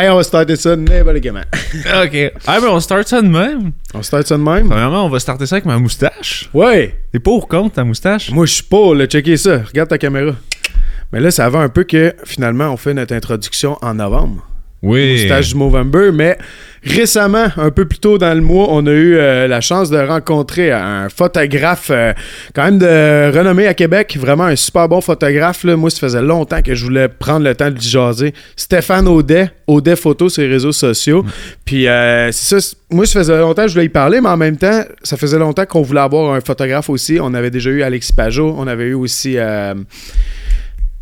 Hey, on va starter ça comment. ok. Ah, mais on start ça de même. On start ça de même? Premièrement, on va starter ça avec ma moustache. Ouais. T'es pour ou contre ta moustache? Moi, je suis pour, là. Checker ça. Regarde ta caméra. Mais là, ça va un peu que finalement, on fait notre introduction en novembre. Oui. Stage du Movember, mais récemment, un peu plus tôt dans le mois, on a eu euh, la chance de rencontrer un photographe euh, quand même de renommée à Québec, vraiment un super bon photographe. Là. Moi, ça faisait longtemps que je voulais prendre le temps de lui jaser. Stéphane Audet, Audet Photo sur les réseaux sociaux. Puis euh, c'est ça, moi, ça faisait longtemps que je voulais y parler, mais en même temps, ça faisait longtemps qu'on voulait avoir un photographe aussi. On avait déjà eu Alexis Pajot, on avait eu aussi...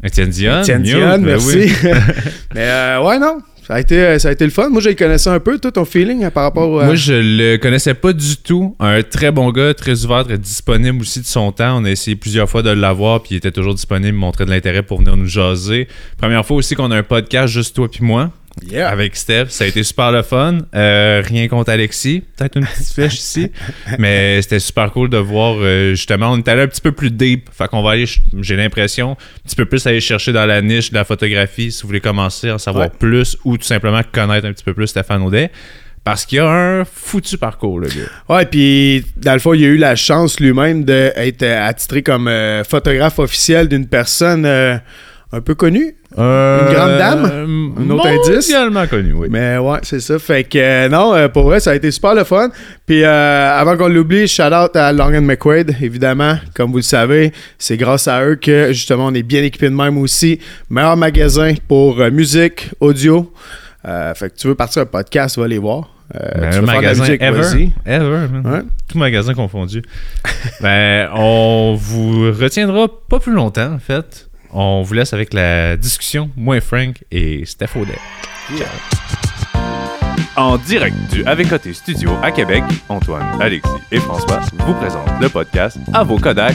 Étienne Dion. Étienne Dion, merci. mais ouais, non, ça a, été, ça a été le fun. Moi, je le connaissais un peu, toi, ton feeling hein, par rapport à... Moi, je le connaissais pas du tout. Un très bon gars, très ouvert, très disponible aussi de son temps. On a essayé plusieurs fois de l'avoir, puis il était toujours disponible, montrer de l'intérêt pour venir nous jaser. Première fois aussi qu'on a un podcast, juste toi puis moi. Avec Steph, ça a été super le fun. Euh, rien contre Alexis, peut-être une petite fiche ici, mais c'était super cool de voir euh, justement. On est allé un petit peu plus deep, fait qu'on va aller, j'ai l'impression, un petit peu plus aller chercher dans la niche de la photographie si vous voulez commencer à en savoir plus ou tout simplement connaître un petit peu plus Stéphane Audet. Parce qu'il a un foutu parcours, le gars. Ouais, puis dans le fond, il a eu la chance lui-même d'être attitré comme euh, photographe officiel d'une personne un peu connue. Euh, une grande dame? Un autre indice? Mondialement connu, oui. Mais ouais, c'est ça. Fait que euh, non, euh, pour vrai, ça a été super le fun. Puis avant qu'on l'oublie, shout out à Long McQuaid, évidemment. Comme vous le savez, c'est grâce à eux que justement on est bien équipé de même aussi. Meilleur magasin pour musique, audio. fait que tu veux partir un podcast, va les voir. Un magasin ever, ever tout magasin confondu. ben, on vous retiendra pas plus longtemps, en fait. On vous laisse avec la discussion, moi, Frank et Steph Audet. En direct du Avec Studio à Québec, Antoine, Alexis et François vous présentent le podcast à vos Kodak.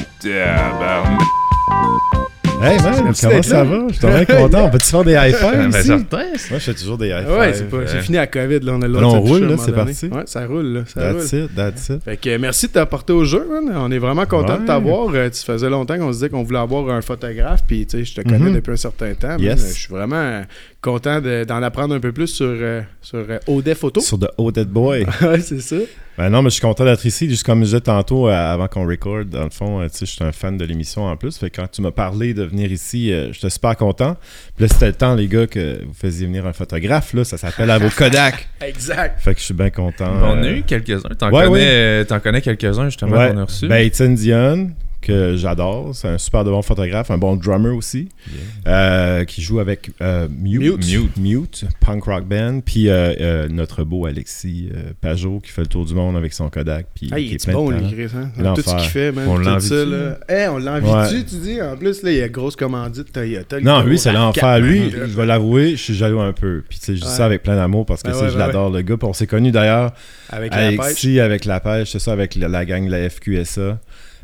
Hey man, comment ça va? Je suis très content. On peut-tu faire des high fives ben, ici? certain. Moi, je fais toujours des high fives. Ouais, c'est, pas, c'est fini à COVID. Là, on a là, on roule, là, c'est parti. Ouais, ça roule. Là, ça that's roule. it, that's it. Fait que merci de t'apporter au jeu, man. On est vraiment content de t'avoir. Euh, Tu faisais longtemps qu'on se disait qu'on voulait avoir un photographe. Puis, tu sais, je te connais Mhm. depuis un certain temps. man. Je suis vraiment content de- d'en apprendre un peu plus sur, euh, sur euh, Audet Photo. Sur The Dead Boy. ouais, c'est ça. Ben non, mais je suis content d'être ici. Juste comme je disais tantôt, euh, avant qu'on record, dans le fond, euh, tu sais, je suis un fan de l'émission en plus. Fait que quand tu m'as parlé de venir ici, euh, j'étais super content. Puis là, c'était le temps, les gars, que vous faisiez venir un photographe. Là, ça s'appelle à vos Kodak. Exact. Fait que je suis bien content. On a euh, eu quelques-uns. T'en ouais, connais, euh, t'en connais quelques-uns, justement, Ouais. qu'on a reçus. Ben, Étienne Dion, que j'adore. C'est un super de bon photographe, un bon drummer aussi. euh, qui joue avec euh, Mute, Mute. Mute, punk rock band. Puis euh, notre beau Alexis Pajot qui fait le tour du monde avec son Kodak. Puis Ah, il est bon, lui, Chris. Hein? Tout ce qu'il fait, man. On l'envie. Eh, on l'envie Ouais. tu dis? En plus, là, il y a grosse commandite Toyota. Non, lui, c'est RAV4, l'enfer. Lui, je vais l'avouer, je suis jaloux un peu. Puis, tu sais, je dis Ouais. ça avec plein d'amour parce que Ben ouais, je l'adore, le gars. Puis, on s'est connus d'ailleurs Avec la pêche. Avec la pêche, c'est ça, avec la, la gang de la FQSA.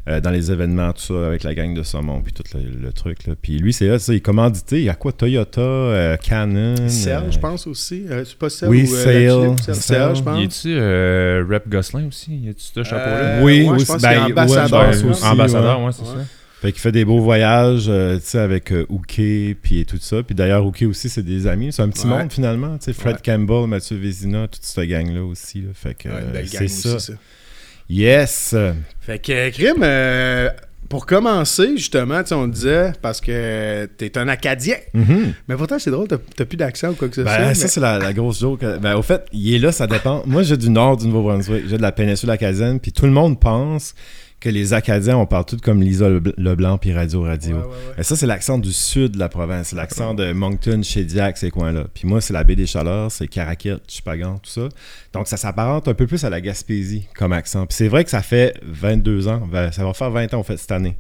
Euh, dans les événements, tout ça, avec la gang de Saumon, puis tout le, le truc. Là. Puis lui, c'est là, il est commandité. Il y a quoi? Toyota, euh, Canon. Serge, euh, je pense aussi. Euh, c'est pas Serge Oui, ou, euh, Sale. Serge, je pense. Y est-tu euh, Rep Gosselin aussi? Y a-tu ce chapeau-là? Euh, Oui, ouais, ben, ouais, ambassadeur. pense aussi, ambassadeur, ouais. ouais, c'est Ouais. ça. Fait qu'il fait des beaux voyages, euh, tu sais, avec euh, Ouké, puis tout ça. Puis d'ailleurs, Ouké aussi, c'est des amis. C'est un petit Ouais. monde, finalement. Tu sais, Fred Ouais. Campbell, Mathieu Vézina, toute cette gang-là aussi. là. Fait que Ouais, euh, c'est ça. Yes! Fait que, euh, Crime, euh, pour commencer, justement, tu sais, on disait, parce que t'es un Acadien. Mhm. Mais pourtant, c'est drôle, t'as plus d'accent ou quoi que ce soit. Ben, mais- ça, c'est la, la grosse joke. Ben, au fait, il est là, ça dépend. Moi, j'ai du nord du Nouveau-Brunswick. J'ai de la péninsule acadienne. Puis tout le monde pense que les Acadiens, on parle tous comme Lisa Lebl- Leblanc puis Radio Radio. Ouais, ouais, ouais. Et ça, c'est l'accent du sud de la province. C'est l'accent de Moncton, Shediac, ces coins-là. Puis moi, c'est la baie des Chaleurs, c'est Caraquette, Chupagan, tout ça. Donc, ça s'apparente un peu plus à la Gaspésie comme accent. Puis c'est vrai que ça fait 22 ans, ça va faire 20 ans, en fait, cette année,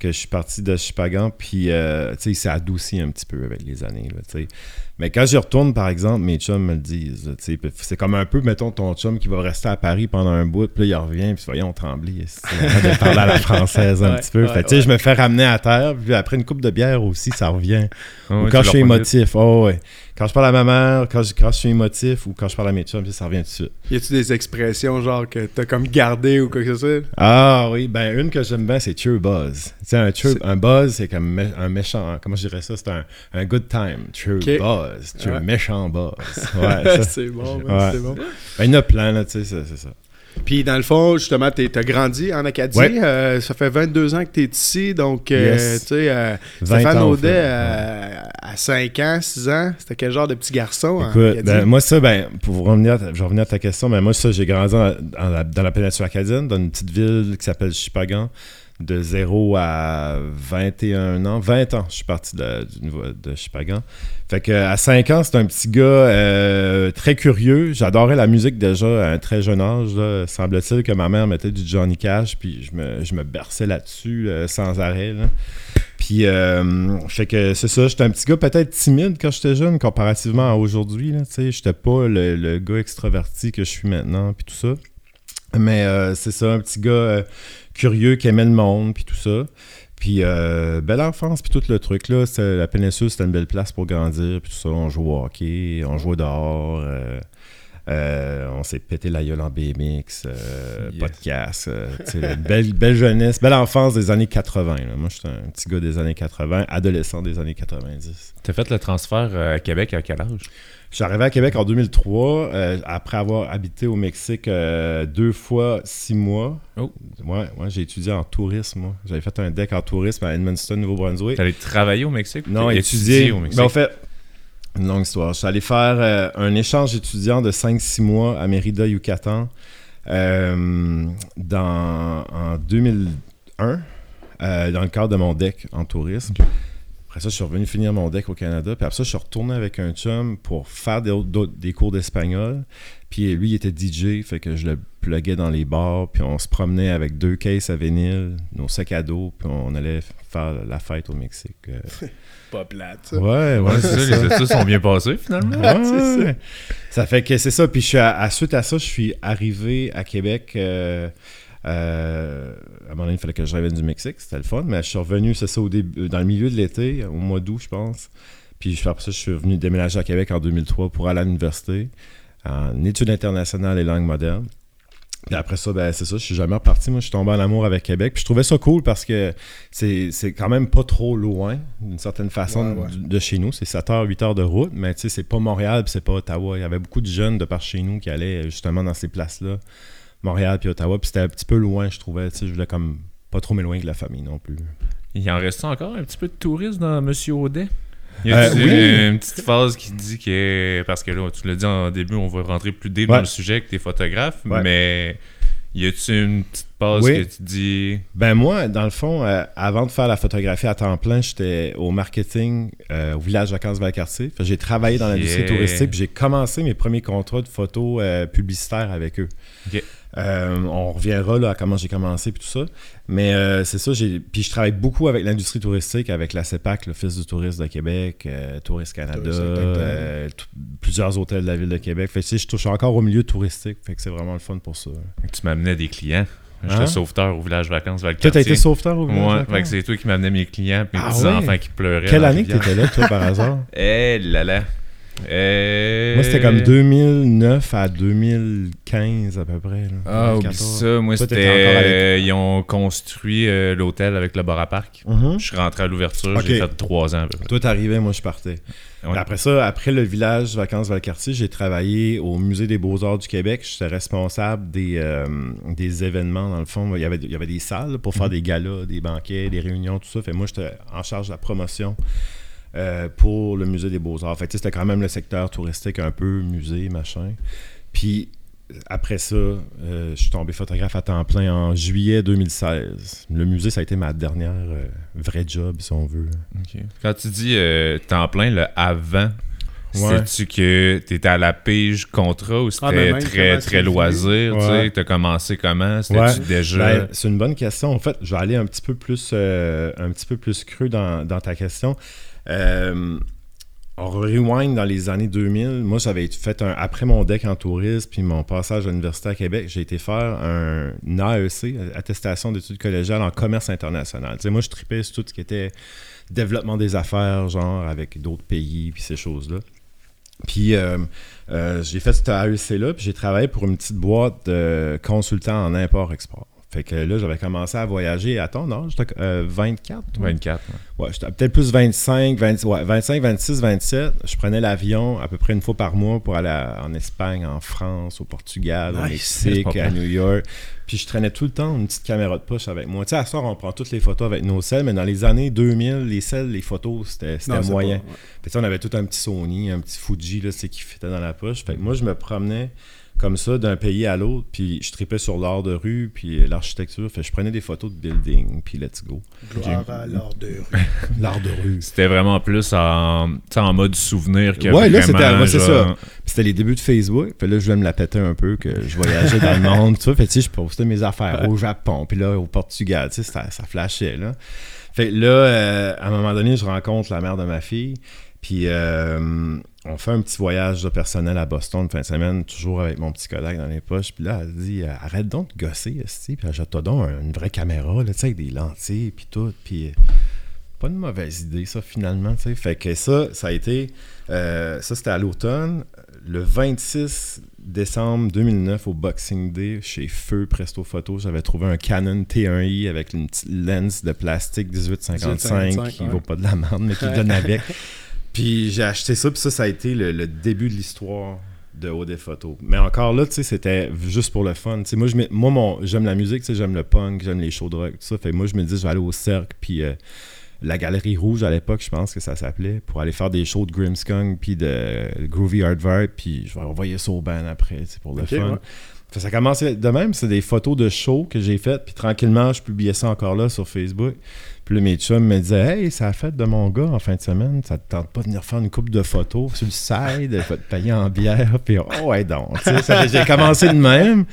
que je suis parti de Chupagan. Puis, euh, tu sais, il s'est adouci un petit peu avec les années, là, tu sais. Mais quand j'y retourne, par exemple, mes chums me le disent. C'est comme un peu, mettons, ton chum qui va rester à Paris pendant un bout, puis là, il revient, puis voyons, trembler. de parler à la française un Ouais, petit peu. ouais, fait, je me fais ramener à terre, puis après une coupe de bière aussi, ça revient. Ou quand je suis émotif. Oh, ouais. Quand je parle à ma mère, quand je, quand je suis émotif, ou quand je parle à mes chums, ça revient tout de suite. Y a-tu des expressions genre que t'as comme gardé ou quoi que ce soit? Ah oui, ben une que j'aime bien, c'est cheer buzz. Tu sais, un, cheer- un buzz, c'est comme mé- un méchant. Comment je dirais ça? C'est un, un good time. Cheer Ok. buzz. es Ouais. un méchant buzz. Ouais, c'est bon, Ouais. c'est bon. Ben, il y en a plein, là, tu sais, c'est ça. Puis dans le fond, justement, tu as grandi en Acadie. Ouais. Euh, ça fait 22 ans que tu es ici. Donc, euh, tu sais, euh, 20 Stéphane Audet, fait. euh, à 5 ans, 6 ans, c'était quel genre de petit garçon en Écoute, Acadie? ben, moi, ça, ben, pour revenir, à ta- je revenir à ta question, mais moi, ça, j'ai grandi dans, dans la, dans la péninsule acadienne, dans une petite ville qui s'appelle Chipagan, de 0 à 21 ans. 20 ans, je suis parti de, niveau de Chipagan. Fait que à 5 ans, c'était un petit gars euh, très curieux. J'adorais la musique déjà à un très jeune âge. Semble-t-il que ma mère mettait du Johnny Cash, puis je me, je me berçais là-dessus euh, sans arrêt. là. Puis, euh, fait que c'est ça, j'étais un petit gars peut-être timide quand j'étais jeune, comparativement à aujourd'hui. Tu sais, j'étais pas le, le gars extraverti que je suis maintenant, puis tout ça. Mais c'est ça, un petit gars curieux qui aimait le monde, puis tout ça. Puis, euh, belle enfance, puis tout le truc, là. La péninsule, c'était une belle place pour grandir, puis tout ça. On jouait au hockey, on jouait dehors. euh, euh, on s'est pété la gueule en BMX, Yes. podcast. belle, belle jeunesse, belle enfance des années 80. là. Moi, j'étais un petit gars des années 80, adolescent des années 90. T'as fait le transfert à Québec à quel âge? Je suis arrivé à Québec en 2003, euh, après avoir habité au Mexique euh, deux fois six mois. Oh. Ouais, ouais, j'ai étudié en tourisme, moi. J'avais fait un deck en tourisme à Edmundston, Nouveau-Brunswick. T'allais travailler au Mexique? ou Non, étudier. au Mexique? Ben, en fait, une longue histoire. Je suis allé faire euh, un échange étudiant de 5-6 mois à Mérida, Yucatan, dans, en 2001, euh, dans le cadre de mon deck en tourisme. Après ça, je suis revenu finir mon deck au Canada. Puis après ça, je suis retourné avec un chum pour faire des, cours d'espagnol. Puis lui, il était DJ, fait que je le pluguais dans les bars. Puis on se promenait avec deux caisses à vinyle, nos sacs à dos. Puis on allait faire la fête au Mexique. Euh, Pas plate, ça. Ouais, ouais, Ouais, c'est ça. ça, les études sont bien passées finalement. Ouais, c'est ça. Ça fait que c'est ça. Puis je suis à, à- suite à ça, je suis arrivé à Québec. euh, euh, à un moment donné, il fallait que je revienne du Mexique. C'était le fun. Mais je suis revenu, c'est ça, au début, dans le milieu de l'été, au mois d'août, je pense. Puis après ça, je suis revenu déménager à Québec en 2003 pour aller à l'université en études internationales et langues modernes. Puis après ça, ben, c'est ça, je suis jamais reparti. Moi, je suis tombé en amour avec Québec. Puis je trouvais ça cool parce que c'est c'est quand même pas trop loin, d'une certaine façon, Ouais, ouais. du- de chez nous. C'est 7 heures, 8 heures de route, mais tu sais, c'est pas Montréal, puis c'est pas Ottawa. Il y avait beaucoup de jeunes de par chez nous qui allaient justement dans ces places-là, Montréal puis Ottawa. Puis c'était un petit peu loin, je trouvais. Tu sais, je voulais comme pas trop m'éloigner de la famille non plus. Il en reste encore un petit peu de tourisme dans Monsieur Audet? Il y Euh, a oui. une petite phase qui dit que. Parce que là, tu l'as dit en début, on va rentrer plus deep Ouais. dans le sujet avec tes photographes, Ouais. mais y a-tu une petite Oui. que tu dis? Ben moi, dans le fond, euh, avant de faire la photographie à temps plein, j'étais au marketing euh, au village Vacances Valcartier. Que J'ai travaillé dans l'industrie Yeah. touristique, j'ai commencé mes premiers contrats de photos euh, publicitaires avec eux. Euh, on reviendra là à comment j'ai commencé puis tout ça. Mais euh, c'est ça, j'ai puis je travaille beaucoup avec l'industrie touristique, avec la CEPAC, l'Office du tourisme de Québec, euh, Tourisme Canada. euh, plusieurs hôtels de la ville de Québec. Fait que, tu sais, je touche encore au milieu touristique, fait que c'est vraiment le fun pour ça. Tu m'amenais des clients. J'étais Hein? sauveteur au village vacances Toi, Valcartier. t'as été sauveteur au village Ouais, Vacances? fait que c'est toi qui m'amenais mes clients et mes Ah petits ouais? enfants qui pleuraient. Quelle année que t'étais là, toi, par hasard? Eh là là. Euh... Moi, c'était comme 2009 à 2015 à peu près. là. Ah, oublie 2014. ça. Moi, c'était. euh, ils ont construit euh, l'hôtel avec le Bora Park. Mhm. Je suis rentré à l'ouverture, j'ai fait trois ans à. Toi, t'arrivais, moi, je partais. Ouais. Après ça, après le village Vacances Valcartier, j'ai travaillé au Musée des Beaux-Arts du Québec. J'étais responsable des, euh, des événements, dans le fond. Il y avait, il y avait des salles pour faire des galas, des banquets, des réunions, tout ça. Fait moi, j'étais en charge de la promotion euh, pour le Musée des Beaux-Arts. Fait tu c'était quand même le secteur touristique un peu, musée, machin. Puis après ça, euh, je suis tombé photographe à temps plein en juillet 2016. Le musée, ça a été ma dernière euh, vraie job, si on veut. Quand tu dis euh, temps plein, le avant, Ouais. sais-tu que t'étais à la pige contrat ou c'était Ah, ben très, très loisir? Tu Ouais. sais, t'as commencé comment? C'était-tu Ouais. déjà. Ben, c'est une bonne question. En fait, je vais aller un petit peu plus, euh, un petit peu plus creux dans, dans ta question. Euh, on rewind dans les années 2000. Moi, j'avais fait un après mon deck en tourisme puis mon passage à l'université à Québec, j'ai été faire un AEC, attestation d'études collégiales en commerce international. Moi, je tripais sur tout ce qui était développement des affaires, genre avec d'autres pays puis ces choses-là. Puis euh, euh, j'ai fait cette AEC-là, puis j'ai travaillé pour une petite boîte de consultants en import-export. Fait que là, j'avais commencé à voyager à ton âge, j'étais, euh, 24. toi? 24. ouais. Ouais, j'étais peut-être plus 25, 20 ouais, 25, 26, 27. Je prenais l'avion à peu près une fois par mois pour aller à- en Espagne, en France, au Portugal, au. Mexique, à. New York. Puis je traînais tout le temps une petite caméra de poche avec moi. Tu sais, à ce soir, on prend toutes les photos avec nos selles, mais dans les années 2000, les selles, les photos, c'était moyen. pas- ouais. On avait tout un petit Sony, un petit Fuji, là, c'est qui fitait dans la poche. Fait que moi, je me promenais comme ça d'un pays à l'autre, puis je tripais sur l'art de rue, puis l'architecture. Fait que je prenais des photos de building, puis let's go. Gloire à l'art de rue. L'art de rue. C'était vraiment plus en, tu sais, en mode souvenir que Ouais, là, vraiment, c'était- ouais, c'est genre- ça. C'était les débuts de Facebook. Puis là, je voulais me la péter un peu, que je voyageais dans le monde, tout ça. Fait tu sais, je postais mes affaires au Japon, puis là, au Portugal, tu sais, ça, ça flashait, là. Fait que là, euh, à un moment donné, je rencontre la mère de ma fille, puis euh, on fait un petit voyage de personnel à Boston une fin de semaine, toujours avec mon petit Kodak dans les poches. Puis là, elle dit « Arrête donc de gosser, puis achète-toi donc un- une vraie caméra, là, avec des lentilles, puis tout. » Puis... euh, pas une mauvaise idée, ça, finalement. Fait que ça, ça a été. euh, ça, c'était à l'automne. Le 26 décembre 2009, au Boxing Day, chez Feu Presto Photo, j'avais trouvé un Canon T1i avec une petite lens de plastique 1855 qui 1855, vaut ouais. pas de la merde, mais qui Ouais. donne avec. Puis j'ai acheté ça, puis ça, ça a été le, le début de l'histoire de haut des photos. Mais encore là, tu sais, c'était juste pour le fun. Moi, je moi mon, j'aime la musique, tu sais, j'aime le punk, j'aime les shows de rock, tout ça. Fait moi, je me dis, je vais aller au cercle, puis euh, la Galerie Rouge à l'époque, je pense que ça s'appelait, pour aller faire des shows de Grimmskong, puis de Groovy Vibe, puis je vais envoyer ça au band après, tu sais, pour le fun. ouais. Fait ça commençait de même, c'est des photos de shows que j'ai faites, puis tranquillement, je publiais ça encore là sur Facebook. Puis là, mes chums me disaient Hey, ça a fait de mon gars en fin de semaine, ça te tente pas de venir faire une coupe de photos sur le side, te payer en bière, puis oh, ouais, donc. J'ai commencé de même.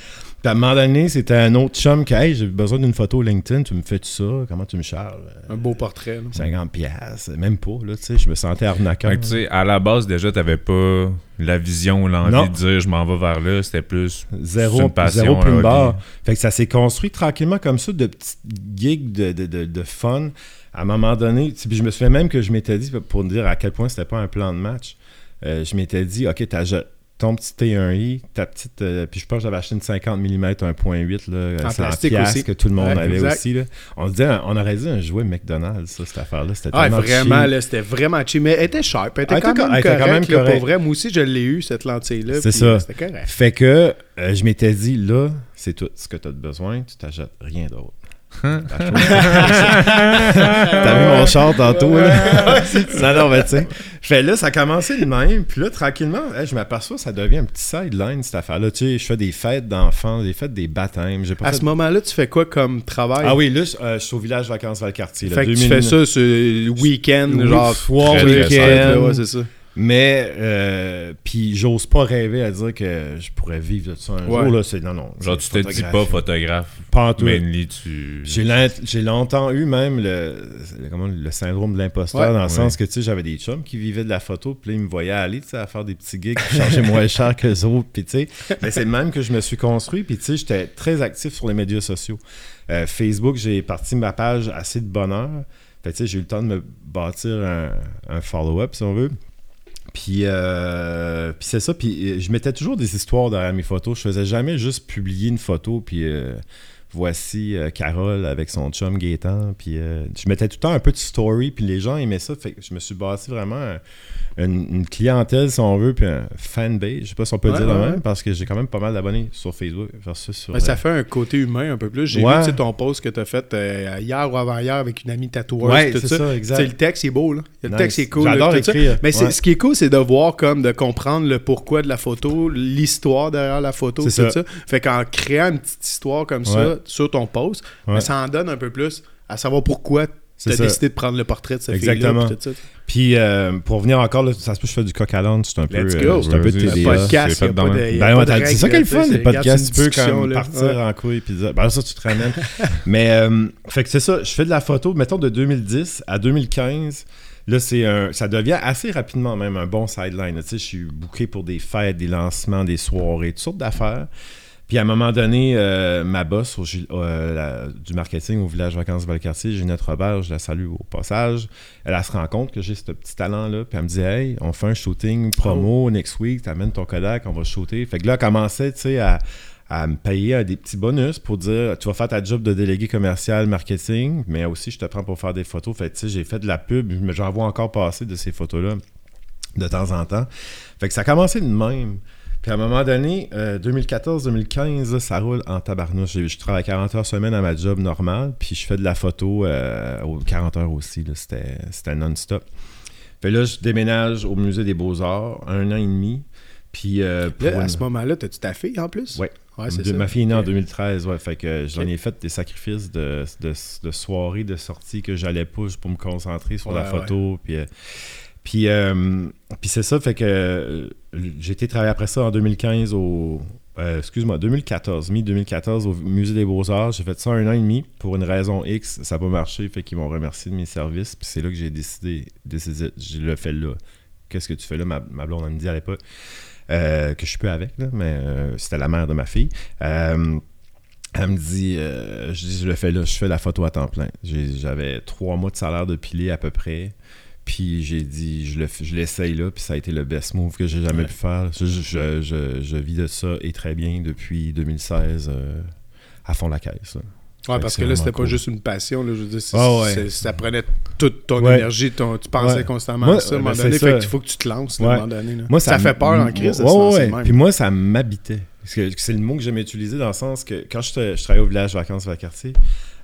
Puis à un moment donné, c'était un autre chum qui Hey, j'ai besoin d'une photo LinkedIn, tu me fais ça, comment tu me charges? Un beau portrait. là. 50 pièces, même pas, là, tu sais, je me sentais arnaqueur. Fait que, tu sais, à la base, déjà, t'avais pas la vision ou l'envie Non. de dire je m'en vais vers là. C'était plus. Zéro, une passion, zéro plus barre. Fait que ça s'est construit tranquillement comme ça, de petites gigs de, de, de, de fun. À un moment donné, tu sais, puis je me souviens même que je m'étais dit, pour dire à quel point c'était pas un plan de match, euh, je m'étais dit, OK, t'as ton petit T1i, ta petite. euh, puis je pense que j'avais acheté une 50 mm 1.8, là, En c'est plastique aussi. que tout le monde Ouais, avait exact. aussi. Là. On, se disait, on aurait dit un jouet McDonald's, ça, cette affaire-là. C'était Ah, vraiment, cheap. là, c'était vraiment cheap. Mais elle était sharp. Elle était, quand, était même elle était quand là, correcte. Pour vrai, moi aussi, je l'ai eu, cette lentille-là. C'est ça. euh, C'était correct. Fait que euh, je m'étais dit, là, c'est tout ce que tu as besoin, tu t'achètes rien d'autre. Hein? T'as vu mon char tantôt, là? non, non, mais tu sais. Fait là, ça a commencé de même. Puis là, tranquillement, hey, je m'aperçois ça devient un petit sideline, cette affaire-là. Tu sais, je fais des fêtes d'enfants, des fêtes des baptêmes. J'ai pas À fait- ce moment-là, tu fais quoi comme travail? Ah oui, là, je, euh, je suis au village Vacances Valcartier. là, Fait que tu 2009. fais ça le week-end, genre très week-end. là, ouais, c'est ça. Mais, euh, puis j'ose pas rêver à dire que je pourrais vivre de ça un Ouais. jour. Là, c'est, non, non. Genre, c'est tu te dis pas photographe. Pas en tout. Mainly, tu. J'ai, j'ai longtemps eu même le, le- comment, le syndrome de l'imposteur, Ouais. dans le Ouais. sens que tu sais, j'avais des chums qui vivaient de la photo, puis là, ils me voyaient aller tu sais, à faire des petits gigs, puis charger moins cher que les autres, puis tu sais. Mais c'est le même que je me suis construit, puis tu sais, j'étais très actif sur les médias sociaux. Euh, Facebook, j'ai parti ma page assez de bonheur. Fait tu sais, j'ai eu le temps de me bâtir un, un follow-up, si on veut. Puis, euh, puis c'est ça. Puis euh, je mettais toujours des histoires derrière mes photos. Je faisais jamais juste publier une photo. Puis euh, voici euh, Carole avec son chum Gaétan. Puis euh, je mettais tout le temps un peu de story. Puis les gens aimaient ça. Fait que je me suis bâti vraiment un- une, une clientèle, si on veut. Puis un fanbase. Je sais pas si on peut le Ouais, dire ouais. même. Parce que j'ai quand même pas mal d'abonnés sur Facebook versus sur. Ouais, ça euh, fait un côté humain un peu plus. J'ai Ouais. vu ton post que tu as fait euh, hier ou avant-hier avec une amie tatoueuse. Ouais, c'est ça. exact. le texte est beau. Là. Le Nice. texte est cool. J'adore ça. écrire. Mais ce qui est cool, c'est de voir comme de comprendre le pourquoi de la photo, l'histoire derrière la photo, tout C'est ça. ça. Fait qu'en créant une petite histoire comme ça. Sur ton post, Ouais. ben, ça en donne un peu plus à savoir pourquoi tu as ça. décidé de prendre le portrait de cette Exactement. fille-là. ça. Puis euh, pour venir encore, là, ça se peut que je fais du coq à l'âne, c'est un peu, Let's euh, go. c'est un peu. TDA. Podcast, c'est Ben ouais, c'est ça qui est le fun, les podcasts, tu peux comme partir Ouais. en couille puis dire, ben ça tu te ramènes. Mais euh, fait que c'est ça, je fais de la photo, mettons de 2010 à 2015. Là, c'est un, ça devient assez rapidement même un bon sideline. Tu sais, je suis booké pour des fêtes, des lancements, des soirées, toutes sortes d'affaires. Puis à un moment donné, euh, ma boss au euh, la- du marketing au village Vacances Valcartier, Ginette Robert, je la salue au passage, elle, elle se rend compte que j'ai ce petit talent-là. Puis elle me dit Hey, on fait un shooting promo next week, t'amènes ton Kodak, on va shooter. Fait que là, elle commençait, tu sais, à, à me payer euh, des petits bonus pour dire tu vas faire ta job de délégué commercial marketing, mais aussi je te prends pour faire des photos. Fait tu sais, j'ai fait de la pub, mais j'en vois encore passer de ces photos-là de temps en temps. Fait que ça a commencé de même. Puis à un moment donné, 2014-2015, ça roule en tabarnouche. Je, je travaille 40 heures semaine à ma job normale, puis je fais de la photo euh, aux 40 heures aussi. C'était non-stop. Fait là, je déménage au Musée des Beaux-Arts, un an et demi. Puis euh, pour Là, à ce moment-là, t'as-tu ta fille en plus? Ouais, de- ça. ma fille est née en Ok. 2013, ouais. Fait que j'en ai fait des sacrifices de, de, de soirées, de sorties que j'allais pas pour me concentrer sur la photo. Puis, euh, puis, euh, puis c'est ça, fait que euh, j'ai été travailler après ça en 2015 au. euh, excuse-moi, 2014, mi-2014 au Musée des Beaux-Arts. J'ai fait ça un an et demi pour une raison X. Ça n'a pas marché, fait qu'ils m'ont remercié de mes services. Puis c'est là que j'ai décidé, décidé, je le fais là. Qu'est-ce que tu fais là? Ma, blonde, elle me dit à l'époque. que je suis peu avec, là, mais c'était la mère de ma fille. Elle me dit, je je le fais là, je fais la photo à temps plein. J'avais trois mois de salaire de pilé à peu près. Puis j'ai dit, je le l'essaye là, puis ça a été le best move que j'ai jamais Ouais. pu faire. Je, je- je- je vis de ça et très bien depuis 2016 euh, à fond la caisse. là. Ouais, parce que là, c'était pas juste une passion. Là, je veux dire, Ah ouais. ça prenait toute ton Ouais. énergie. ton- tu pensais Ouais. constamment Moi, à ça à un moment ben, donné. c'est Fait qu'il faut que tu te lances là, à un moment donné. là. Moi, ça, fait peur en crise même. Puis moi, ça m'habitait. C'est le mot que j'aime utiliser dans le sens que quand je, je travaillais au village vacances quartier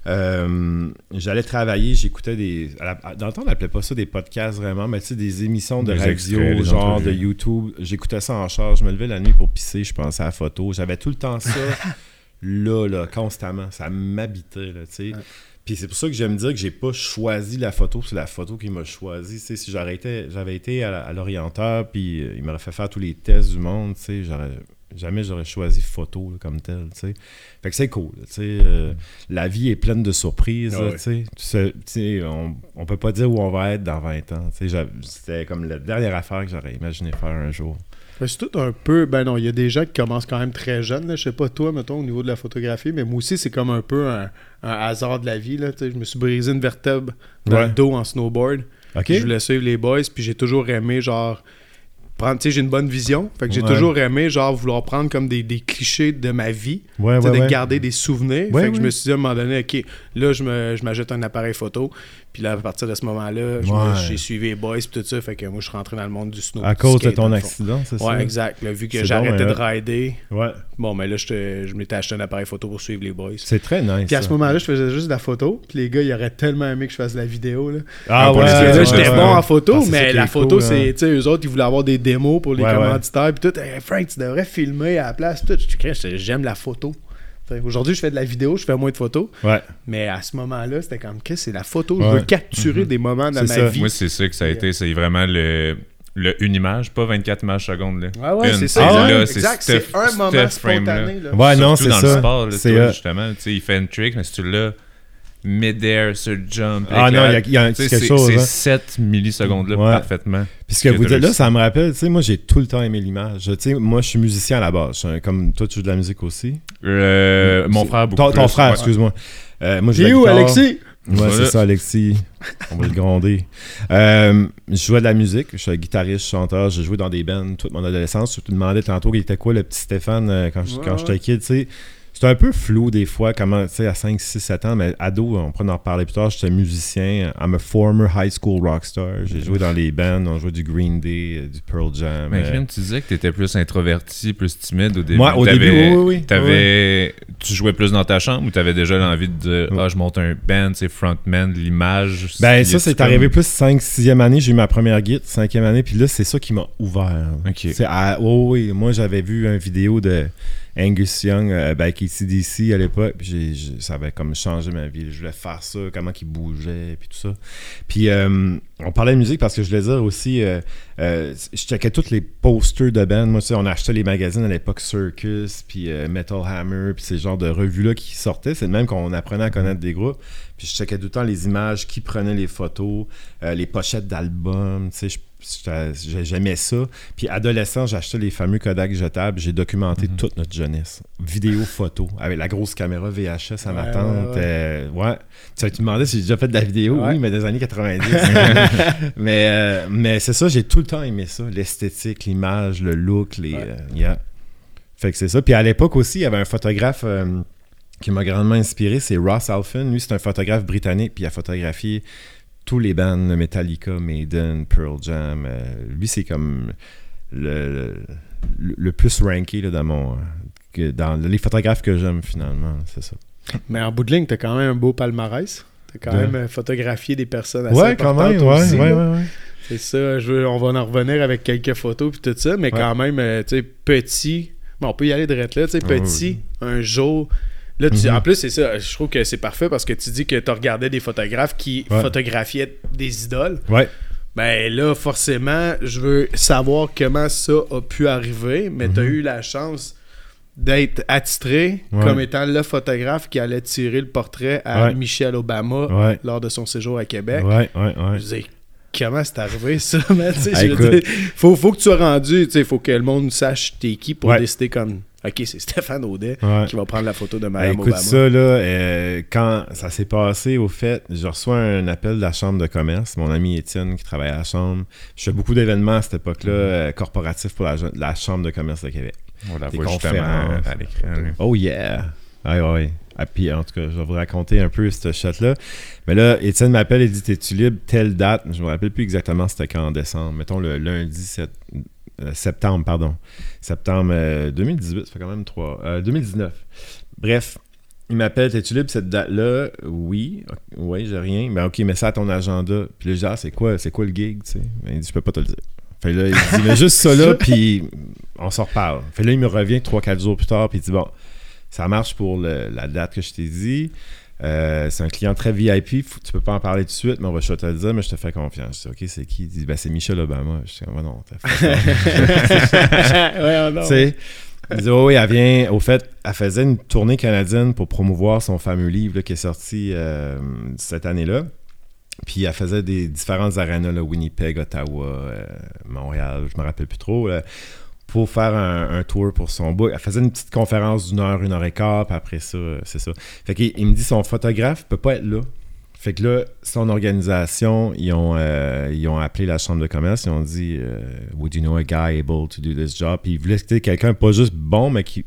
euh, j'allais travailler, j'écoutais des. la- dans le temps, on n'appelait pas ça des podcasts vraiment, mais tu sais, des émissions de Des radio, extraits, genre de. YouTube. J'écoutais ça en charge. Je me levais la nuit pour pisser, je pensais à la photo. J'avais tout le temps ça là, là, constamment. Ça m'habitait, là, tu sais. Ouais. Puis c'est pour ça que j'aime dire que j'ai pas choisi la photo, c'est la photo qui m'a choisi. Si j'aurais été, j'avais été à, l'orienteur, puis euh, il m'aurait fait faire tous les tests du monde, tu sais, j'aurais, jamais j'aurais choisi photo là, comme tel. Fait que c'est cool, euh, la vie est pleine de surprises, Ah là, on, on peut pas dire où on va être dans 20 ans, C'était comme la dernière affaire que j'aurais imaginé faire un jour. Mais C'est tout un peu. Ben non, il y a des gens qui commencent quand même très jeunes. là. Je sais pas toi, mettons, au niveau de la photographie, mais moi aussi, c'est comme un peu un, un hasard de la vie. Là. Je me suis brisé une vertèbre dans Ouais. le dos en snowboard. Je voulais suivre les boys, puis j'ai toujours aimé, genre, prendre, tu sais, j'ai une bonne vision. Fait que j'ai Ouais. toujours aimé, genre, vouloir prendre comme des, des clichés de ma vie, Ouais, ouais, de garder des souvenirs. Fait que je me suis dit à un moment donné, OK, là, je me- je m'ajoute un appareil photo. Puis là, à partir de ce moment-là, j'ai suivi les boys, puis tout ça. Fait que moi, je suis rentré dans le monde du snow. À cause de ton accident, c'est ça? Ouais, exact. Là, vu que j'arrêtais donc, de rider, bon, mais là, je m'étais acheté un appareil photo pour suivre les boys. C'est très nice. Puis à ce moment-là, je faisais juste de la photo. Puis les gars, ils auraient tellement aimé que je fasse de la vidéo. Là. Ah ouais, Parce que là, j'étais bon en photo, ça mais la photo, c'est, hein. tu sais, eux autres, ils voulaient avoir des démos pour les Ouais, ouais. commanditaires. Puis tout, Hey, Frank, tu devrais filmer à la place. Tout. J'aime la photo. Aujourd'hui, je fais de la vidéo, je fais moins de photos. Ouais. Mais à ce moment-là, c'était comme, qu'est-ce que c'est la photo? Je Ouais. veux capturer des moments dans C'est ma ça. vie. Moi, c'est ça que ça a été. C'est vraiment le, le une image, pas 24 images secondes. Là. Ouais, ouais, Une, c'est c'est ça. Ah là, ouais? c'est exact, ce- c'est un moment spontané. Là. Ouais, non, Surtout c'est dans ça. le sport, là, C'est, toi, euh, justement. Il fait une trick, mais si tu l'as mid-air sur le jump. Ah non, il y a- y quelque chose, C'est hein. 7 millisecondes-là Ouais. parfaitement. Puis ce que que vous dites là, ça me rappelle, tu sais, moi j'ai tout le temps aimé l'image. Tu sais, moi je suis musicien à la base. Comme toi, tu joues de la musique aussi? Euh, mon frère, beaucoup Ton, ton plus, frère, ouais. excuse-moi. Euh, moi, où. Alexis? Ouais, Voilà. c'est ça, Alexis. On va le gronder. Euh, je jouais de la musique. Je suis guitariste, chanteur. J'ai joué dans des bands toute mon adolescence. Je te demandais tantôt, il était quoi le petit Stéphane euh, quand, j'étais ouais. kid, tu sais. C'était un peu flou des fois, comment, tu sais, à 5, 6, 7 ans, mais ado, on pourrait en reparler plus tard, j'étais musicien. I'm a former high school rockstar. J'ai joué dans les bands, on jouait du Green Day, euh, du Pearl Jam. Mais euh, tu disais que tu étais plus introverti, plus timide au début. Moi, au début, oui, oui, oui. t'avais- Tu jouais plus dans ta chambre ou tu avais déjà l'envie de dire. Ah, je monte un band, c'est frontman, l'image? Ben, ça, c'est comme- arrivé plus 5, 6e année. J'ai eu ma première guide, 5e année. Puis là, c'est ça qui m'a ouvert. Ok. C'est à- oh oui, moi, j'avais vu une vidéo de Angus Young euh, ben, avec ACDC à l'époque. Ça avait comme changé ma vie. Je voulais faire ça, comment il bougeait, puis tout ça. Puis euh, on parlait de musique parce que je voulais dire aussi, euh, euh, je checkais tous les posters de band. Moi, tu on achetait les magazines à l'époque Circus, puis euh, Metal Hammer, puis ces genres de revues-là qui sortaient. C'est le même qu'on apprenait à connaître des groupes. Puis je checkais tout le temps les images, qui prenait les photos, euh, les pochettes d'albums. Tu sais, j'aimais ça. Puis adolescent, j'achetais les fameux Kodak jetables. J'ai documenté Mhm. toute notre jeunesse. Vidéo, photo, avec la grosse caméra VHS à ma tante. ouais, ouais. euh. Tu me demandais si j'ai déjà fait de la vidéo. Ouais. Oui, mais des années 90. mais euh, mais c'est ça, j'ai tout le temps aimé ça. L'esthétique, l'image, le look, les... Ouais. yeah. Fait que c'est ça. Puis à l'époque aussi, il y avait un photographe euh, qui m'a grandement inspiré, c'est Ross Alphin. Lui, c'est un photographe britannique, puis il a photographié tous les bands Metallica, Maiden, Pearl Jam. Euh, lui, c'est comme le, le, le plus ranké là, dans mon que dans les photographes que j'aime finalement, c'est ça. Mais en bout de ligne, t'as quand même un beau palmarès. T'as quand De- même euh, photographié des personnes assez Ouais, quand importantes même, ouais, aussi, ouais, là. ouais, ouais. C'est ça, je veux- on va en revenir avec quelques photos puis tout ça, mais Ouais. quand même, euh, tu sais, petit. Bon, on peut y aller direct là, tu sais, Ah, petit, un jour. Là, tu- Mhm. En plus, c'est ça, je trouve que c'est parfait parce que tu dis que tu regardais des photographes qui Ouais. photographiaient des idoles. Ouais. Ben là, forcément, je veux savoir comment ça a pu arriver, mais tu as Mhm. eu la chance d'être attitré Ouais. comme étant le photographe qui allait tirer le portrait à Ouais. Michelle Obama lors de son séjour à Québec. Ouais, ouais, ouais. Je disais, comment c'est arrivé ça, man? Tu sais, Ah, je veux écoute. dire, faut, faut que tu sois rendu, tu sais, faut que le monde sache t'es qui pour décider comme, ok, c'est Stéphane Audet Ouais. qui va prendre la photo de Ben, Madame écoute Obama. ça, là, euh, quand ça s'est passé, au fait, je reçois un appel de la Chambre de commerce, mon ami Étienne qui travaille à la Chambre. Je fais beaucoup d'événements à cette époque-là, Mhm. euh, corporatifs pour la, la Chambre de commerce de Québec. On la Des voit justement conférences. à l'écran. Oh yeah! Ouais, ouais, ouais. Ah, puis, en tout cas, je vais vous raconter un peu ce shot-là. Mais là, Étienne m'appelle et dit T'es-tu libre telle date Je me rappelle plus exactement c'était quand en décembre. Mettons le lundi sept- euh, septembre, pardon. Septembre euh, 2018, ça fait quand même trois. euh, 2019. Bref, il m'appelle T'es-tu libre cette date-là? Oui. Ok, Oui, j'ai rien. Ben, ok, mets ça à ton agenda. Puis je dis Ah, c'est quoi, c'est quoi le gig tu sais? Ben, Il dit Je peux pas te le dire. Fait là, il dit Mais juste ça là, puis on s'en reparle. Fait là, il me revient 3-4 jours plus tard, puis il dit Bon, ça marche pour le- la date que je t'ai dit. Euh, c'est un client très VIP. faut- tu peux pas en parler tout de suite, mais on va je te le dire, mais je te fais confiance. Je dis, OK, c'est qui? Il dit, ben, c'est Michelle Obama. Je dis, oh, non, t'as fait ouais, sais, il dit, oh, oui, elle vient. Au fait, elle faisait une tournée canadienne pour promouvoir son fameux livre là, qui est sorti euh, cette année-là. Puis elle faisait des différentes arénas, là, Winnipeg, Ottawa, euh, Montréal, je me rappelle plus trop, là, pour faire un, un tour pour son book. Elle faisait une petite conférence d'une heure, une heure et quart, puis après ça, euh, c'est ça. Fait qu'il il me dit son photographe peut pas être là. Fait que là, son organisation, ils ont, euh, ils ont appelé la chambre de commerce, ils ont dit euh, Would you know a guy able to do this job? Puis ils voulaient quelqu'un pas juste bon, mais qui,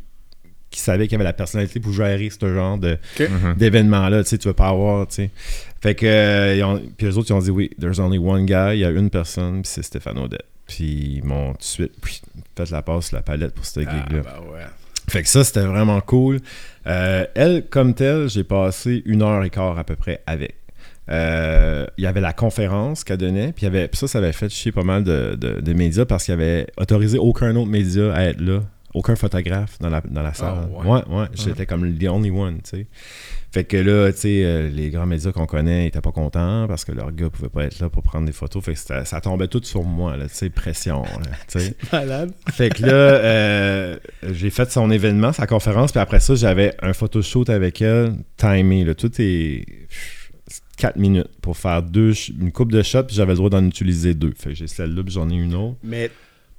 qui savait qu'il avait la personnalité pour gérer ce genre de, Mhm. d'événements-là, tu sais, tu vas pas avoir, tu sais. Fait que, euh, ils ont- puis les autres, ils ont dit, oui, there's only one guy, il y a une personne, puis c'est Stéphane Audet. Puis ils m'ont tout de suite fait la passe sur la palette pour cette Ah, gig-là. bah ouais. Fait que ça, c'était vraiment cool. Euh, elle, comme telle, j'ai passé une heure et quart à peu près avec. Euh, Il y avait la conférence qu'elle donnait, puis il y avait, puis ça, ça avait fait chier pas mal de, de- de médias parce qu'il avait autorisé aucun autre média à être là, aucun photographe dans la, dans la salle. Ah, ouais, ouais, j'étais comme the only one, tu sais. Fait que là, tu sais, euh, les grands médias qu'on connaît étaient pas contents parce que leur gars pouvait pas être là pour prendre des photos. Fait que ça tombait tout sur moi, là, tu sais, pression, là, tu sais. Malade. Fait que là, euh, j'ai fait son événement, sa conférence, puis après ça, j'avais un photoshoot avec elle, timé. Là, tout est 4 minutes pour faire deux, une coupe de shots, puis j'avais le droit d'en utiliser deux. Fait que j'ai celle-là, puis j'en ai une autre. Mais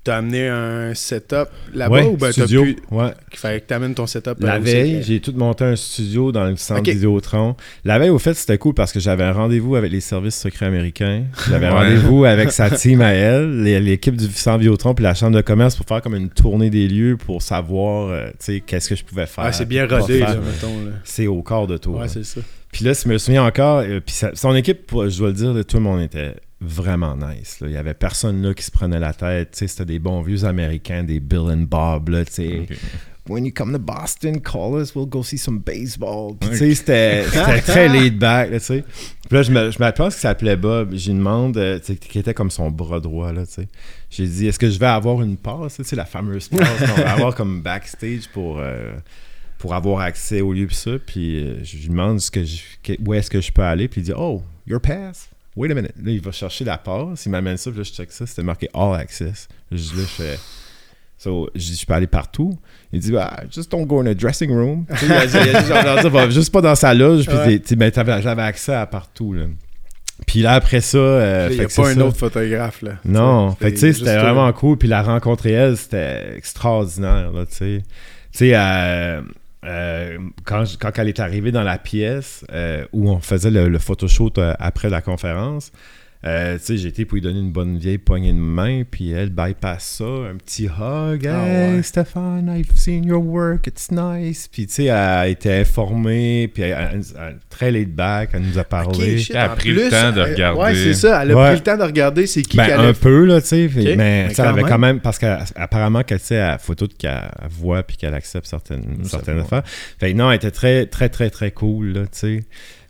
t'as amené un setup là-bas ouais, ou ben t'as studio. pu. Ouais. Qu'il fallait que t'amènes ton setup La euh, veille, aussi. j'ai tout monté un studio dans le centre Ok. Vidéotron. La veille, au fait, c'était cool parce que j'avais un rendez-vous avec les services secrets américains. J'avais un Ouais. rendez-vous avec sa team à elle, l'équipe du centre Vidéotron puis la chambre de commerce pour faire comme une tournée des lieux pour savoir, euh, tu sais, qu'est-ce que je pouvais faire. Ah, c'est bien rodé, là, mettons. Là. C'est au quart de tour. Ouais, là. c'est ça. Puis là, je me souviens encore, euh, puis son équipe, je dois le dire, tout le monde était vraiment nice. là. Il y avait personne là qui se prenait la tête. C'était des bons vieux Américains, des Bill and Bob. Là, tu sais. Ok. When you come to Boston, call us, we'll go see some baseball. Sais, c'était très laid back, là. Puis là, je me, je me pense qu'il s'appelait Bob. J'ai demande, euh, qui était comme son bras droit, là. J'ai dit, est-ce que je vais avoir une passe, sais, la fameuse passe qu'on va avoir comme backstage pour, euh, pour avoir accès au lieu pis ça. Puis euh, je lui demande ce que je- que- où est-ce que je peux aller. Puis il dit, oh, your pass. Wait a minute. Là, il va chercher la passe. Il m'amène ça. Puis là, je check ça. C'était marqué All Access. Je là, je fais. So, je dis, je peux aller partout. Il dit, bah, just don't go in a dressing room. Il a dit- il a dit genre, genre, ça, va juste pas dans sa loge. Puis Ouais. ben, j'avais accès à partout. Là. Puis là, après ça. euh, Il n'y a pas un ça. autre photographe, là. Non, fait que tu sais, c'était vraiment cool. Puis la rencontrer elle, c'était extraordinaire, là, tu sais. Tu sais, euh, euh, quand, quand elle est arrivée dans la pièce euh, où on faisait le, le photoshoot euh, après la conférence, Euh, tu sais, j'ai été pour lui donner une bonne vieille poignée de main, puis elle bypass ça, un petit hug. Ah hey, ouais. Stéphane, I've seen your work, it's nice. Puis, tu sais, elle a été informée, puis elle, elle- elle- très laid back, elle nous a parlé. Shit, Elle a pris le temps de regarder. Ouais, c'est ça. Elle a Ouais. pris le temps de regarder c'est qui Ben, qu'elle un peu, là, tu sais. Mais, mais elle avait même. quand même. Parce qu'apparemment, qu'elle sait, elle faut tout qu'elle voit puis qu'elle accepte certaines, certaines affaires. Fait que non, elle était très, très, très, très cool, là, tu sais.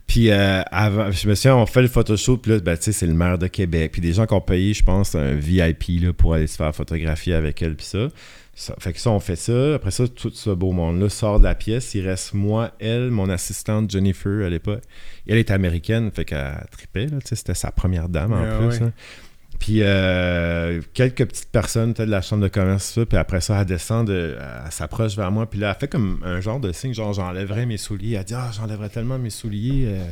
Puis euh, avant, je me souviens, on fait le photoshoot, puis là, ben, tu sais, c'est le maire de Québec. Puis des gens qui ont payé, je pense, un VIP là, pour aller se faire photographier avec elle, puis ça. Ça- Fait que ça, on fait ça. Après ça, tout ce beau monde-là sort de la pièce. Il reste moi, elle, mon assistante Jennifer à l'époque. Elle est américaine, fait qu'elle tripait, là, tu sais, c'était sa première dame en Ah plus. ouais. là. Puis euh, quelques petites personnes peut-être de la chambre de commerce, ça, puis après ça, elle descend, de, elle s'approche vers moi, puis là, elle fait comme un genre de signe, genre j'enlèverais mes souliers. Elle dit Ah, j'enlèverais tellement mes souliers. euh.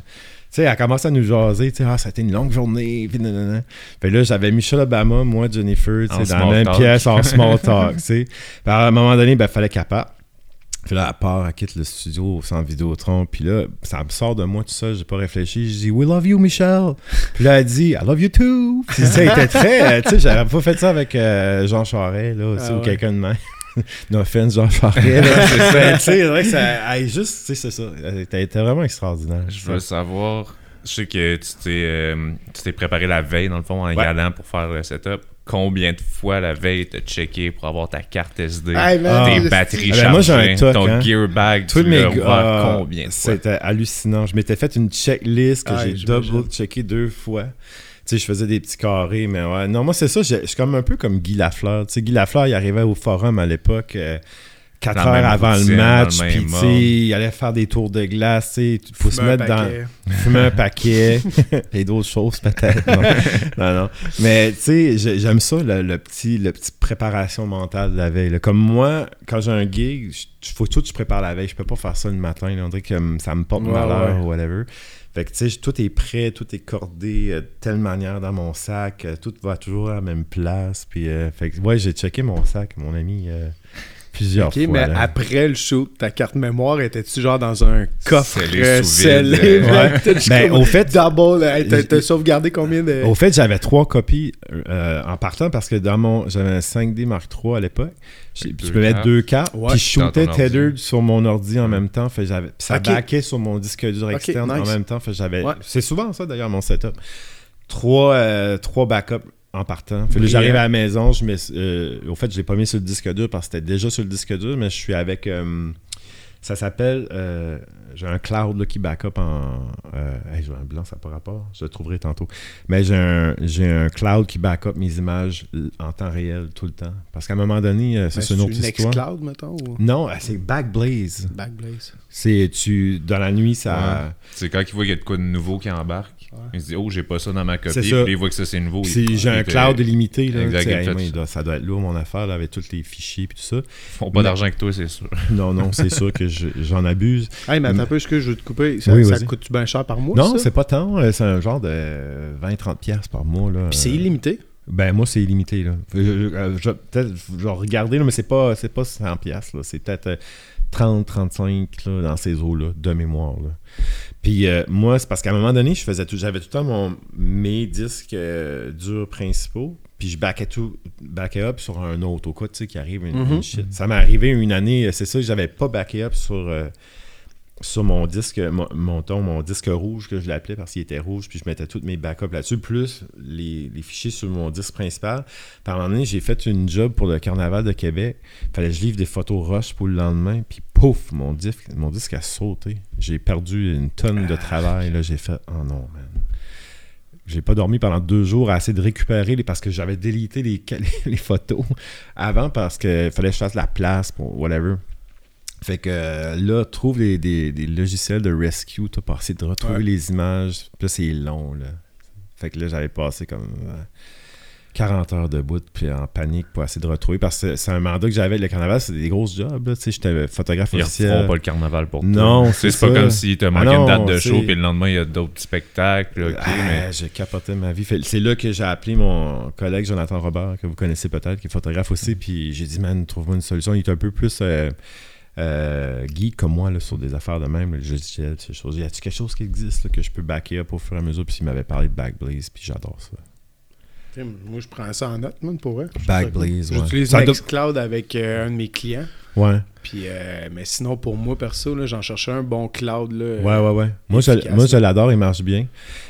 Tu sais, elle commence à nous jaser, tu sais, ah, ça a été une longue journée, puis nanana. Puis là, j'avais Michelle Obama, moi, Jennifer, tu sais, dans la même talk. pièce, en small talk, tu sais. Puis à un moment donné, ben, il fallait qu'elle parte. Puis là, elle part, elle quitte le studio sans Vidéotron. Puis là, ça me sort de moi tout seul, j'ai pas réfléchi. Je dis We love you, Michel. Puis là, elle dit I love you too. Puis ça, elle était très. euh, tu sais, j'avais pas fait ça avec euh, Jean Charest, là, Ah ou ouais. quelqu'un de même. no offense, Jean Charest. là. C'est ça. Mais tu sais, c'est vrai que ça. Elle est juste, tu sais, c'est ça. Elle était, elle était vraiment extraordinaire. Je veux savoir, je sais que tu t'es, euh, tu t'es préparé la veille, dans le fond, en y Ouais. allant pour faire le setup. Combien de fois la veille t'as checké pour avoir ta carte SD, Hey, man, tes batteries moi, j'ai un chargées, toc, ton hein. gear bag, Tous tu mes ah, combien de fois? C'était hallucinant. Je m'étais fait une checklist que Ah, j'ai double-checké deux fois. Tu sais, je faisais des petits carrés, mais ouais. Non, moi, c'est ça. Je je suis comme un peu comme Guy Lafleur. Tu sais, Guy Lafleur, il arrivait au forum à l'époque. euh, Quatre heures avant routine, le match, puis tu sais, il allait faire des tours de glace, tu faut se mettre dans, paquet. fumer un paquet et d'autres choses peut-être. Non. non, non. Mais tu sais, j'ai- j'aime ça, le, le petit, le petit préparation mentale de la veille. là. Comme moi, quand j'ai un gig, il faut tout que je prépare la veille. Je peux pas faire ça le matin. là. On dirait que ça me porte Ouais, malheur ouais. ou whatever. Fait que tu sais, tout est prêt, tout est cordé euh, de telle manière dans mon sac. euh, tout va toujours à la même place. Puis, euh, fait que, ouais, j'ai checké mon sac, mon ami, euh, plusieurs Ok, fois. mais là. après le shoot, ta carte mémoire était-tu genre dans un coffre Scellé scellé? euh, ouais. Ben, au fait- Double, hey, t'as- sauvegardé combien de. Au fait, j'avais trois copies euh, en partant parce que dans mon. J'avais un 5D Mark III à l'époque. Deux peux mettre deux cartes. Ouais. puis je shootais tethered sur mon ordi en même temps. Fait puis ça Ok. backait sur mon disque dur externe en nice. même temps. Fait que j'avais. Ouais. C'est souvent ça d'ailleurs mon setup. Trois, euh, trois backups en partant. Fait que j'arrive à la maison. Je mets, euh, au fait, je l'ai pas mis sur le disque dur parce que c'était déjà sur le disque dur, mais je suis avec. euh, ça s'appelle. euh, j'ai un cloud là, qui backup en. Euh, hey, j'ai un blanc, ça n'a pas rapport. Je le trouverai tantôt. Mais j'ai un, j'ai un cloud qui backup mes images l- en temps réel tout le temps. Parce qu'à un moment donné, euh, Ben, c'est une autre histoire. Nextcloud, mettons, ou? Non, euh, c'est Backblaze. Backblaze. C'est tu dans la nuit, ça. C'est quand il voit qu'il y a de quoi de nouveau qui embarque. Il se dit, oh, j'ai pas ça dans ma copie. C'est Puis il voit que ça, c'est nouveau. il- Si j'ai il un cloud illimité, là, hey, ça. doit- ça doit être lourd mon affaire là, avec tous les fichiers et tout ça. Ils font pas Mais- d'argent que toi, c'est sûr. Non, non, c'est sûr que je- j'en abuse. Hey, Mais- un peu, est-ce que je veux te couper? Ça, Oui, ça coûte-tu bien cher par mois? non, c'est pas tant. euh, C'est un genre de 20-30$ piastres par mois. Là. Puis c'est Euh, illimité? Ben moi c'est illimité là. Je, je- euh, je- peut-être regarder là, mais c'est pas c'est pas 100 pièces là, c'est peut-être euh, 30 35 là, dans ces eaux là de mémoire là. Puis euh, moi c'est parce qu'à un moment donné, je faisais tout j'avais tout le temps mon mes disques euh, durs principaux, puis je backais tout backais up sur un autre au cas tu sais qui arrive une, Mhm. une shit. Ça m'est arrivé une année, euh, c'est ça j'avais pas backé up sur euh, sur mon disque, mon, mon ton, mon disque rouge que je l'appelais parce qu'il était rouge, puis je mettais tous mes backups là-dessus, plus les, les fichiers sur mon disque principal. À un moment donné, j'ai fait une job pour le Carnaval de Québec. Fallait que je livre des photos rush pour le lendemain, puis pouf, mon disque, mon disque a sauté. J'ai perdu une tonne de travail. Là, j'ai fait, oh non, man. J'ai pas dormi pendant deux jours à essayer de récupérer les, parce que j'avais délité les, les photos avant parce que fallait que je fasse la place pour whatever. Fait que euh, là, trouve des, des- des logiciels de rescue, t'as passé de retrouver Ouais. les images. Puis là, c'est long, là. Fait que là, j'avais passé comme euh, 40 heures de bout, puis en panique pour essayer de retrouver. Parce que c'est un mandat que j'avais avec le carnaval, c'est des grosses jobs, là. Tu sais, j'étais photographe Ils officiel. referont pas le carnaval pour toi. Non, c'est pas comme si t'as Ah manqué une date de show, puis le lendemain, il y a d'autres spectacles. Ah, mais J'ai capoté ma vie. C'est là que j'ai appelé mon collègue Jonathan Robert, que vous connaissez peut-être, qui est photographe aussi. Puis j'ai dit, man, trouve-moi une solution. Il est un peu plus euh, euh, geek comme moi là, sur des affaires de même, le logiciel, ces choses. Y a-t-il quelque chose qui existe là, que je peux backer up au fur et à mesure? Puis il m'avait parlé de Backblaze, puis j'adore ça. Moi, je prends ça en note, man, pour vrai. Backblaze, ouais. J'utilise Nextcloud avec euh, un de mes clients. Ouais. Puis, euh, mais sinon, pour moi, perso, j'en cherchais un bon cloud. Là, Ouais, ouais, ouais. Moi, je, moi, je l'adore, il marche bien.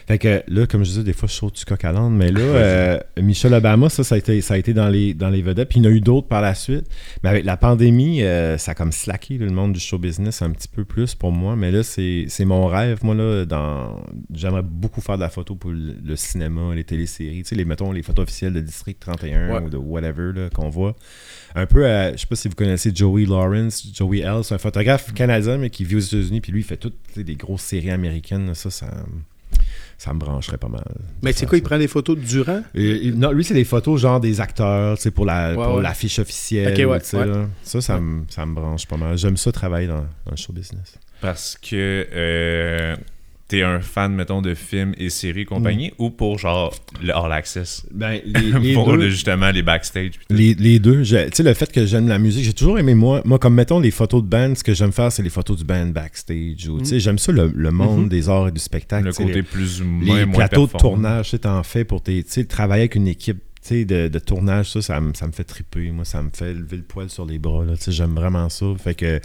Fait que là, comme je disais, des fois, je saute du coq à l'âne, mais là, euh, Michel Obama, ça, ça a été, ça a été dans, les, dans les vedettes. Puis il y en a eu d'autres par la suite. Mais avec la pandémie, euh, ça a comme slacké là, le monde du show business un petit peu plus pour moi. Mais là, c'est mon rêve. Moi, là, dans j'aimerais beaucoup faire de la photo pour le, le cinéma, les téléséries. Tu sais, les, mettons, les photos officielles de District 31 Ouais. ou de whatever qu'on voit. Un peu, à- je sais pas si vous connaissez Joey Lawrence, Joey L, c'est un photographe canadien, mais qui vit aux États-Unis, puis lui, il fait toutes des grosses séries américaines. Ça, ça, ça me brancherait pas mal. Mais c'est quoi, il prend des photos durant Et- et- non, lui, c'est des photos genre des acteurs, tu sais, pour la Ouais, pour ouais. l'affiche officielle. Ouais. Ça, ça, me, ça me branche pas mal. J'aime ça travailler dans, dans le show business. Parce que euh, t'es un fan, mettons, de films et séries compagnie, ou pour genre le All Access Ben, les, les Pour deux, le- justement les backstage. Les, les deux, tu sais, le fait que j'aime la musique, j'ai toujours aimé moi. Moi, comme mettons les photos de band, ce que j'aime faire, c'est les photos du band backstage. Ou, tu sais, J'aime ça, le, le monde Mhm. des arts et du spectacle. le côté les- plus ou les moins, plateaux de performant. tournage, tu sais, t'en fais pour tes. Tu sais, travailler avec une équipe sais, de, de tournage, ça, ça me, ça me fait triper. Moi, ça me fait lever le poil sur les bras. Là, J'aime vraiment ça. Fait que.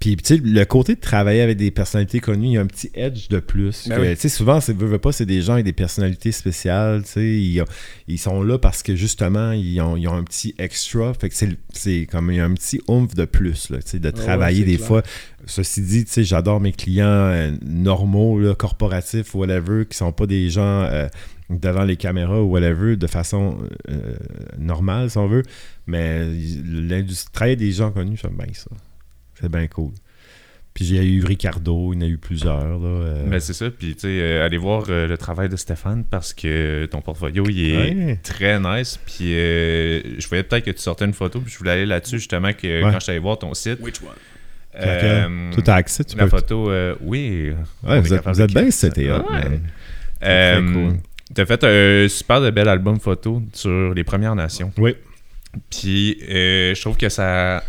Puis, tu sais, le côté de travailler avec des personnalités connues, il y a un petit edge de plus. Ben oui. tu sais, Souvent, c'est, veux pas, c'est des gens avec des personnalités spéciales. tu sais, Ils, ils sont là parce que justement, ils ont, ils ont un petit extra. Fait que c'est, c'est comme il y a un petit oomph de plus là, tu sais, de travailler des clair. fois. Ceci dit, tu sais, j'adore mes clients euh, normaux, là, corporatifs, whatever, qui sont pas des gens euh, devant les caméras ou whatever, de façon euh, normale, si on veut. Mais l'industrie, travailler des gens connus, j'aime bien ça. C'est bien cool. Puis j'ai eu Ricardo, il y en a eu plusieurs. Là, euh, Ben, c'est ça. Puis, tu sais, euh, allez voir euh, le travail de Stéphane parce que ton portfolio, il est Ouais. très nice. Puis, euh, je voyais peut-être que tu sortais une photo. Puis, je voulais aller là-dessus, justement, que Ouais. quand je suis allé voir ton site. Which one? euh, Toi, t'as accès, tu la peux. photo, euh, oui. Ouais, vous êtes, vous bien c'était hot, Ouais. Cool. T'as fait un super de bel album photo sur les Premières Nations. Oui. Puis euh, je trouve que ça.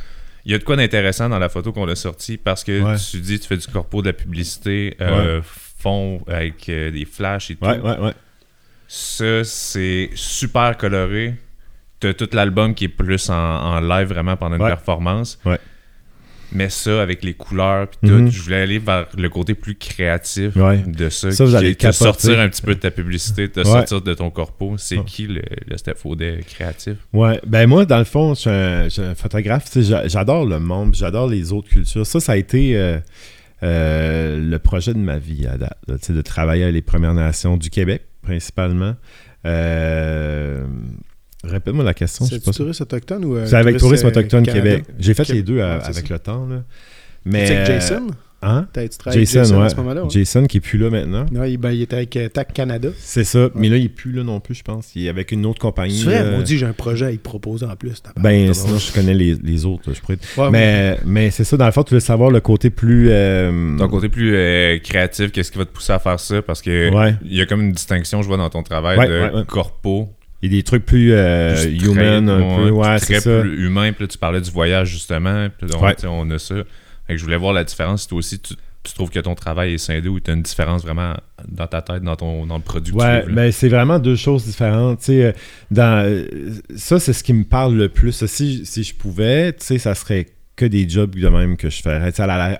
Il y a de quoi d'intéressant dans la photo qu'on a sortie parce que Ouais. tu dis tu fais du corpo de la publicité, euh, fond avec euh, des flashs et tout. Ouais, ouais, ouais. Ça, c'est super coloré. T'as tout l'album qui est plus en, en live vraiment pendant une Ouais. performance. Ouais. Mais ça, avec les couleurs puis tout, Mhm. je voulais aller vers le côté plus créatif Ouais. de ça. Ça, vous allez te sortir un petit peu de ta publicité, te Ouais. sortir de ton corpo. C'est Ouais. qui le, le Steph Audet créatif? Ouais, ben moi, dans le fond, je suis un, je suis un photographe, j'adore le monde, j'adore les autres cultures. Ça, ça a été euh, euh, le projet de ma vie à date, là, de travailler avec les Premières Nations du Québec, principalement. Euh, Répète-moi la question. C'est pas tourisme autochtone ou. euh, C'est avec Tourisme euh, Autochtone? Québec. J'ai fait les deux c'est avec le temps, là. Mais, sais que euh, Jason Hein? Avec Jason, Jason ouais. à ce moment-là ouais. Jason qui est plus là maintenant. Non, il, ben, il était avec euh, TAC Canada. C'est ça. Mais là, il est plus là non plus, je pense. Il est avec une autre compagnie. C'est vrai, là. on dit j'ai un projet à y proposer en plus. Ben, sinon, je connais les, les autres. là, je pourrais... Ouais, ouais. Mais, mais c'est ça, dans le fond, tu veux savoir le côté plus. euh, Ton côté plus euh, créatif, qu'est-ce qui va te pousser à faire ça? Parce que Ouais. il y a comme une distinction, je vois, dans ton travail Ouais, de ouais, ouais. corpo. Il y a des trucs plus, euh, plus human, très- un peu. Ouais, très ça. plus humain. Puis là, tu parlais du voyage, justement. Puis on, Ouais. on a ça. Fait que je voulais voir la différence. Si toi aussi, tu, tu trouves que ton travail est scindé ou tu as une différence vraiment dans ta tête, dans, ton, dans le produit que tu Ouais, mais c'est vraiment deux choses différentes. Euh, dans, euh, ça, c'est ce qui me parle le plus. Si, si je pouvais, tu sais, ça serait que des jobs de même que je ferais.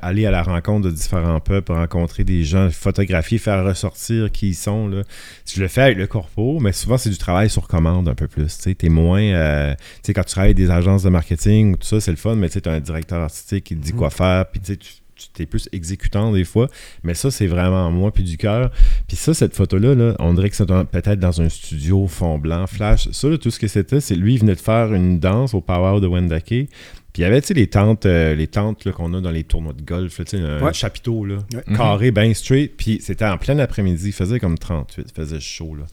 Aller, à la rencontre de différents peuples, rencontrer des gens, photographier, faire ressortir qui ils sont. Là. Je le fais avec le corpo, mais souvent, c'est du travail sur commande un peu plus. Tu t'es moins... euh, tu sais, quand tu travailles avec des agences de marketing ou tout ça, c'est le fun, mais tu t'as un directeur artistique qui te dit quoi faire, puis tu sais, tu es plus exécutant des fois, mais ça, c'est vraiment moi, puis du cœur. Puis ça, cette photo-là, là, on dirait que c'est peut-être dans un studio fond blanc, flash. Ça, là, tout ce que c'était, c'est lui, il venait de faire une danse au Power de Wendake. Puis il y avait, tu sais, les tentes, euh, les tentes là, qu'on a dans les tournois de golf, là, tu sais, un Ouais. chapiteau, là, Ouais. carré, bien straight. Puis c'était en plein après-midi, il faisait comme 38, il faisait chaud, là.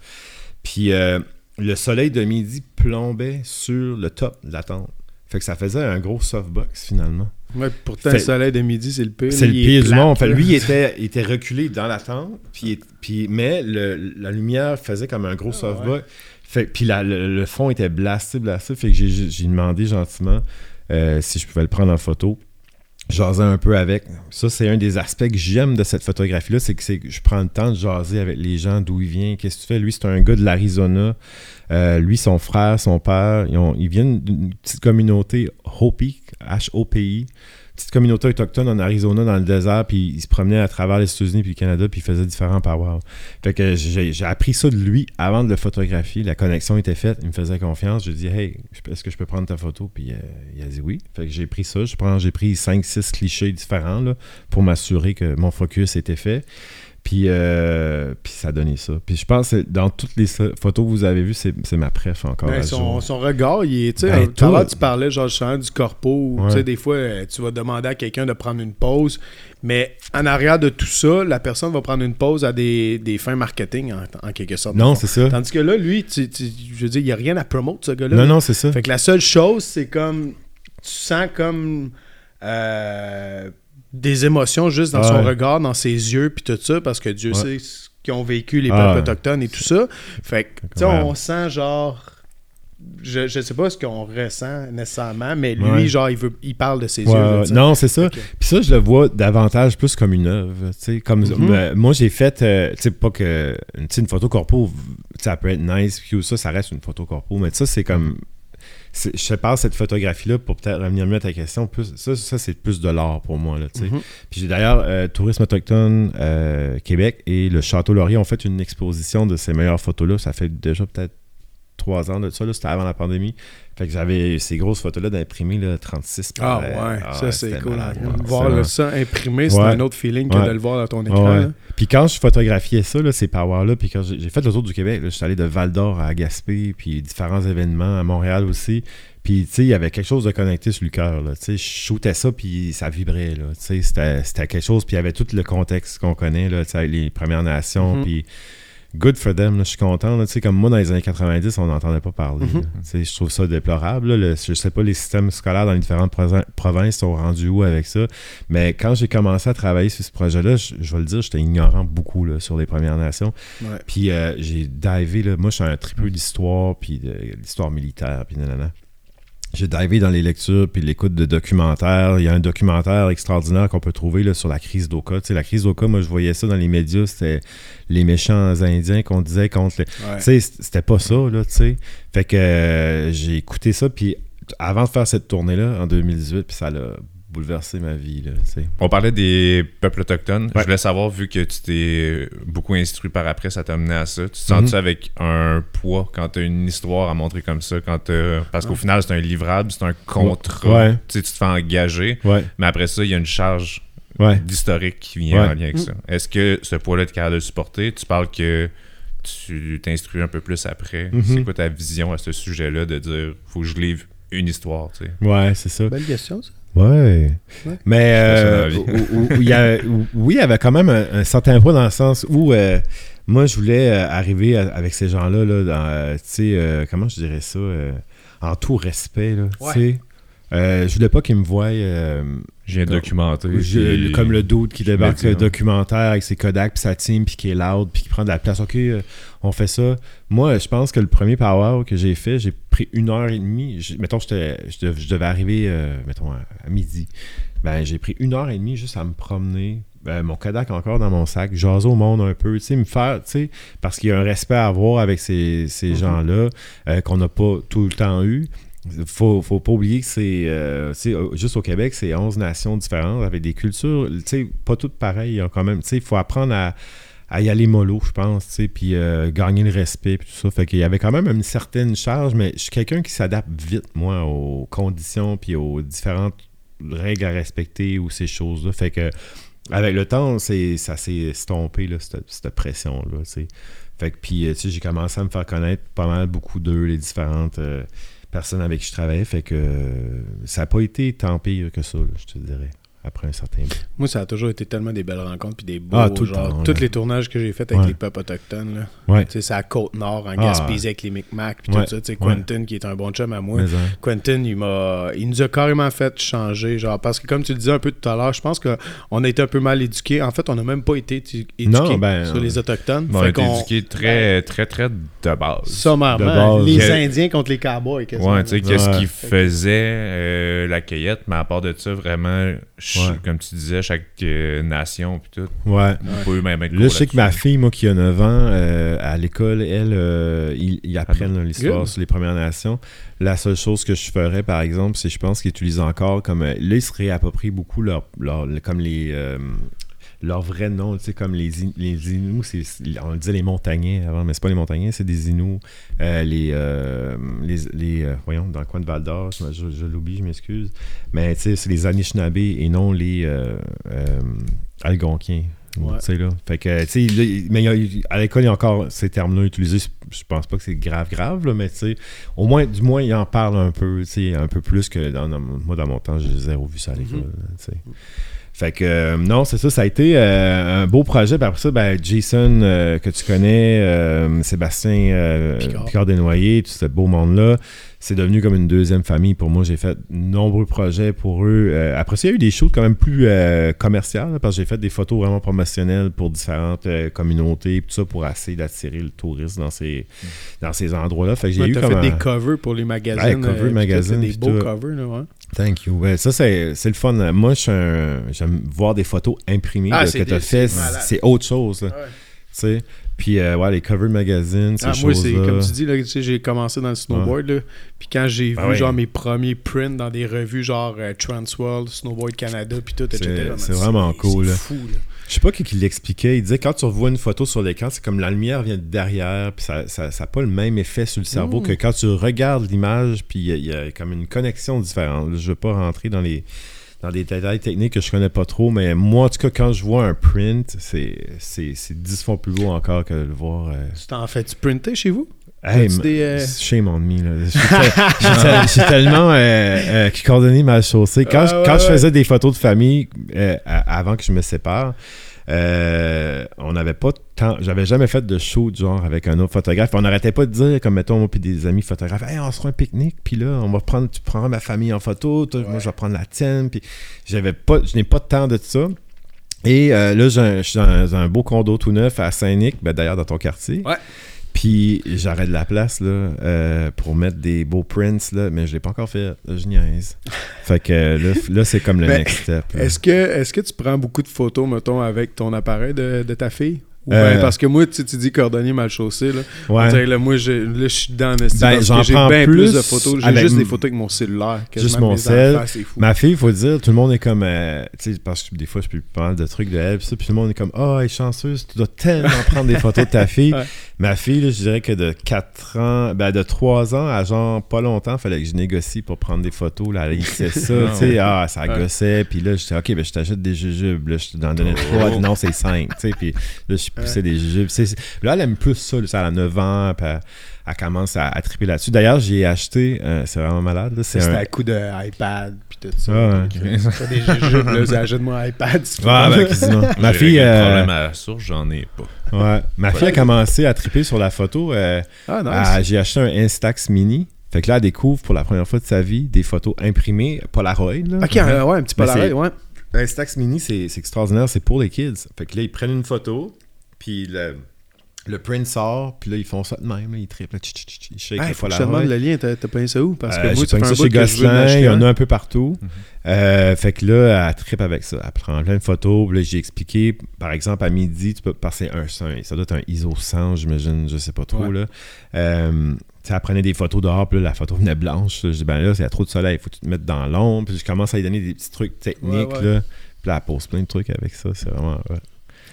Puis euh, le soleil de midi plombait sur le top de la tente. Fait que ça faisait un gros softbox, finalement. Ouais, pourtant, Fait- le soleil de midi, c'est le pire. C'est le pire du monde. Fait, lui, il était, il était reculé dans la tente, puis, puis, mais le- la lumière faisait comme un gros Ah, softbox. Fait, puis la- le, le fond était blasté, blasté. Fait que j'ai demandé gentiment euh, si je pouvais le prendre en photo. jaser un peu avec. Ça, c'est un des aspects que j'aime de cette photographie-là, c'est que, je prends le temps de jaser avec les gens, d'où il vient, qu'est-ce que tu fais? Lui, c'est un gars de l'Arizona. Euh, lui, son frère, son père, ils, ils viennent d'une petite communauté Hopi, H-O-P-I, petite communauté autochtone en Arizona, dans le désert, puis ils se promenaient à travers les États-Unis puis le Canada, puis ils faisaient différents powwows. Fait que j'ai j'ai appris ça de lui avant de le photographier. La connexion était faite, il me faisait confiance. Je lui ai dit, hey, est-ce que je peux prendre ta photo? Puis euh, il a dit oui. Fait que j'ai pris ça. J'ai pris 5-6 clichés différents là, pour m'assurer que mon focus était fait. Puis, euh, puis ça a donné ça. Puis je pense que dans toutes les photos que vous avez vues, c'est ma préf encore. Ben, à son, jour. son regard, il est, tu sais, Ben, tu parlais, genre, justement, du corpo, Ouais. tu sais, des fois, euh, tu vas demander à quelqu'un de prendre une pause, mais en arrière de tout ça, la personne va prendre une pause à des, des fins marketing, en, en quelque sorte. Non, c'est ça. Tandis que là, lui, tu- tu- je veux dire, il n'y a rien à promote, ce gars-là. Non, non, c'est ça. Fait que la seule chose, c'est comme. Tu sens comme. euh, des émotions juste dans Ah son ouais. regard, dans ses yeux, puis tout ça, parce que Dieu Ouais. sait ce qu'ils ont vécu, les Ah peuples ouais. autochtones et tout ça. Fait que, tu sais, on sent genre. Je, je sais pas ce qu'on ressent nécessairement, mais lui, genre, il, veut, il parle de ses yeux. là, non, c'est ça. Puis ça, je le vois davantage plus comme une œuvre. Mhm. euh, moi, j'ai fait, euh, tu sais, pas que. Tu sais, une photo corpo, ça peut être nice, puis ça, ça reste une photo corpo. Mais ça, c'est comme. Je sépare cette photographie-là pour peut-être revenir mieux à ta question. Plus, ça, ça c'est plus de l'art pour moi. Là. Mhm. Puis j'ai d'ailleurs, euh, Tourisme Autochtone euh, Québec et le Château Laurier ont fait une exposition de ces meilleures photos-là. Ça fait déjà peut-être trois ans de ça. C'était avant la pandémie. Fait que j'avais ces grosses photos-là d'imprimer là, 36 Ah par- ouais, ah ça c'est cool. malade, hein. ouais. Voir le ça imprimé, c'est un autre feeling que Ouais. de le voir dans ton écran. Puis quand je photographiais ça, là, ces powers-là, puis quand j'ai fait le tour du Québec, je suis allé de Val d'Or à Gaspé, puis différents événements à Montréal aussi. Puis, tu sais, il y avait quelque chose de connecté sur le cœur. Tu sais, je shootais ça, puis ça vibrait. Tu sais, c'était quelque chose, puis il y avait tout le contexte qu'on connaît, là, tu sais, avec les Premières Nations, Mhm. puis good for them, là, je suis content. là. Comme moi, dans les années 90, on n'entendait pas parler. Mhm. sais, je trouve ça déplorable. là. Le- je sais pas, les systèmes scolaires dans les différentes provinces- sont rendus où avec ça. Mais quand j'ai commencé à travailler sur ce projet-là, je, je vais le dire, j'étais ignorant beaucoup là, sur les Premières Nations. Ouais. Puis euh, j'ai divé, là, moi je suis un tripeux d'histoire, puis de l'histoire militaire, puis nanana. J'ai divé dans les lectures, puis l'écoute de documentaires. Il y a un documentaire extraordinaire qu'on peut trouver là, sur la crise d'Oka. Tu sais, la crise d'Oka, moi je voyais ça dans les médias, c'était les méchants Indiens qu'on disait contre les... Ouais. Tu sais, c'était pas ça, là, tu sais. Fait que euh, j'ai écouté ça, puis avant de faire cette tournée-là, en 2018, puis ça a bouleversé ma vie, là. On parlait des peuples autochtones. Ouais. Je voulais savoir, vu que tu t'es beaucoup instruit par après, ça t'a amené à ça. Tu te sens-tu Mhm. avec un poids quand tu as une histoire à montrer comme ça? Quand t'as- Parce qu'au final, c'est un livrable, c'est un contrat. Ouais. Tu sais, tu te fais engager. Ouais, Mais après ça, il y a une charge ouais. d'historique qui vient Ouais. en lien avec ça. Est-ce que ce poids-là, tu es capable de le supporter? Tu parles que tu t'instruis un peu plus après. Mhm. C'est quoi ta vision à ce sujet-là de dire faut que je livre une histoire, tu sais? Ouais, c'est ça. Belle question, ça. Ouais. Ouais. Mais euh, où- où- où y a- oui, il y avait quand même un, un certain poids dans le sens où euh, moi, je voulais euh, arriver à- avec ces gens-là, là, dans, euh, tu sais, euh, comment je dirais ça, euh, en tout respect, là, tu Ouais. sais. Euh, je voulais pas qu'ils me voient euh, J'ai documenté. puis- comme le dude qui débarque le documentaire avec ses Kodak puis sa team puis qui est loud puis qui prend de la place. Ok, euh, on fait ça. Moi, je pense que le premier power que j'ai fait, j'ai pris une heure et demie. Mettons, je, dev- je devais arriver, euh, mettons, à, à midi. Ben, j'ai pris une heure et demie juste à me promener. Ben, mon Kodak encore dans mon sac, jaser au monde un peu, tu sais, me faire, tu sais, parce qu'il y a un respect à avoir avec ces, ces Mhm. gens-là euh, qu'on n'a pas tout le temps eu. Faut, faut pas oublier que c'est, euh, juste au Québec, c'est 11 nations différentes avec des cultures, pas toutes pareilles hein, quand même. Il faut apprendre à, y aller mollo, je pense, puis euh, gagner le respect, puis tout ça. Fait qu'il y avait quand même une certaine charge, mais je suis quelqu'un qui s'adapte vite, moi, aux conditions, puis aux différentes règles à respecter ou ces choses-là. Fait que, avec le temps, ça s'est estompé, là, cette, pression-là. Fait que, puis, euh, j'ai commencé à me faire connaître pas mal, beaucoup d'eux, les différentes personnes avec qui je travaillais. Fait que euh, ça n'a pas été tant pire que ça, je te dirais, après un certain bout. Moi, ça a toujours été tellement des belles rencontres puis des beaux, Ah, tout le genre, temps, tous là. les tournages que j'ai faits avec Ouais. les peuples autochtones, là. Ouais. Tu sais, c'est à Côte-Nord, en Ah. Gaspésie, avec les Micmacs, puis Ouais. tout ça. Tu sais. Quentin, qui est un bon chum à moi. Mais, hein, Quentin, il m'a, il nous a carrément fait changer, genre, parce que comme tu le disais un peu tout à l'heure, je pense qu'on a été un peu mal éduqués. En fait, on n'a même pas été éduqués Non, ben, sur les autochtones. Bon, on Fait a été éduqués très, très, très de base. Sommairement, De base. les Que- Indiens contre les cowboys, quasiment. Ouais, tu sais, qu'est-ce Ouais. qu'ils faisaient, euh, la cueillette, mais à part de ça, vraiment, je Ouais. comme tu disais, chaque euh, nation, puis tout. Ouais. On peut même être Là, je sais que ma fille, moi, qui a 9 ans, euh, à l'école, elle, euh, ils, ils apprennent l'histoire sur les Premières Nations. La seule chose que je ferais, par exemple, c'est je pense qu'ils utilisent encore comme. là, ils se réapproprient beaucoup leur, leur- comme les. Leur vrai nom, tu sais, comme les, In- les Inuits, c'est- c'est- on disait les montagnais avant, mais c'est pas les montagnais, c'est des Inuits. Euh, les, euh, les, les, euh, voyons, dans le coin de Val d'Or, je, je- je l'oublie, je m'excuse. Mais tu sais, c'est les Anishinaabe et non les Algonquiens. Ouais. Tu sais, là. Fait que, tu sais, là, mais il y a- à l'école, il y a encore ces termes-là utilisés. Je pense pas que c'est grave, grave, là, mais tu sais, au moins, du moins, il en parle un peu, tu sais, un peu plus que dans, dans- moi, dans mon temps, j'ai zéro vu ça à l'école, sais. Fait que, euh, non, c'est ça, ça a été euh, un beau projet. Puis après ça, ben, Jason, euh, que tu connais, Sébastien Picard. Picard, Desnoyers, tout ce beau monde-là, c'est devenu comme une deuxième famille pour moi. J'ai fait de nombreux projets pour eux. Après ça, il y a eu des choses quand même plus commerciales, là, parce que j'ai fait des photos vraiment promotionnelles pour différentes communautés, tout ça pour essayer d'attirer le tourisme dans ces, dans ces endroits-là. Fait que j'ai Ouais, eu comme fait un- des covers pour les magazines. Ouais, cover euh, puis tout, magazine, Des beaux tout. covers, là, ouais. Thank you. Ben, ça, c'est le fun. Moi, j'aime voir des photos imprimées Ah, là, que tu as fait. c'est autre chose. là. Ouais. Tu sais. Puis, euh, ouais, les cover magazines, ces Ah, moi, c'est comme tu dis, là, tu sais, j'ai commencé dans le snowboard. Là, puis quand j'ai vu Ah ouais. genre mes premiers prints dans des revues genre euh, Transworld, Snowboard Canada, puis tout, etc. C'est- vraiment cool, C'est fou. Là. Je sais pas qui, qui l'expliquait. Il disait quand tu revois une photo sur l'écran, c'est comme la lumière vient de derrière, puis ça n'a ça, ça a pas le même effet sur le cerveau Mm. que quand tu regardes l'image, puis il y, a- il y a comme une connexion différente. Là, Je veux pas rentrer dans les dans des détails techniques que je connais pas trop, mais moi, en tout cas, quand je vois un print, c'est c'est c'est dix fois plus beau encore que de le voir. euh, Tu t'en fais-tu printer chez vous? Hey, euh, Shame on me. Suis tellement euh, euh, coordonné mal chaussé. Quand, Ah, je, ouais, quand je ouais. faisais des photos de famille euh, avant que je me sépare, euh, on n'avait pas de temps. J'avais jamais fait de shoot genre avec un autre photographe. On n'arrêtait pas de dire, comme mettons, moi puis des amis photographes, hey, on se fera un pique-nique, puis là, on va prendre, tu prendras ma famille en photo, toi, moi je vais prendre la tienne. Puis j'avais pas, je n'ai pas de temps de ça. Et euh, là, j'ai un- je suis dans un beau condo tout neuf à Saint-Nic, ben, d'ailleurs dans ton quartier. Ouais. Puis j'arrête de la place là, euh, pour mettre des beaux prints, là, mais je l'ai pas encore fait. Je niaise. fait que là, là, c'est comme le Ben, next step. Est-ce que, est que tu prends beaucoup de photos, mettons, avec ton appareil de, de ta fille? Ou Euh, ben, parce que moi, tu, tu dis cordonnier mal chaussé, là. Ouais. dirait, là, moi, je, là, je suis dans le Ben, j'en que j'ai prends bien plus, plus de photos. J'ai juste des photos avec mon cellulaire. Juste mon cell. Ma fille, il faut dire, tout le monde est comme. euh, tu sais, parce que des fois, je peux pas mal de trucs de elle, ça, puis tout le monde est comme, oh, elle est chanceuse, tu dois tellement prendre des photos de ta fille. Ouais. Ma fille, là, je dirais que de 4 ans, ben, de 3 ans à genre pas longtemps, fallait que je négocie pour prendre des photos. Là, elle ça, tu sais, ouais. ah, ça Ouais. gossait, puis là, j'étais, ok, ben, je t'achète des jujubes. Là, je t'en donnais Oh. 3, non, c'est 5, tu sais, puis là, je poussais des jujubes. C'est- c'est- Là, elle aime plus ça, elle a 9 ans, puis elle, elle commence à, à triper là-dessus. D'ailleurs, j'ai acheté, euh, c'est vraiment malade, là, c'est C'était un. à coup de iPad, puis tout ça. Ah, ouais. T'as des jujubes, là, achète mon iPad. ben. Ma J'ai fille, euh, problème à la source, j'en ai pas. ouais, ma fille a commencé à triper sur la photo. euh, Ah, nice. à- J'ai acheté un Instax Mini. Fait que là, elle découvre pour la première fois de sa vie des photos imprimées Polaroid. Là. Ok, euh, ouais, un petit Polaroid, ouais. Instax Mini, c'est c'est extraordinaire. C'est pour les kids. Fait que là, ils prennent une photo, puis le, le print sort, puis là, ils font ça de même. là, ils trippent, là, tch, tch, tch, ils shake Hey, faut que je demande le lien, t'as payé ça où? Parce que Euh, moi, j'ai ça chez Gosselin, il y en a un peu partout. Euh, fait que là, elle trippe avec ça. Elle prend plein de photos. Puis là, j'ai expliqué, par exemple, à midi, tu peux passer un, ça doit être un ISO 100, j'imagine, je sais pas trop. Ouais. Là. Euh, tu elle prenait des photos dehors, puis là, la photo venait blanche. Je dis, ben là, il y a trop de soleil, il faut que tu te mettes dans l'ombre. Puis je commence à lui donner des petits trucs techniques. Ouais, ouais. Là. Puis là, elle pose plein de trucs avec ça. C'est vraiment.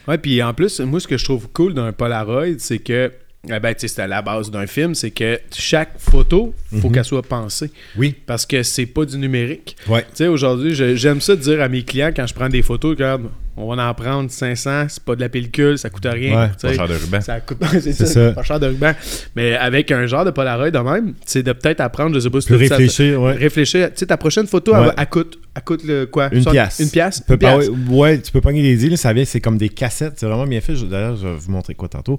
Ouais. Puis en plus, moi, ce que je trouve cool d'un Polaroid, c'est que, eh ben, tu sais, c'est à la base d'un film, c'est que chaque photo, faut Mhm. qu'elle soit pensée. Oui. Parce que c'est pas du numérique. Ouais. Tu sais, aujourd'hui, j'aime ça de dire à mes clients quand je prends des photos, regarde, on va en prendre 500, c'est pas de la pellicule, ça coûte rien. Ouais. Pas cher de ruban. Ça coûte c'est ça, ça. pas cher de ruban. Mais avec un genre de Polaroid de même, c'est de peut-être apprendre, je sais pas si tu- réfléchir, ouais. Réfléchir. Tu sais, ta prochaine photo, elle, Ouais. va- elle coûte, elle coûte le quoi? Une pièce. Une pièce? Tu peux Une pas- ouais, tu peux pogner des îles, ça vient, c'est comme des cassettes, c'est vraiment bien fait. D'ailleurs, je vais vous montrer quoi tantôt.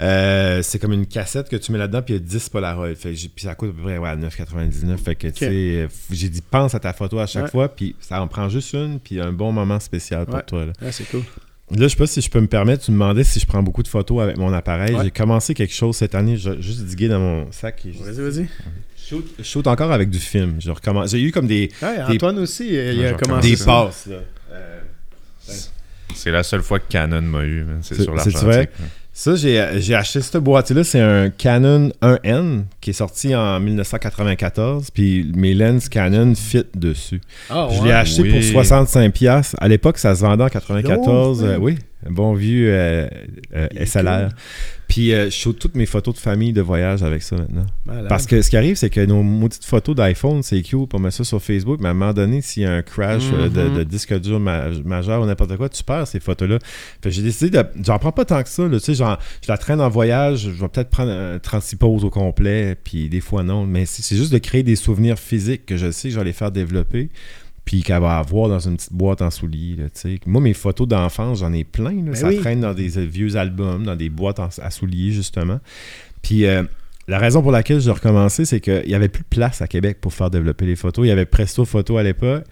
Euh, c'est comme une cassette que tu mets là-dedans, puis il y a 10 Polaroid. Fait puis ça coûte à peu près ouais, 9,99. Fait que, tu sais, euh, j'ai dit, pense à ta photo à chaque fois, puis ça en prend juste une, puis un bon moment spécial pour toi. Là. Ah, c'est cool. Là, je sais pas si je peux me permettre, tu me demandais si je prends beaucoup de photos avec mon appareil. Ouais. J'ai commencé quelque chose cette année, j'ai juste digué dans mon sac. Vas-y, vas-y. Je shoot- encore avec du film. J'ai eu comme des, Ouais, Des- Antoine aussi, il a commencé. des ça. passes. Là. C'est la seule fois que Canon m'a eu, c'est C'est- sur l'argentique. vrai? Ça, j'ai j'ai acheté cette boîte-là. C'est un Canon 1N qui est sorti en 1994. Puis mes lenses Canon fit dessus. Ah, Je l'ai acheté Oui. pour 65$. À l'époque, ça se vendait en 94. Oh, euh, oui, un bon vieux euh, euh, SLR. Puis euh, je shoot toutes mes photos de famille de voyage avec ça maintenant. Malade. Parce que ce qui arrive, c'est que nos maudites photos d'iPhone, c'est cute pour mettre ça sur Facebook, mais à un moment donné, s'il y a un crash euh, de, Mhm. de disque dur ma- majeur ou n'importe quoi, tu perds ces photos-là. J'ai décidé de. J'en prends pas tant que ça. Là, tu sais, genre, je la traîne en voyage, je vais peut-être prendre 36 poses au complet, puis des fois non. Mais c'est juste de créer des souvenirs physiques que je sais que je vais les faire développer. Puis qu'elle va avoir dans une petite boîte en soulier. là, tu sais. Moi, mes photos d'enfance, j'en ai plein. là. Ben ça oui. traîne dans des euh, vieux albums, dans des boîtes en- à souliers, justement. Puis euh, la raison pour laquelle j'ai recommencé, c'est qu'il n'y avait plus de place à Québec pour faire développer les photos. Il y avait Presto Photo à l'époque,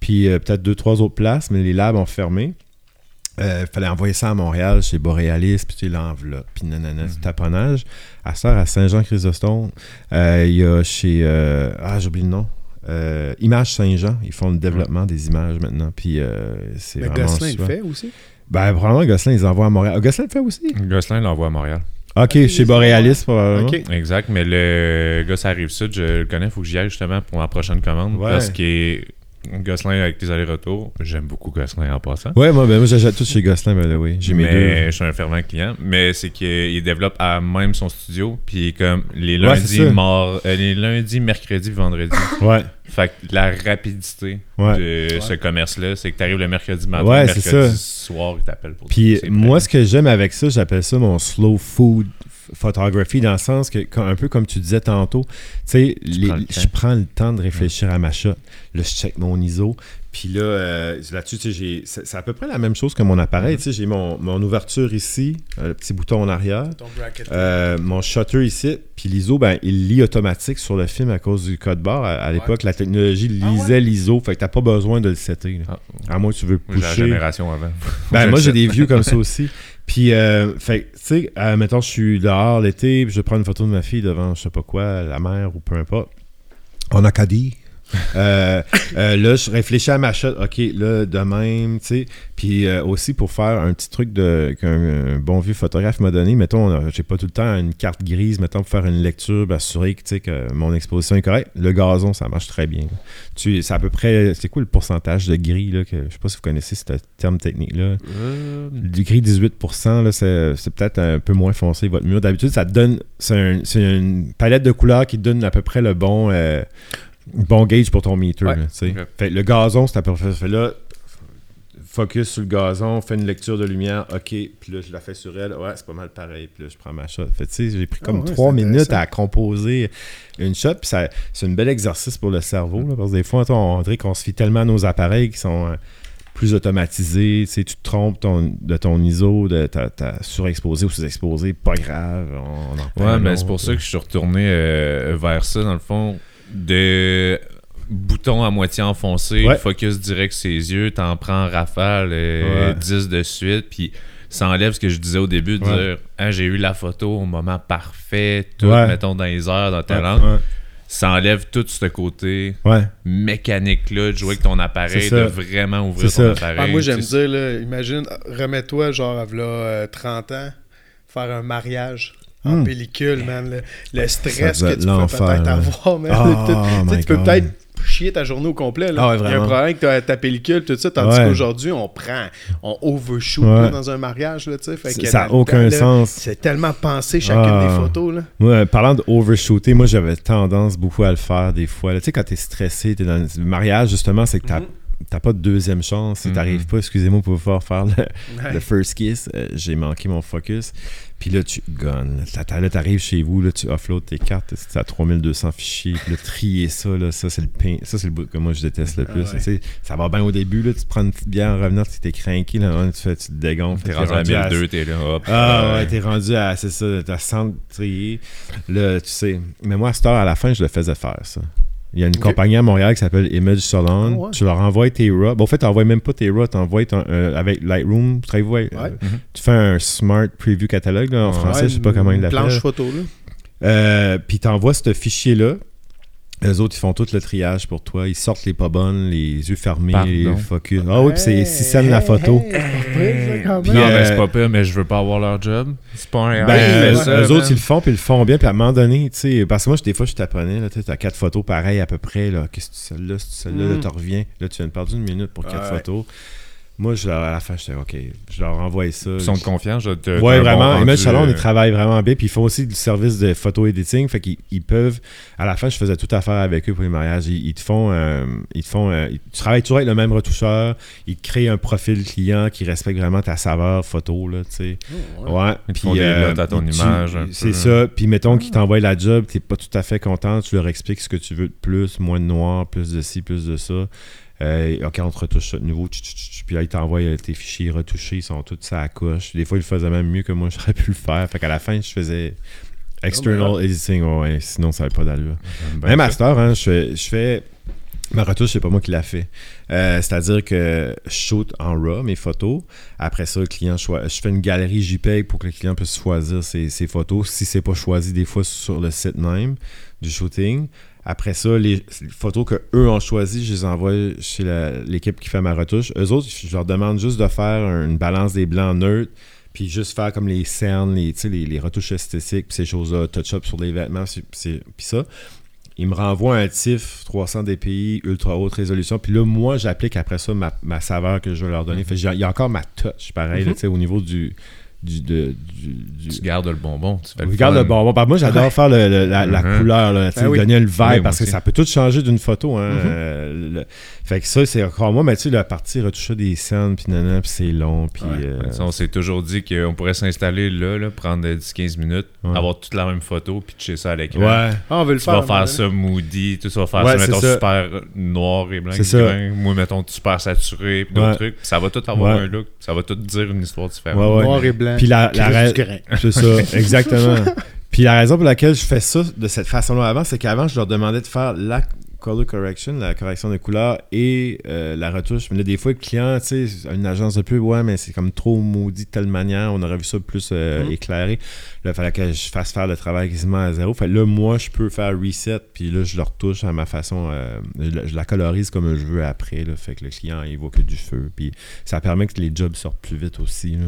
puis euh, peut-être deux, trois autres places, mais les labs ont fermé. Il fallait envoyer ça à Montréal, chez Borealis, puis tu l'enveloppe, puis nanana, Mhm. du taponnage. À ça, à Saint-Jean-Chrysostome, il y a chez... ah, j'oublie le nom. Euh, Images Saint-Jean, ils font le développement des images maintenant, puis euh, c'est Mais vraiment Gosselin le fait aussi? Ben, probablement, Gosselin, ils envoient à Montréal. Ah, Gosselin le fait aussi? Gosselin l'envoie à Montréal. Ok, Ok, chez Borealis, probablement. Exact, mais le gars, ça arrive sud, je le connais, il faut que j'y aille justement pour ma prochaine commande. Ouais. Parce que Gosselin avec les allers-retours, j'aime beaucoup Gosselin en passant. Ouais, moi, ben, moi j'achète tout chez Gosselin, by the way. J'ai mes deux. mais je suis un fervent client. Mais c'est qu'il développe à même son studio. Puis comme les Ouais, lundis, ça. mor- euh, les lundis, mercredis, vendredis. Ouais, fait que la rapidité ouais. de ce commerce-là, c'est que tu arrives le mercredi matin, Ouais, mercredi ça. soir, ils t'appellent pour Puis moi, ce que j'aime avec ça, j'appelle ça mon slow food photography, dans le sens que, un peu comme tu disais tantôt, tu sais, je prends le temps de réfléchir à ma shot. Là, je check mon ISO. Puis là, euh, là-dessus, j'ai- c'est à peu près la même chose que mon appareil. Sais, j'ai mon, mon ouverture ici, euh, le petit bouton en arrière. Euh, mon shutter ici, puis l'ISO, ben, il lit automatique sur le film à cause du code barre. À, à l'époque, la technologie Ah lisait l'ISO, fait que t'as pas besoin de le setter. Ah, À moins que tu veux j'ai la pousser. génération avant. Ben, moi, j'ai des vieux comme ça aussi. Puis, euh, fait tu sais, euh, mettons, je suis dehors l'été, puis je prends une photo de ma fille devant, je sais pas quoi, la mer ou peu importe. En Acadie. Euh, euh, là, je réfléchis à ma shot. OK, là, de même, tu sais. Puis euh, aussi, pour faire un petit truc qu'un un bon vieux photographe m'a donné, mettons, j'ai pas tout le temps une carte grise, mettons, pour faire une lecture, assurer que, que mon exposition est correcte. Le gazon, ça marche très bien. Tu, c'est à peu près, c'est quoi le pourcentage de gris, là, que, je sais pas si vous connaissez ce terme technique-là. Du gris 18%, là, c'est, c'est peut-être un peu moins foncé votre mur. D'habitude, ça donne. C'est, un- c'est une palette de couleurs qui donne à peu près le bon, bon gauge pour ton meter. Ouais. là. Fait, le gazon, c'est à peu près. Fait là, focus sur le gazon, fais une lecture de lumière, ok, puis là, je la fais sur elle, ouais, c'est pas mal pareil, puis là, je prends ma shot. Fait tu sais, j'ai pris comme Ah ouais, trois minutes à composer une shot, puis ça, c'est un bel exercice pour le cerveau, là, parce que des fois, on, on dirait qu'on se fie tellement à nos appareils qui sont euh, plus automatisés, tu sais, tu te trompes ton- de ton ISO, de ta, ta surexposé ou sous-exposé, pas grave, on, on en reprend Ouais, autre. c'est pour ça que je suis retourné euh, vers ça, dans le fond, de bouton à moitié enfoncé, Ouais. focus direct ses yeux, t'en prends en rafale euh, Ouais. 10 de suite, puis ça enlève ce que je disais au début, de Ouais. dire Ah, j'ai eu la photo au moment parfait, tout, Ouais. mettons, dans les heures, dans ta Ouais, langue. Ça enlève tout ce côté mécanique-là de jouer avec ton appareil, de vraiment ouvrir ton ça. appareil. Ah, moi, j'aime dire, là, imagine, remets-toi, genre, à v'là, euh, 30 ans, faire un mariage en Hmm. pellicule, man. Le, stress que tu peux peut-être avoir, man. Oh, Tu sais, tu peux peut-être chier ta journée au complet. Là. Ah ouais, Il y a un problème que ta, ta pellicule, tout ça, tandis Ouais. qu'aujourd'hui, on prend, on overshoot Ouais. là, dans un mariage, là, tu. Fait que ça n'a aucun là, sens. C'est tellement pensé chacune Ah. des photos, là. Moi, euh, parlant de overshooter, moi j'avais tendance beaucoup à le faire des fois. Tu sais, quand t'es stressé, t'es dans le mariage, justement, c'est que t'as Mhm. T'as pas de deuxième chance. Si t'arrives pas, excusez-moi, pour pouvoir faire le, Ouais. le first kiss, euh, j'ai manqué mon focus. Puis là, tu gunnes. Là, t'as- là, t'arrives chez vous, là, tu offloads tes cartes, à 3200 fichiers. Puis là, trier ça, là, ça, c'est le pain. Ça, c'est le bout que moi, je déteste le Ah plus. ouais. Tu sais, Ça va bien au début, là, tu prends une petite bière en revenant, tu t'es craqué, là, tu, fais, tu te dégonfles. T'es rendu à rendu à 1002, t'es là, hop. ah Euh, ouais, t'es rendu à, c'est ça, t'as 100 triés. Là, tu sais. Mais moi, à cette heure, à la fin, je le faisais faire, ça. Il y a une compagnie à Montréal qui s'appelle Image Salon. Ah ouais. Tu leur envoies tes RAW. Bon, en fait, t'envoies même pas tes RAW, t'envoies ton, euh, avec Lightroom. Tu, ouais, euh, tu fais un Smart Preview Catalogue, là, en Ouais, français, je sais pas comment il une l'appelle. Planche photo, là. Euh, Puis t'envoies ce fichier-là. Eux autres, ils font tout le triage pour toi. Ils sortent les pas bonnes, les yeux fermés, Pardon. les focus. Ah oui, puis c'est 6 cents la photo. Hey, non, mais c'est pas pire, mais je veux pas avoir leur job. C'est pas un Ben, eux, ça, eux man. autres, ils le font, puis ils le font bien. Puis à un moment donné, tu sais, parce que moi, des fois, je t'apprenais, là, tu as quatre photos pareilles à peu près. là. Qu'est-ce que c'est celle-là, c'est celle-là, là, Mm. tu reviens. Là, tu viens de perdre une minute pour quatre Ouais. photos. Moi, je, à la fin, j'étais OK, je leur envoie ça. Ils sont de confiance. je te- Ouais, vraiment. bon Image Salon, euh, ils travaillent vraiment bien. Puis ils font aussi du service de photo editing. Fait qu'ils ils peuvent. À la fin, je faisais tout affaire avec eux pour les mariages. Ils, ils te font. euh, ils te font euh, ils- tu travailles toujours avec le même retoucheur. Ils te créent un profil client qui respecte vraiment ta saveur photo, là, tu sais. Oh, ouais. Ouais. Ils te Puis font euh, à ton tu- image, C'est ça. Puis mettons qu'ils t'envoient la job, t'es pas tout à fait content. Tu leur expliques ce que tu veux de plus, moins de noir, plus de ci, plus de ça. Euh, ok, on te retouche ça de nouveau. tch, tch, tch, Puis là, ils t'envoient euh, tes fichiers retouchés. Ils sont tous ça à couche. Des fois, ils le faisaient même mieux que moi, j'aurais pu le faire. Fait qu'à la fin, je faisais external editing. Ouais, sinon, ça n'avait pas d'allure. ben, Même à ça. cette heure, hein, je, fais, je fais- Ma retouche, c'est pas moi qui l'a fait. Euh, C'est-à-dire que je shoot en RAW mes photos. Après ça, le client choi- Je fais une galerie JPEG pour que le client puisse choisir ses, ses photos. Si c'est pas choisi, des fois sur le site même du shooting. Après ça, les, photos que eux ont choisies, je les envoie chez l'équipe qui fait ma retouche. Eux autres, je leur demande juste de faire une balance des blancs neutres, puis juste faire comme les cernes, les, les, les retouches esthétiques, puis ces choses-là, touch-up sur les vêtements, puis ça. Ils me renvoient un TIFF 300 dpi, ultra haute résolution. Puis là, moi, j'applique après ça ma, ma saveur que je veux leur donner. Fait j'ai- il y a encore ma touch, pareil, sais, au niveau du. Du, de- du, du- Tu gardes le bonbon. Tu fais le Regarde fun. le bonbon. Par moi, j'adore faire le- le- la, la couleur, là, tu sais, Ben oui. donner le Oui, moi parce que aussi. ça peut tout changer d'une photo. Hein, Mhm. euh, le- Fait que ça, c'est encore moi, mais tu sais, la partie retoucher des scènes, puis nanana, puis c'est long, puis... Ouais. euh, Ça, on s'est toujours dit qu'on pourrait s'installer là, là, prendre 10-15 minutes, Ouais. avoir toute la même photo, pitcher ça à l'écran. ouais. Ah, on veut le Tu faire. vas un moment faire ça moody, tu vas faire Ouais, ça, mettons, ça. super noir et blanc. C'est et ça. grain. Moi, mettons, super saturé, puis d'autres Ouais. trucs. Ça va tout avoir Ouais. un look, ça va tout dire une histoire différente. Ouais, donné. ouais. Noir et blanc. Puis la, la. C'est ça, exactement. Puis la raison pour laquelle je fais ça de cette façon-là avant, c'est qu'avant, je leur demandais de faire la color correction, la correction de couleur et euh, la retouche. Mais là, des fois, le client, tu sais, une agence de pub, ouais, mais c'est comme trop maudit de telle manière, on aurait vu ça plus euh, Mhm. éclairé. Là, il fallait que je fasse faire le travail quasiment à zéro. Fait que là, moi, je peux faire reset, puis là, je le retouche à ma façon, euh, je, la- je la colorise comme je veux après. Là, fait que le client, il voit que du feu. Puis ça permet que les jobs sortent plus vite aussi. là.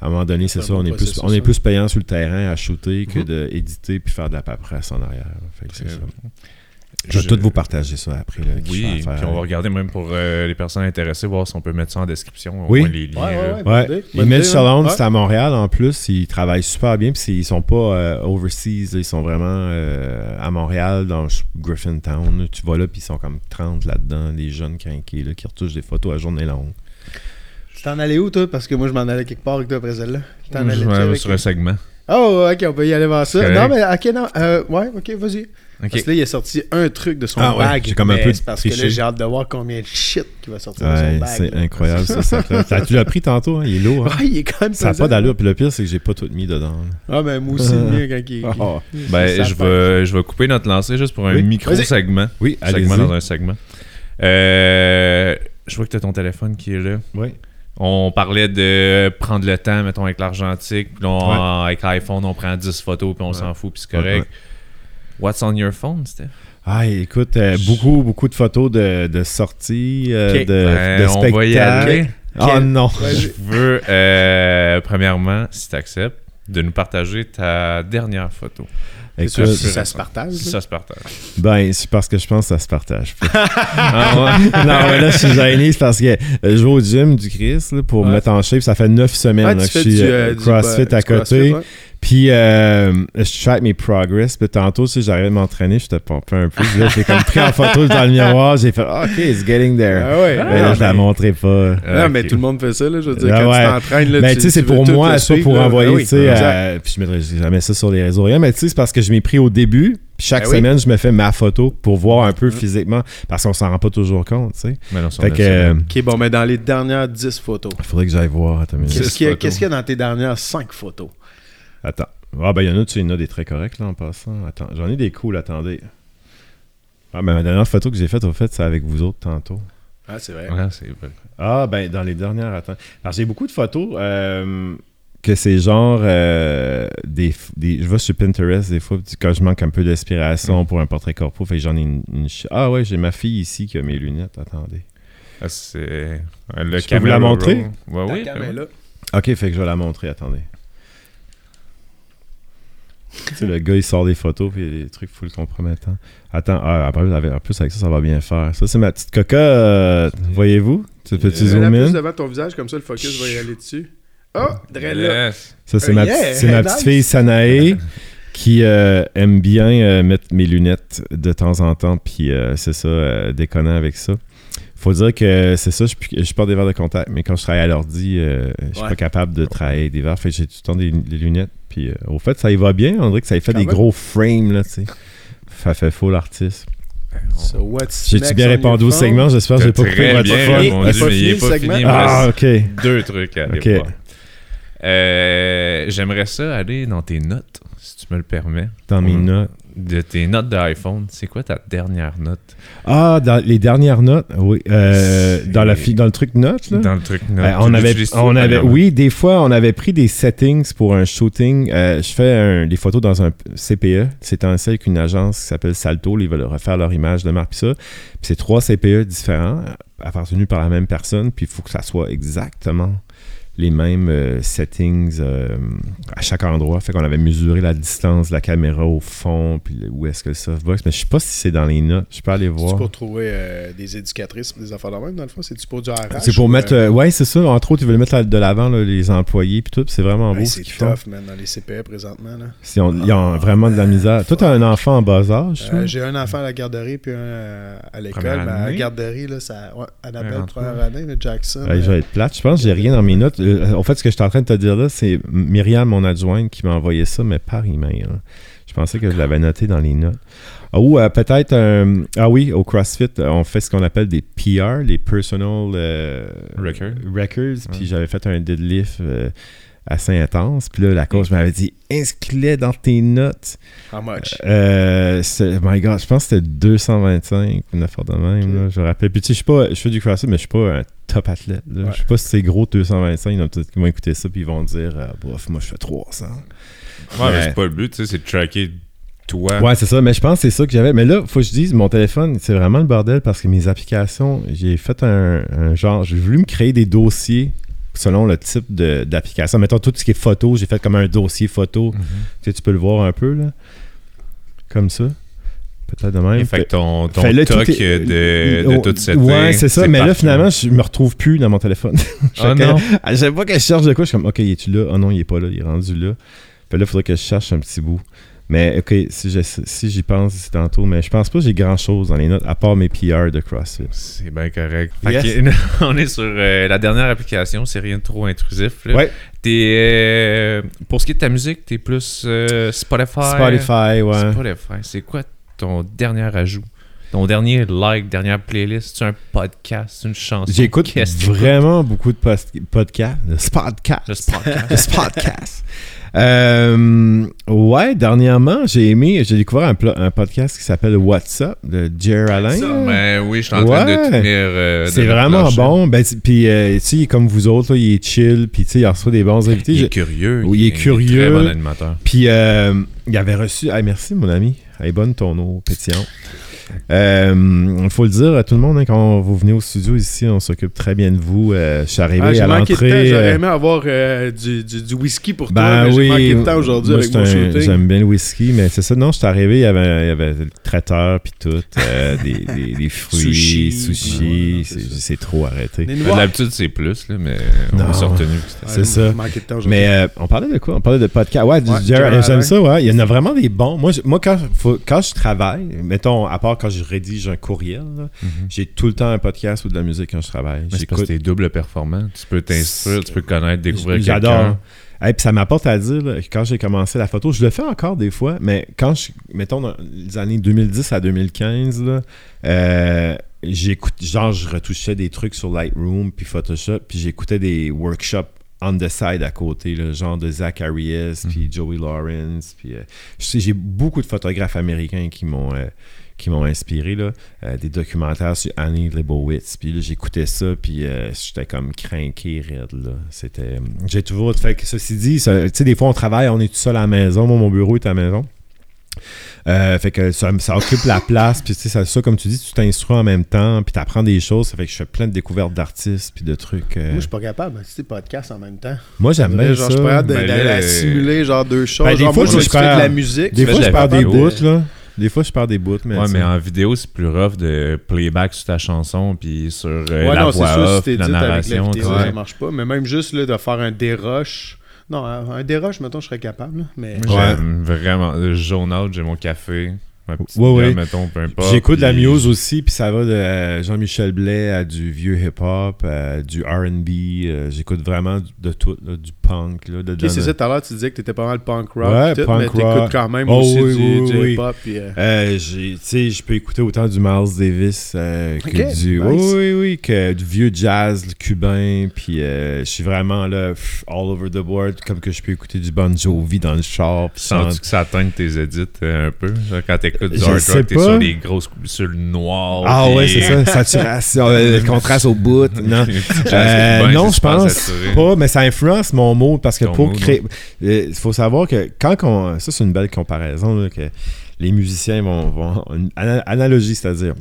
À un moment donné, c'est ça, on est, plus, on est ça. plus payant sur le terrain à shooter que Mhm. d'éditer puis faire de la paperasse en arrière. Fait que C'est- ça. Je vais Je- tout vous partager ça après. Là, Oui, puis on va regarder même pour euh, les personnes intéressées, voir si on peut mettre ça en description, au Oui. moins les liens. Ouais, ouais, Salon, ouais. c'est à Montréal en plus. Ils travaillent super bien. Puis ils sont pas euh, overseas. là. ils sont vraiment euh, à Montréal, dans Griffintown. là. Tu vas là, puis ils sont comme 30 là-dedans. Des jeunes crinqués là, qui retouchent des photos à journée longue. Tu t'en allais où, toi? Parce que moi, je m'en allais quelque part avec toi après celle-là. Tu t'en allais sur un segment. Oh, ok, on peut y aller voir ça. Non, mais ok, non. Euh, ouais, ok, vas-y. Parce que là, il a sorti un truc de son Ah ouais, bag. j'ai comme un peu parce que là, j'ai hâte de voir combien de shit qui va sortir de Ouais, son bag. c'est là. incroyable ça. ça tu l'as pris tantôt, hein, il est lourd. hein? Ouais, il est quand même Ça n'a pas d'allure. Puis le pire, c'est que j'ai pas tout mis dedans. là. Ah, ben moi aussi, le mien, quand il. Oh. Ben, je vais, je vais couper notre lancée juste pour un Oui. micro-segment. Oui, segment dans un segment. Euh, je vois que tu as ton téléphone qui est là. Oui. On parlait de prendre le temps, mettons, avec l'argentique. Puis là, on- avec l'iPhone, on prend 10 photos, puis on Ouais. s'en fout, puis c'est Ouais, correct. What's on your phone, Steph? Ah, écoute, euh, beaucoup, beaucoup de photos de, de sorties, euh, de, Ben, de on va y spectacles. aller. Oh Quel- non! Je veux, euh, premièrement, si tu acceptes, de nous partager ta dernière photo. Écoute, si ça se partage. Si ça se partage. ben, c'est parce que je pense que ça se partage. Ah ouais? non, mais là, je suis gêné, c'est parce que je vais au gym du Chris là, pour me mettre en shape. Ça fait neuf semaines là, que je suis du, euh, du- CrossFit du à côté. CrossFit, ouais. Puis, euh, je track mes progress. Puis tantôt, tu sais, j'arrivais de m'entraîner, j'étais pompé un peu. Là, j'ai comme pris en photo dans le miroir. J'ai fait, OK, it's getting there. Ah ouais. Mais là, non, je la mais- montrerai pas. Non, mais tout le monde fait ça, là. Je veux dire, Ah quand ouais. tu t'entraînes, là, Ben, tu sais, c'est pour moi, le c'est pas suivre, pour là. envoyer, Ah oui, tu sais, exact. euh, puis je mettrai jamais ça sur les réseaux, rien, mais tu sais, c'est parce que je m'ai pris au début, puis chaque Ben oui. semaine, je me fais ma photo pour voir un peu Mhm. physiquement, parce qu'on s'en rend pas toujours compte, tu sais. Mais non, si on Fait que, ça. euh, Ok, bon, mais dans les dernières 10 photos, faudrait que j'aille voir, qu'est-ce Dix qu'il y, a- photos. qu'est-ce qu'il y a dans tes dernières 5 photos? Attends. Ah, ben, il y en a, tu sais, il y en a des très corrects, là, en passant. Attends, j'en ai des cools, attendez. Ah, ben, ma dernière photo que j'ai faite, au fait, c'est avec vous autres tantôt. Ah, c'est vrai. Ouais, c'est vrai. Ah, ben, dans les dernières, attends. Alors, j'ai beaucoup de photos. euh, que c'est genre euh, des, des- Je vais sur Pinterest des fois, puis quand je manque un peu d'inspiration pour un portrait corpo, fait que j'en ai une, Ah ouais, j'ai ma fille ici qui a mes lunettes. Attendez. Ah, c'est le Je peux vous la montrer? Ouais, oui. Ta ouais. cam est là. Ok, fait que je vais la montrer. Attendez. Tu sais, le gars, il sort des photos, puis il y a des trucs full compromettants. Attends, ah, après, en plus, avec ça, ça va bien faire. Ça, c'est ma petite coca. euh, Voyez-vous? Tu peux-tu Euh, zoom la plus in? devant ton visage, comme ça, le focus va y aller dessus. Oh. Yes. Ça, c'est Euh, ma, yeah, c'est ma nice. petite fille Sanae qui euh, aime bien euh, mettre mes lunettes de temps en temps, puis euh, c'est ça, euh, déconnant avec ça. Faut dire que c'est ça, je, je porte des verres de contact, mais quand je travaille à l'ordi, euh, je suis Ouais. pas capable de travailler avec des verres, fait que j'ai tout le temps des, des lunettes. Puis euh, au fait, ça y va bien, on dirait que ça y fait Quand des même. gros frames, là, tu sais. Ça fait faux l'artiste. So what's J'ai-tu bien on répondu au segment? J'espère que j'ai pas coupé votre fini Ah, ok. deux trucs à aller Ok. voir. Euh, J'aimerais ça aller dans tes notes, si tu me le permets. Dans mes Mm. notes. De tes notes d'iPhone, c'est quoi ta dernière note? Ah, dans les dernières notes, oui. euh, dans, la fi- dans le truc notes, là? dans le truc notes Euh, on avait, on avait, oui, des fois, on avait pris des settings pour un shooting. Euh, je fais un- des photos dans un CPE. C'est un avec une agence qui s'appelle Salto. Ils veulent refaire leur image de marque, puis ça. Puis c'est trois CPE différents, appartenus par la même personne. Puis il faut que ça soit exactement les mêmes euh, settings euh, à chaque endroit. Fait qu'on avait mesuré la distance de la caméra au fond, puis où est-ce que le softbox. Mais je sais pas si c'est dans les notes. Je peux aller C'est voir. pour trouver euh, des éducatrices des affaires de même, dans le fond? C'est-tu pour du RH? C'est pour ou, mettre. ouais, c'est ça. Entre autres, ils veulent mettre la- de l'avant les employés puis tout. C'est vraiment beau hey, ce c'est qu'ils font. tough, man, dans les CPE présentement. Là. Si on- ils ont vraiment de la misère. Toi, t'as un enfant en bas âge, J'ai un enfant à la garderie puis un à l'école. Mais à la garderie, là, ça... ouais, Annabelle, première année, Jackson. Ouais, je vais être plate. Je pense que j'ai rien dans mes notes. Euh, en fait, ce que je suis en train de te dire là, c'est Myriam, mon adjointe, qui m'a envoyé ça, mais par email. hein. Je pensais que je l'avais noté dans les notes. Ah, Ou euh, peut-être. euh, ah oui, au CrossFit, on fait ce qu'on appelle des PR, les Personal Record. Records. Puis j'avais fait un deadlift assez intense. Puis là, la coach m'avait dit inscris-les dans tes notes? How much? Euh, my God, je pense que c'était 225, une affaire de même, là, je me rappelle. Puis tu sais, je suis pas, je fais du crossfit, mais je suis pas un top athlète. là. Ouais. Je sais pas si c'est gros 225, il y en a peut-être qui vont écouter ça puis ils vont dire, euh, bof, moi je fais 300. Ouais, mais c'est pas le but, tu sais, c'est de tracker toi. Ouais, c'est ça, mais je pense que c'est ça que j'avais. Mais là, faut que je dise, mon téléphone, c'est vraiment le bordel parce que mes applications, j'ai fait un, un genre, j'ai voulu me créer des dossiers selon le type d'application. Mettons tout ce qui est photo, j'ai fait comme un dossier photo. Mhm. Tu sais, tu peux le voir un peu, là. Comme ça. Peut-être de même. Fait que ton, ton Fait là, toc est- de, de Oh, toute cette Ouais, c'est ça. Mais là, finalement, je me retrouve plus dans mon téléphone. Chaque- non. À chaque fois que je cherche de quoi, je suis comme, OK, es-tu là? Oh non, il est pas là, il est rendu là. Fait là, il faudrait que je cherche un petit bout. Mais OK, si je- si j'y pense c'est tantôt, mais je pense pas que j'ai grand-chose dans les notes, à part mes PR de CrossFit. C'est bien correct. Yes. on est sur euh, la dernière application, c'est rien de trop intrusif. là. Ouais. T'es, euh, pour ce qui est de ta musique, t'es plus euh, Spotify? Spotify, ouais. Spotify. C'est quoi ton dernier ajout? Ton dernier like, dernière playlist? C'est un podcast, une chanson? J'écoute vraiment beaucoup de podcasts. De podcasts. De podcast. Euh, ouais, dernièrement, j'ai aimé, j'ai découvert un, un podcast qui s'appelle What's Up de Jer Alain. Ben oui, je suis en train de tenir. euh, C'est vraiment plancher. bon. Ben, puis, euh, tu sais, il est comme vous autres, là, il est chill, puis tu sais, il reçoit des bons invités. Il est curieux. Oui, il est curieux. Très bon animateur. Puis, il avait reçu. Ah, merci, mon ami. Est bonne ton eau pétillante. Il faut le dire à tout le monde, hein, quand vous venez au studio ici, on s'occupe très bien de vous. Euh, je suis arrivé Ah, j'ai à manqué de temps. l'entrée. J'aurais euh, aimé avoir euh, du, du, du whisky pour toi, Ben mais oui, j'ai manqué de temps aujourd'hui moi, avec c'est mon shooting. J'aime bien le whisky, mais c'est ça. Non, je suis arrivé, il y avait, il y avait le traiteur puis tout, euh, des, des, des fruits, Sushi. sushi. Ouais, c'est c'est ça. c'est trop arrêté. D'habitude, c'est plus, là, mais Non. on s'est retenu. Ouais, c'est ça. j'ai manqué de temps aujourd'hui. Mais euh, on parlait de quoi? On parlait de podcast. Ouais, Jared j'aime ça, ouais. Il y en a vraiment des bons. Moi, je- moi quand, faut- quand je travaille, mettons, à part quand je rédige un courriel, là, j'ai tout le temps un podcast ou de la musique quand je travaille. Que t'es double performant. Tu peux t'instruire, tu peux connaître, découvrir quelqu'un. J'adore. Et puis ça m'apporte à dire, là, quand j'ai commencé la photo, je le fais encore des fois, mais quand je, mettons, dans les années 2010 à 2015, là, euh, j'écoute, genre, je retouchais des trucs sur Lightroom puis Photoshop, puis j'écoutais des workshops on the side à côté, là, genre de Zach Arias, puis Joey Lawrence, puis euh, j'ai beaucoup de photographes américains qui m'ont euh, qui m'ont inspiré, là, euh, des documentaires sur Annie Leibovitz. Puis là, j'écoutais ça, puis euh, j'étais comme craqué, raide, là. C'était... J'ai toujours... Fait que ceci dit, ça- tu sais, des fois, on travaille, on est tout seul à la maison. Moi, mon bureau est à la maison. Euh, fait que ça, ça occupe la place, puis tu sais, ça, ça, comme tu dis, tu t'instruis en même temps, puis tu apprends des choses, ça fait que je fais plein de découvertes d'artistes, puis de trucs. euh. Moi, je suis pas capable d'écouter podcast en même temps. Moi, j'aime bien genre, ça. je suis pas capable de- Ben simuler genre deux choses. Ben, des genre, fois, moi, je je vais écouter perds- de la musique. Des fois, je perds des bouts, là. Des fois, je perds des bouts, mais. Ouais, mais en vidéo, c'est plus rough de playback sur ta chanson, puis sur euh, Ouais, la non, c'est voix sûr, si off, la dit avec la narration. vidéo, ça marche pas. Mais même juste là, de faire un déroche. Non, un déroche, mettons, je serais capable. Mais Ouais. Vraiment. Jaune out, j'ai mon café, ma petite Ouais, ouais. mettons, peu importe. J'écoute de la muse aussi, puis ça va de euh, Jean-Michel Blais à du vieux hip-hop, à du R&B. euh, J'écoute vraiment de tout, là, du punk. Là, de Ok, c'est ça, tout à l'heure, tu disais que t'étais pas mal punk rock. Ouais, tout, punk mais t'écoutes rock. quand même Oh, aussi oui, du, oui, du oui. hip-hop. puis, euh, Euh, j'ai- tu sais, je peux écouter autant du Miles Davis euh, que du nice. oui, oui, oui, que du vieux jazz le cubain. Puis euh, je suis vraiment là, pff, all over the board, comme que je peux écouter du Bon Jovi dans le char. Sens-tu que ça atteint tes edits euh, un peu? Genre, quand t'écoutes du Je hard sais rock, t'es pas. sur les grosses sur le noir. Ah ouais, c'est ça, saturation, euh, le contraste au bout. Non, Euh, non, je pense pas, mais ça influence mon mood parce que Ton pour créer. Il faut savoir que quand on. Ça, c'est une belle comparaison, là, que les musiciens vont. vont une analogie, c'est-à-dire.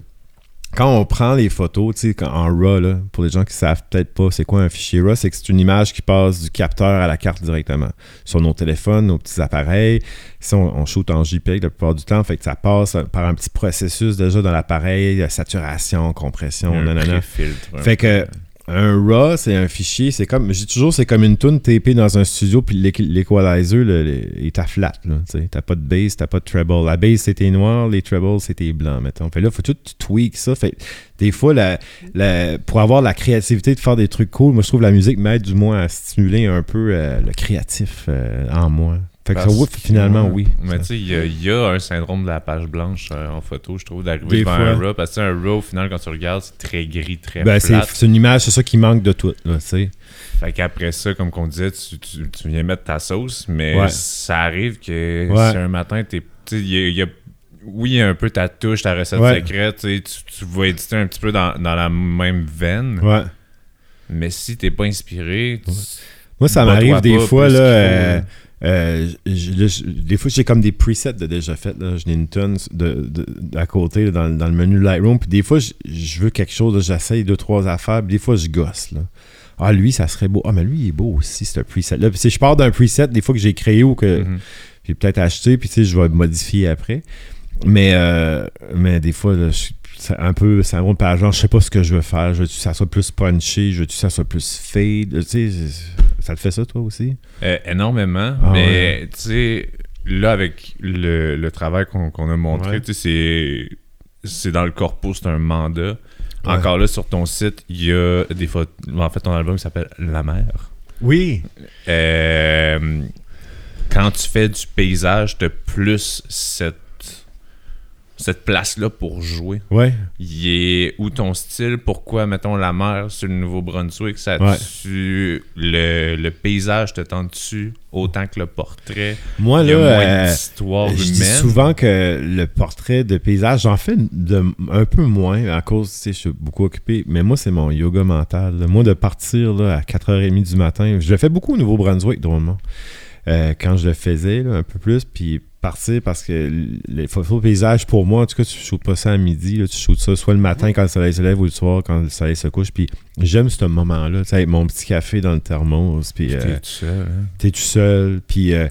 Quand on prend les photos, tu sais, en RAW, là, pour les gens qui savent peut-être pas c'est quoi un fichier RAW, c'est que c'est une image qui passe du capteur à la carte directement. Sur nos téléphones, nos petits appareils. Si on, on shoot en JPEG la plupart du temps, fait que ça passe par un petit processus déjà dans l'appareil, saturation, compression, nanana. Fait que. Un RAW, c'est un fichier, c'est comme, dis toujours, c'est comme une tune tapée dans un studio, puis l'équ- l'équalizer le- le- est à flat. T'as pas de bass, t'as pas de treble. La bass, c'était noir, les trebles, c'était blanc, mettons. Fait là, faut tout tweak ça. Fait des fois, la, la- pour avoir la créativité de faire des trucs cool, moi, je trouve la musique m'aide du moins à stimuler un peu euh, le créatif euh, en moi. Fait que ça, que, finalement, oui. Mais tu sais, il y, a- il y a un syndrome de la page blanche euh, en photo, je trouve, d'arriver devant un RAW. Parce que un RAW, au final, quand tu regardes, c'est très gris, très Ben, c'est une image, c'est ça qui manque de tout, là. Fait qu'après ça, comme qu'on disait, tu, tu- tu viens mettre ta sauce, mais Ouais. ça arrive que Ouais. si un matin, t'es. Tu il y a- il y a oui, il y a un peu ta touche, ta recette Ouais. secrète, tu, tu, vas éditer un petit peu dans, dans la même veine, Ouais. mais si t'es pas inspiré, tu- Moi, ça m'arrive des fois, là. euh, là. Euh, je- je- des fois, j'ai comme des presets de déjà fait. Là. J'ai une tonne de, de- à côté là, dans, dans le menu Lightroom. Puis des fois, je, je veux quelque chose. J'essaye deux, trois affaires. Puis des fois, je gosse. Là. Ah, lui, ça serait beau. Ah, mais lui, il est beau aussi, ce preset-là. Puis si je pars d'un preset, des fois que j'ai créé ou que Mhm. j'ai peut-être acheté, puis tu sais, je vais modifier après. Mais, euh, mais des fois, là, je- c'est un peu syndrome par genre, je sais pas ce que je veux faire. Je veux que ça soit plus punché, je veux que ça soit plus fade? Tu sais, c'est- ça te fait ça, toi aussi? Euh, énormément, Ah mais tu sais, là, avec le, le travail qu'on a montré, Ouais. tu sais, c'est- c'est dans le corpus, c'est un mandat. Ouais. Encore là, sur ton site, il y a des photos. En fait, ton album s'appelle La mer. Oui. Euh, quand tu fais du paysage, tu plus cette, cette place-là pour jouer. Ouais. Il est où ton style, pourquoi, mettons, la mer sur le Nouveau-Brunswick, ça Ouais. le, le paysage? Te tente dessus autant que le portrait? Moi, Il y a là, moins euh, d'histoire je humaine. dis souvent que le portrait de paysage, j'en fais de, un peu moins à cause, tu sais, je suis beaucoup occupé. Mais moi, c'est mon yoga mental. là. Moi, de partir là, à 4h30 du matin, je le fais beaucoup au Nouveau-Brunswick, drôlement. Euh, quand je le faisais, là, un peu plus, puis partir parce que les photos de paysage, pour moi, en tout cas, tu ne shootes pas ça à midi, là, tu shootes ça soit le matin quand le soleil se lève ou le soir quand le soleil se couche. Puis j'aime ce moment-là, tu sais, avec mon petit café dans le thermos, puis... Puis euh, t'es tout seul, hein. t'es tout seul, puis euh,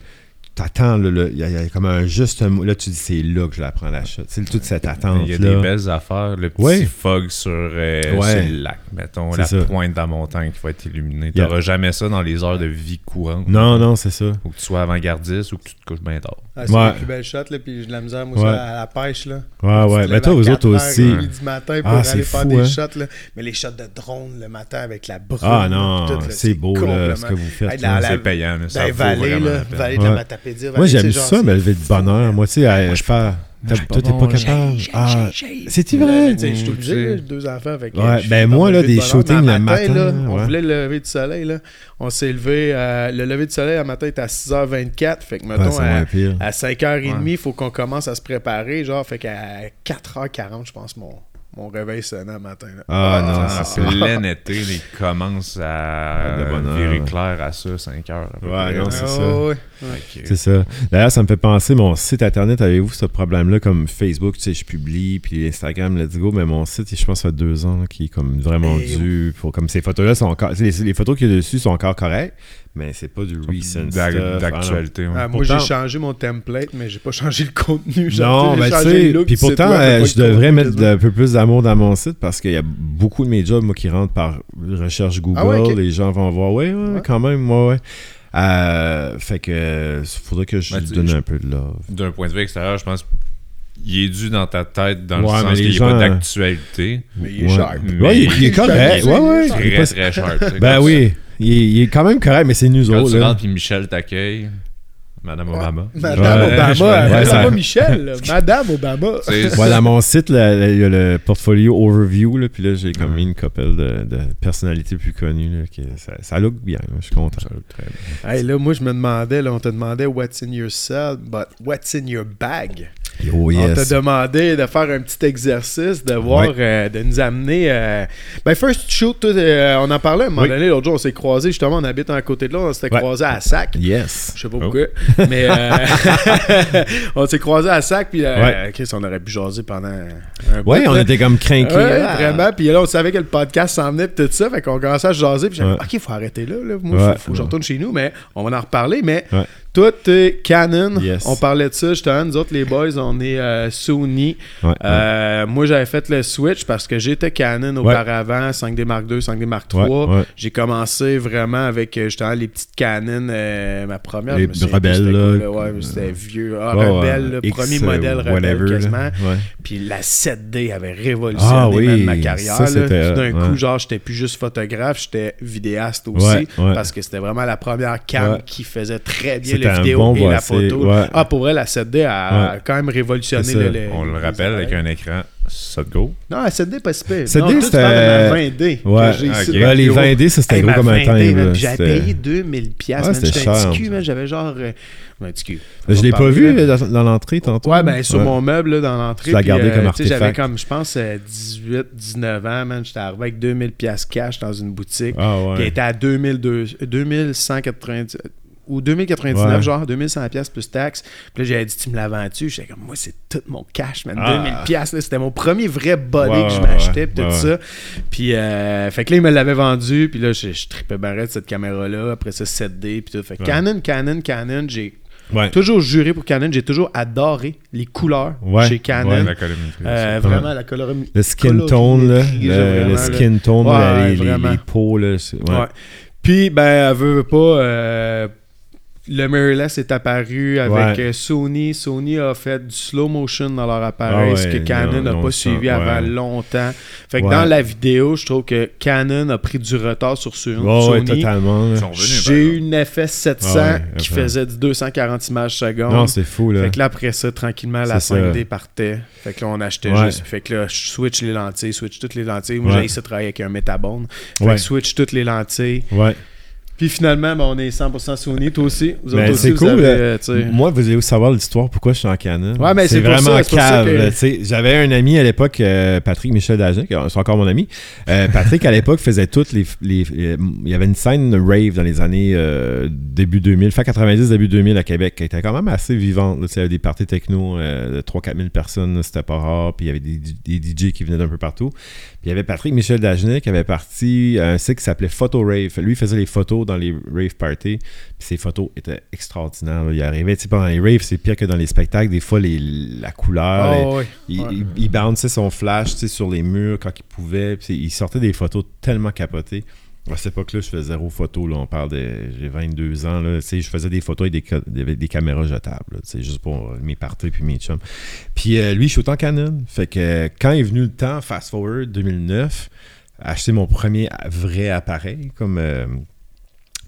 t'attends, il y, a- il y a comme un juste mot. Là, tu dis, c'est là que je la prends la shot. C'est toute cette attente. Il y a là. des belles affaires. Le petit Ouais. fog sur, euh, Ouais. sur le lac, mettons, la ça. pointe de la montagne qui va être illuminée. Yeah. T'auras jamais ça dans les heures de vie courante. Non, non, c'est ça. Ou que tu sois avant-gardiste ou que tu te couches bien tard. Ah, c'est Ouais. les plus belles shots, là, puis j'ai de la misère, moi, Ouais. ça, à la pêche, là. Ouais, ouais. Mais toi, vous 4 autres aussi. du matin pour Ah, aller c'est faire fou, des hein. shots, là. Mais les shots de drone le matin avec la brume. Ah tout, non, là, c'est beau, là, ce que vous faites. C'est payant. là, ça Dans les vaut vallées, vraiment là, la peine. vallée de la Matapédia. Moi, j'aime ça, c'est me lever de fou, Moi, tu sais, à- faire. T'as- Toi, t'es pas capable. Ah, c'est-tu vrai? Je suis obligé, deux enfants. Fait que Ouais, ben moi, là, des shootings à le matin, là, on voulait le lever du soleil. Là. On s'est levé. à- le lever du soleil, le matin, était à 6h24. Fait que, mettons, à, à 5h30, il faut qu'on commence à se préparer. Genre, fait qu'à 4h40, je pense, mon, mon réveil sonnait le matin. là. Ah, non, En c'est plein été, il commence à virer clair à ça, 5 heures. Ouais, près. non, Ah, c'est ça. ouais, ouais. Fait que- C'est ça. D'ailleurs, ça me fait penser, mon site internet, avez-vous ce problème-là comme Facebook, tu sais, je publie, puis Instagram, let's go, mais mon site, je pense, ça fait deux ans, qui est comme vraiment Eh, dû. Pour, comme ces photos-là sont encore. Les, les photos qu'il y a dessus sont encore correctes, mais c'est pas du recent. D'actualité. ouais. Ah, moi, j'ai changé mon template, mais j'ai pas changé le contenu. Non, ben tu sais, puis pourtant, euh, je devrais mettre un peu plus d'amour dans mon site parce qu'il y a beaucoup de mes jobs, moi, qui rentrent par recherche Google. Ah ouais, ok. Les gens vont voir, ouais, ouais, Ouais. quand même, ouais, ouais. Euh, fait que, euh, faudrait que je Ben, lui donne je- un peu de love. D'un point de vue extérieur, je pense qu'il est dû dans ta tête dans Ouais, le sens qu'il n'y a gens- pas d'actualité. Mais il est Ouais. sharp. Ouais, il, est- il est correct. Ouais, ouais. Il Il Très, pas- très sharp. Ben oui, il est, il est quand même correct, mais c'est nous Quand autres. tu là. rentres puis Michel t'accueille, Madame Obama. Madame Ouais, Obama, elle ouais, s'appelle ça- pas Michel, là. Madame Obama. Sais, Ouais, dans mon site, là, là, il y a le portfolio overview, là, puis là, j'ai comme mis une couple de, de personnalités plus connues. Là, qui- ça, ça look bien, je suis content. ça va très bien. Hey, là, moi, je me demandais, là, on te demandait what's in your cell, but what's in your bag? Oh On t'a demandé de faire un petit exercice, de voir, euh, de nous amener. euh, Ben, First Shoot, euh, on en parlait à un moment Oui. donné, l'autre jour, on s'est croisés, justement, on habite à côté de là, on s'était Ouais. croisés à Sac. Yes. Je sais pas Oh. pourquoi. Mais euh, on s'est croisés à Sac, puis Ouais. Chris, on aurait pu jaser pendant un Ouais, bout, on là. était comme craqués. Ouais, Ah. vraiment. Puis là, on savait que le podcast s'en venait, puis tout ça. Fait qu'on commençait à se jaser. Puis j'avais Ouais. OK, il faut arrêter là. là. Moi, faut, faut que je retourne chez nous. Mais on va en reparler. Mais Toi, t'es Canon. Yes. On parlait de ça, justement. Nous autres, les boys, on est euh, Sony. Ouais, Euh, Moi, j'avais fait le switch parce que j'étais Canon auparavant, 5D Mark II, 5D Mark III. J'ai commencé vraiment avec euh, justement les petites Canon. euh, ma première, Les rebelles, c'était là. quoi, Ouais, c'était vieux. Ah, rebelle, le X, premier modèle rebelle quasiment. Puis la 7D avait révolutionné Ah oui, même ma carrière. Tout d'un coup, genre, j'étais plus juste photographe, j'étais vidéaste aussi. Parce que c'était vraiment la première cam qui faisait très bien la vidéo bon et la photo. ouais. Ah, pour vrai, la 7D a, Ouais. quand même révolutionné le, le- On le rappelle avec un écran Sotgo. Non, la 7D, pas si pire. 7D, Non, toi, tu c'était- parles de la 20D. Ouais. dans Ouais, les le bureau. 20D, ça c'était Hey, gros comme un 20D, temps. man, là. puis J'avais payé 2000 piastres. Ouais, man. c'était J'étais un petit cul. J'avais genre... euh, un petit cul. Je l'ai pas vu là. dans, l'entrée tantôt. Ouais, ben sur Ouais. mon meuble là, dans l'entrée. Tu l'as puis, gardé comme sais, J'avais artefact. comme, je pense, euh, 18, 19 ans, man. J'étais arrivé avec 2000 pièces cash dans une boutique Ah qui ouais. était à 2200, 2190 ou 2099, Ouais. genre 2100 pièces plus taxes. Puis là, j'avais dit, tu me la vends-tu? J'étais comme, moi, c'est tout mon cash, man. Ah. 2000 pièces C'était mon premier vrai body Ouais, que je m'achetais, puis tout ouais, ça. Puis, euh, fait que là, il me l'avait vendu, puis là, je, je tripais barrette de cette caméra-là. Après ça, 7D, puis tout. Fait. Canon, Canon, Canon, j'ai Ouais. toujours juré pour Canon. J'ai toujours adoré les couleurs Ouais, chez Canon. ouais, La colorimétrie. Euh, vraiment, la colorimétrie. Le skin tone, là. Le, vraiment, skin tone, Ouais, là, les, les, vraiment. les peaux, là. Puis, ben, elle veut, veut pas. euh, le mirrorless est apparu avec Ouais. euh, Sony. Sony a fait du slow motion dans leur appareil, Ah ouais, ce que Canon non, n'a pas suivi ouais. avant longtemps. Fait que Ouais. dans la vidéo, je trouve que Canon a pris du retard sur Sony. J'ai eu une FS 700 Ah ouais, qui faisait du 240 images secondes. Non, c'est fou, là. Fait que là, après ça, tranquillement, la C'est 5D ça. partait. Fait que là, on achetait Ouais. juste. Fait que là, je switch les lentilles, switch toutes les lentilles. Moi, Ouais. j'ai essayé de travailler avec un métabone. Fait Ouais. que switch toutes les lentilles. Ouais. Puis finalement, ben, on est 100% Sony, toi aussi. Vous Ben, aussi, c'est cool. avez, euh. Moi, vous allez savoir l'histoire pourquoi je suis en Canon. Ouais, mais c'est vraiment ça, cave. que-. J'avais un ami à l'époque, euh, Patrick Michel Dagen, qui est encore mon ami. Euh, Patrick, à l'époque, faisait toutes les, les- les- Il y avait une scène rave dans les années début 2000, fin 90, début 2000 à Québec, qui était quand même assez vivante. Il y avait des parties techno de 3-4 000 personnes, c'était pas rare. Puis il y avait des, des DJ qui venaient d'un peu partout. Puis il y avait Patrick Michel Dagenet qui avait parti à un site qui s'appelait Photo Rave. Lui, il faisait les photos dans les rave parties. Puis ses photos étaient extraordinaires. là. Il arrivait, tu sais, pendant les raves, c'est pire que dans les spectacles. Des fois, les, la couleur, les- ouais. il, Ouais. il, il bounçait son flash tu sais, sur les murs quand il pouvait. Puis il sortait des photos tellement capotées. À cette époque-là, je faisais zéro photo. Là, on parle de. J'ai 22 ans. Là, tu sais, je faisais des photos avec des, avec des caméras jetables. sais, juste pour euh, mes parties puis mes chums. Puis euh, lui, je suis autant Canon. Fait que euh, quand est venu le temps, fast forward 2009, acheter mon premier vrai appareil comme. euh,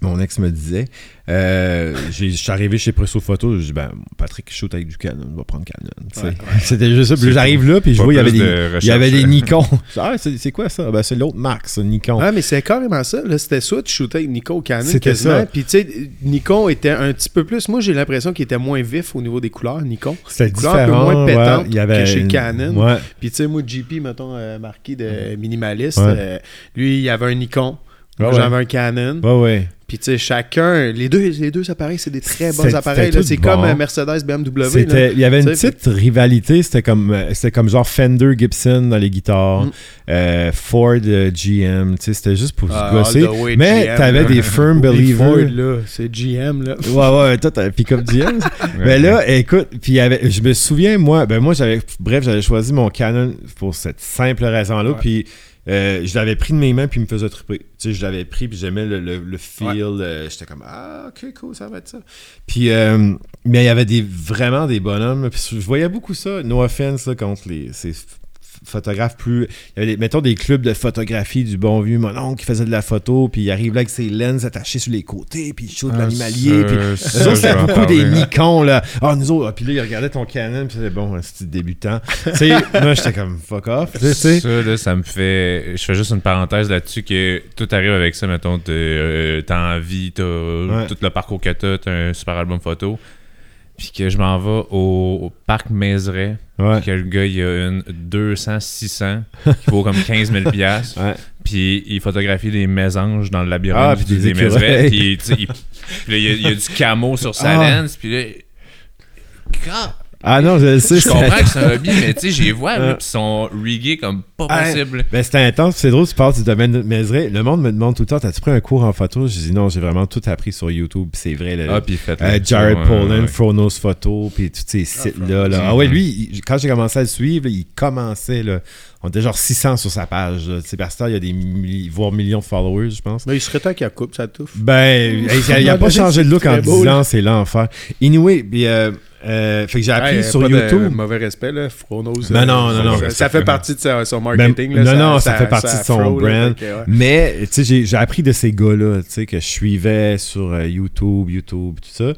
mon ex me disait. Euh, je suis arrivé chez Presso Photo, j'ai dit, ben, Patrick shoot avec du Canon, on va prendre Canon. Ouais, C'était juste ça. J'arrive là, puis je vois, il y avait des, il y avait des Nikon. ah, c'est quoi ça? Ben, c'est l'autre marque, ça, Nikon. Ouais, mais c'est carrément ça. Là. C'était soit tu shootais avec Nikon ou Canon C'était quasiment. ça. Puis tu sais, Nikon était un petit peu plus. Moi, j'ai l'impression qu'il était moins vif au niveau des couleurs, Nikon. C'était couleurs un peu différent. moins ouais. pétantes Il y avait que chez Canon. Puis tu sais, moi, JP, mettons, euh, marqué de minimaliste, euh, lui, il avait un Nikon. J'avais un Canon. Ouais, ouais. Puis tu sais, chacun, les deux, les deux appareils, c'est des très bons appareils. C'est bon. comme Mercedes, BMW. il y avait une Tu petite rivalité, c'était comme, euh, comme genre Fender Gibson dans les guitarres, Mm. euh, Ford euh, GM, tu c'était juste pour Ah, se gosser. the way Mais GM, t'avais là. des firm believers. là. C'est GM, là. Ouais, ouais, toi, t'as pick-up GM. Mais là, écoute, puis je me souviens, moi, ben moi, j'avais, bref, j'avais choisi mon Canon pour cette simple raison-là, puis euh, je l'avais pris de mes mains, puis il me faisait triper. Tu sais, je l'avais pris, puis j'aimais le, le, le feel, euh, j'étais comme, ah, ok, cool, ça va être ça. Puis, euh, mais il y avait des, vraiment des bonhommes, puis je voyais beaucoup ça, no offense, là, contre les, ces photographes plus... Il y avait, des, mettons, des clubs de photographie du bon vieux mon oncle qui faisait de la photo, puis il arrive là avec ses lenses attachées sur les côtés, puis il shoot Ah, l'animalier, puis ça, eux autres, c'était beaucoup des. Nikon, là. Ah, nous autres, ah, puis là, ils regardaient ton Canon, puis c'était bon, c'est débutant. tu sais, moi, j'étais comme fuck off. Ça, là, ça me fait. Je fais juste une parenthèse là-dessus que tout arrive avec ça, mettons, t'as euh, t'as envie, t'as Ouais. tout le parcours que t'as, t'as un super album photo. Puis que je m'en vais au, au parc Mézeray. Ouais. Que le gars, il a une 200-600 qui vaut comme 15 000 piastres. Puis il photographie des mésanges dans le labyrinthe Ah, des des Mézeray. Puis il, puis là, il y, a- il y a du camo sur sa Ah. lens. Puis là. Ah non, je le sais. je c'est- comprends que c'est un hobby, mais tu sais, j'y vois, puis ils sont riggés comme pas possible. Ben, c'était intense. C'est drôle, tu parles du domaine de Mézeray. Le monde me demande tout le temps, t'as-tu pris un cours en photo? Je dis non, j'ai vraiment tout appris sur YouTube. C'est vrai. le- Ah, puis faites Euh, Jared Poland, Phronos Photo, puis tous ces sites-là. là. Phronos. Ah ouais, lui, il- quand j'ai commencé à le suivre, là, il commençait, là, on était genre 600 sur sa page. sais, parce que il y a des milli- voire millions de followers, je pense. Mais il serait temps qu'il coupe sa touffe. Ben, il a pas changé de look en beau, 10 là. ans, c'est l'enfer. Anyway, puis, euh, euh, fait que j'ai appris sur pas de YouTube. mauvais respect, là. Phronos. Ben euh, non, non, non. Ça, ça fait partie de son Ben, marketing. là, non, non, ça fait partie ça de son brand. fait que, ouais. Mais, tu sais, j'ai- j'ai appris de ces gars-là, tu sais, que je suivais sur euh, YouTube, YouTube, tout ça.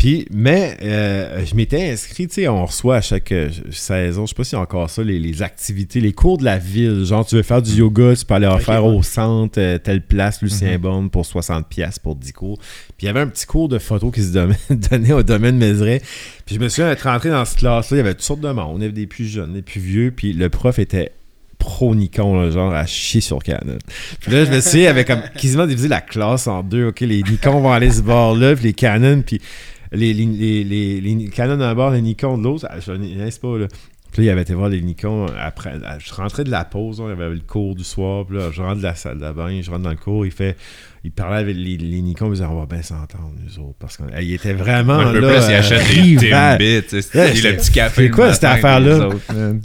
Puis, mais, euh, je m'étais inscrit, tu sais, on reçoit à chaque euh, saison, je sais pas a encore ça, les, les activités, les cours de la ville. Genre, tu veux faire du yoga, tu peux aller en faire ouais. au centre, euh, telle place, Lucien Bonne, pour 60$ piastres pour 10 cours. Puis, il y avait un petit cours de photo qui se donnait, au domaine Mézeray. Puis, je me souviens d'être rentré dans cette classe-là, il y avait toutes sortes de monde. Il y avait des plus jeunes, des plus vieux. Puis, le prof était pro Nikon, là, genre à chier sur Canon. Puis là, je me il avait comme quasiment divisé la classe en deux. OK, les Nikon vont aller ce bord-là, puis les Canon, puis les, les, les, Canon d'un bord, les Nikon de l'autre. Ah, Je ne sais pas, là. Puis là, il avait été voir les Nikon après. Je rentrais de la pause, là, il y avait le cours du soir. Puis là, je rentre de la salle de bain, je rentre dans le cours. Il fait. Il parlait avec les, les Nikon, il disait On va bien s'entendre, nous autres. Parce qu'il était vraiment. Un peu là, plus, ils euh, achètent des rival. Timbits. c'est le petit café. c'est le quoi cette affaire-là?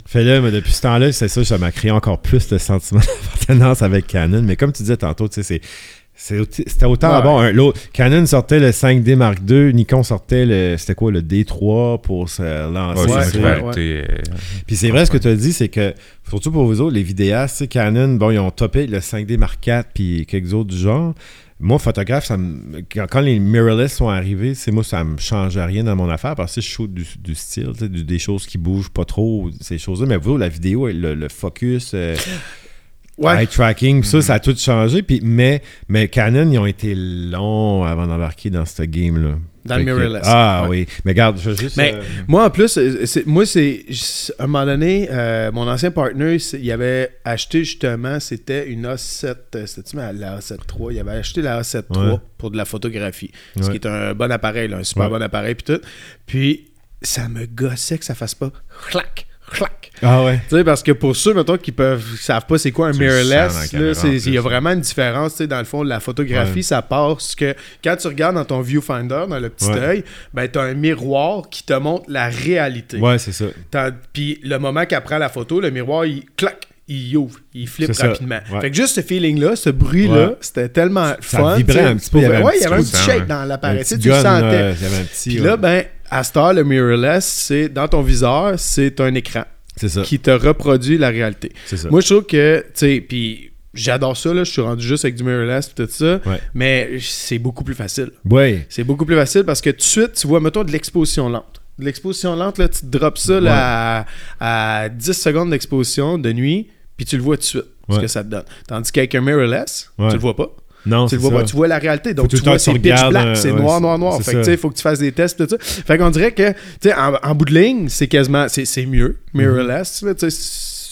Fait là, mais depuis ce temps-là, c'est ça, ça m'a créé encore plus de sentiment d'appartenance avec Canon. Mais comme tu disais tantôt, tu sais, c'est. C'était autant Ouais. bon. un- l'autre- Canon sortait le 5D Mark II, Nikon sortait le. C'était quoi, le D3 pour se lancer. Ouais, Ouais, euh, Puis c'est vrai ce que tu as dit, c'est que, surtout pour vous autres, les vidéastes, tu sais, Canon, bon, ils ont topé le 5D Mark IV puis quelques autres du genre. Moi, photographe, ça me- quand, quand les mirrorless sont arrivés, c'est moi, ça me change rien dans mon affaire parce que je shoot du, du style, tu sais, du- des choses qui bougent pas trop, ces choses-là. Mais vous, la vidéo, le, le focus, euh, Ouais. eye tracking, ça, ça a tout changé. Puis, mais, mais Canon, ils ont été longs avant d'embarquer dans ce game-là. Dans le mirrorless. Ah Ouais. oui. Mais regarde, je veux juste. Mais euh, moi, en plus, c'est- moi, c'est. À un moment donné, euh, mon ancien partner, il avait acheté justement, c'était une A7. euh, C'était-tu la A7 III Il avait acheté la A7 III Ouais. pour de la photographie. Ce Ouais. qui est un bon appareil, là, un super Ouais. bon appareil, puis tout. Puis, ça me gossait que ça fasse pas clac, clac. Ah ouais. Tu sais, parce que pour ceux, mettons, qui peuvent savent pas c'est quoi un Tu mirrorless, il y a vraiment une différence, tu sais, dans le fond, la photographie, Ouais. ça passe que quand tu regardes dans ton viewfinder, dans le petit Ouais. œil, ben, t'as un miroir qui te montre la réalité. Ouais, c'est ça. Puis le moment prend la photo, le miroir, il clac, il ouvre, il flippe ça, rapidement. ouais. Fait que juste ce feeling-là, ce bruit-là, Ouais. c'était tellement Ça fun. vibrait tu sais. un petit peu, Ouais, il y avait un petit shake dans l'appareil. Tu tu le gun, sentais. là, il y avait un petit. Puis là, ben, à heure, le mirrorless, c'est dans ton viseur, c'est un écran ça. qui te reproduit la réalité. Ça. Moi, je trouve que, tu sais, puis j'adore ça, là, je suis rendu juste avec du mirrorless et tout ça, Ouais. mais c'est beaucoup plus facile. Ouais. C'est beaucoup plus facile parce que tout de suite, tu vois, mettons, de l'exposition lente. De l'exposition lente, là, tu te drops ça là, à, à 10 secondes d'exposition de nuit, puis tu le vois tout de suite, ce que ça te donne. Tandis qu'avec un mirrorless, Ouais. tu le vois pas. Non, Tu c'est le vois ça. pas, tu vois la réalité. Donc, tout tu vois, tu c'est pitch black, euh, c'est ouais, noir, noir, noir. Fait que, ça. tu sais, il faut que tu fasses des tests, tout ça. Fait qu'on dirait que, tu sais, en, en bout de ligne, c'est quasiment, c'est c'est mieux, mirrorless, là, tu sais,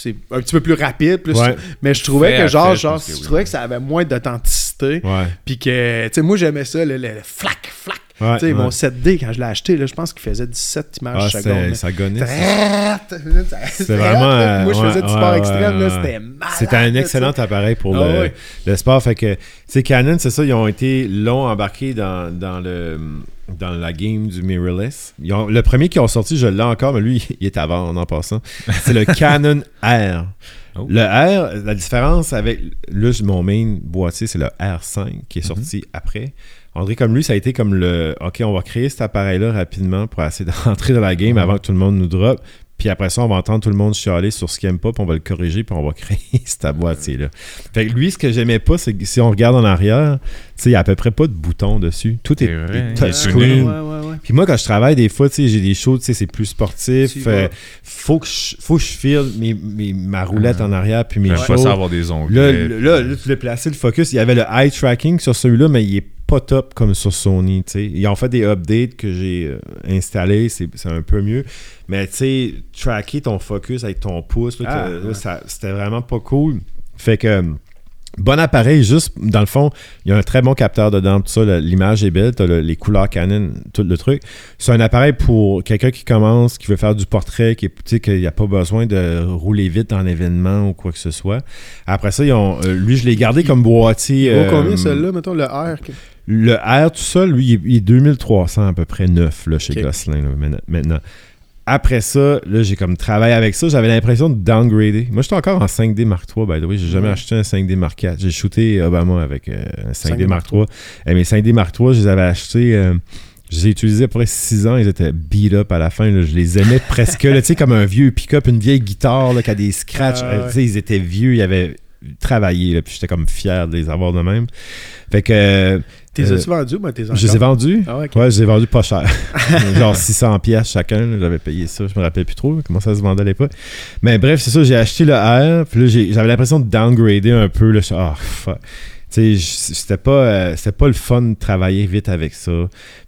c'est un petit peu plus rapide, plus, Ouais. mais je trouvais Fait que, genre, fait, genre, je oui. trouvais que ça avait moins d'authenticité. Puis que, tu sais, moi, j'aimais ça, le, le- le flac, flac. Ouais, tu sais, ouais. mon 7D, quand je l'ai acheté, là, je pense qu'il faisait 17 images Ah, secondes. ça gonnait. C'est vraiment. euh, Moi, je faisais du sport extrême, c'était malade. C'était un excellent appareil pour Ah le, le sport. Fait que, tu sais, Canon, c'est ça, ils ont été longs embarqués dans, dans le dans la game du mirrorless. Ils ont- le premier qui ont sorti, je l'ai encore, mais lui, il est avant en passant. C'est le Canon R. Oh. Le R, la différence avec là, mon main boîtier, c'est le R5 qui est sorti après. André, comme lui, ça a été comme le OK, on va créer cet appareil-là rapidement pour essayer d'entrer dans la game avant que tout le monde nous drop. Puis après ça, on va entendre tout le monde chialer sur ce qu'il aime pas, puis on va le corriger, puis on va créer cette boîtier-là. Fait que lui, ce que j'aimais pas, c'est que si on regarde en arrière, tu sais, il n'y a à peu près pas de bouton dessus. Tout est, est est touchscreen. Ouais, ouais, ouais. Puis moi, quand je travaille, des fois, tu sais, j'ai des shows, tu sais, c'est plus sportif. Euh, faut, que je, faut que je file mes, mes- ma roulette en arrière, puis mes shows. ça avoir des ongles. Là, là, là, là, tu l'as placé le focus. Il y avait le eye tracking sur celui-là, mais il est pas top comme sur Sony. tu sais. Ils ont fait des updates que j'ai euh, installés, c'est c'est un peu mieux. Mais tu sais, tracker ton focus avec ton pouce, là, Ah, t'as- là, ouais. ça- c'était vraiment pas cool. Fait que. Bon appareil, juste dans le fond, il y a un très bon capteur dedans, tout ça, l'image est belle, le- les couleurs Canon, tout le truc. C'est un appareil pour quelqu'un qui commence, qui veut faire du portrait, qui est- tu sais, qu'il n'y a pas besoin de rouler vite en événement ou quoi que ce soit. Après ça, ils ont, euh, lui, je l'ai gardé comme boîtier. Euh, combien, celui-là, mettons, le R? que- Le R tout seul, lui, il est, il est 2300 à peu près neuf là, chez. Gosselin là, maintenant. Après ça, là, j'ai comme travaillé avec ça. J'avais l'impression de downgrader. Moi, j'étais encore en 5D Mark III, by the way. J'ai jamais Ouais. acheté un 5D Mark IV. J'ai shooté Obama avec euh, un 5D, 5D Mark III. Et mes 5D Mark III, je les avais achetés. euh, je les ai utilisés à peu près 6 ans. Ils étaient beat up à la fin. là. Je les aimais presque. tu sais, comme un vieux pick-up, une vieille guitare là, qui a des scratchs. Ah, Euh, ouais. tu sais, ils étaient vieux. Ils avaient travaillé. là, puis j'étais comme fier de les avoir de même. Fait que. T'es Euh, as-tu vendu? Ben, t'es je les ai vendus. Ah ouais, je les ai vendus pas cher. Genre 600 pièces chacun. J'avais payé ça. Je me rappelle plus trop comment ça se vendait à l'époque. Mais bref, c'est ça. J'ai acheté le R. Puis là, j'avais l'impression de downgrader un peu. Je suis, ah, fuck. C'était pas, euh, c'était pas le fun de travailler vite avec ça.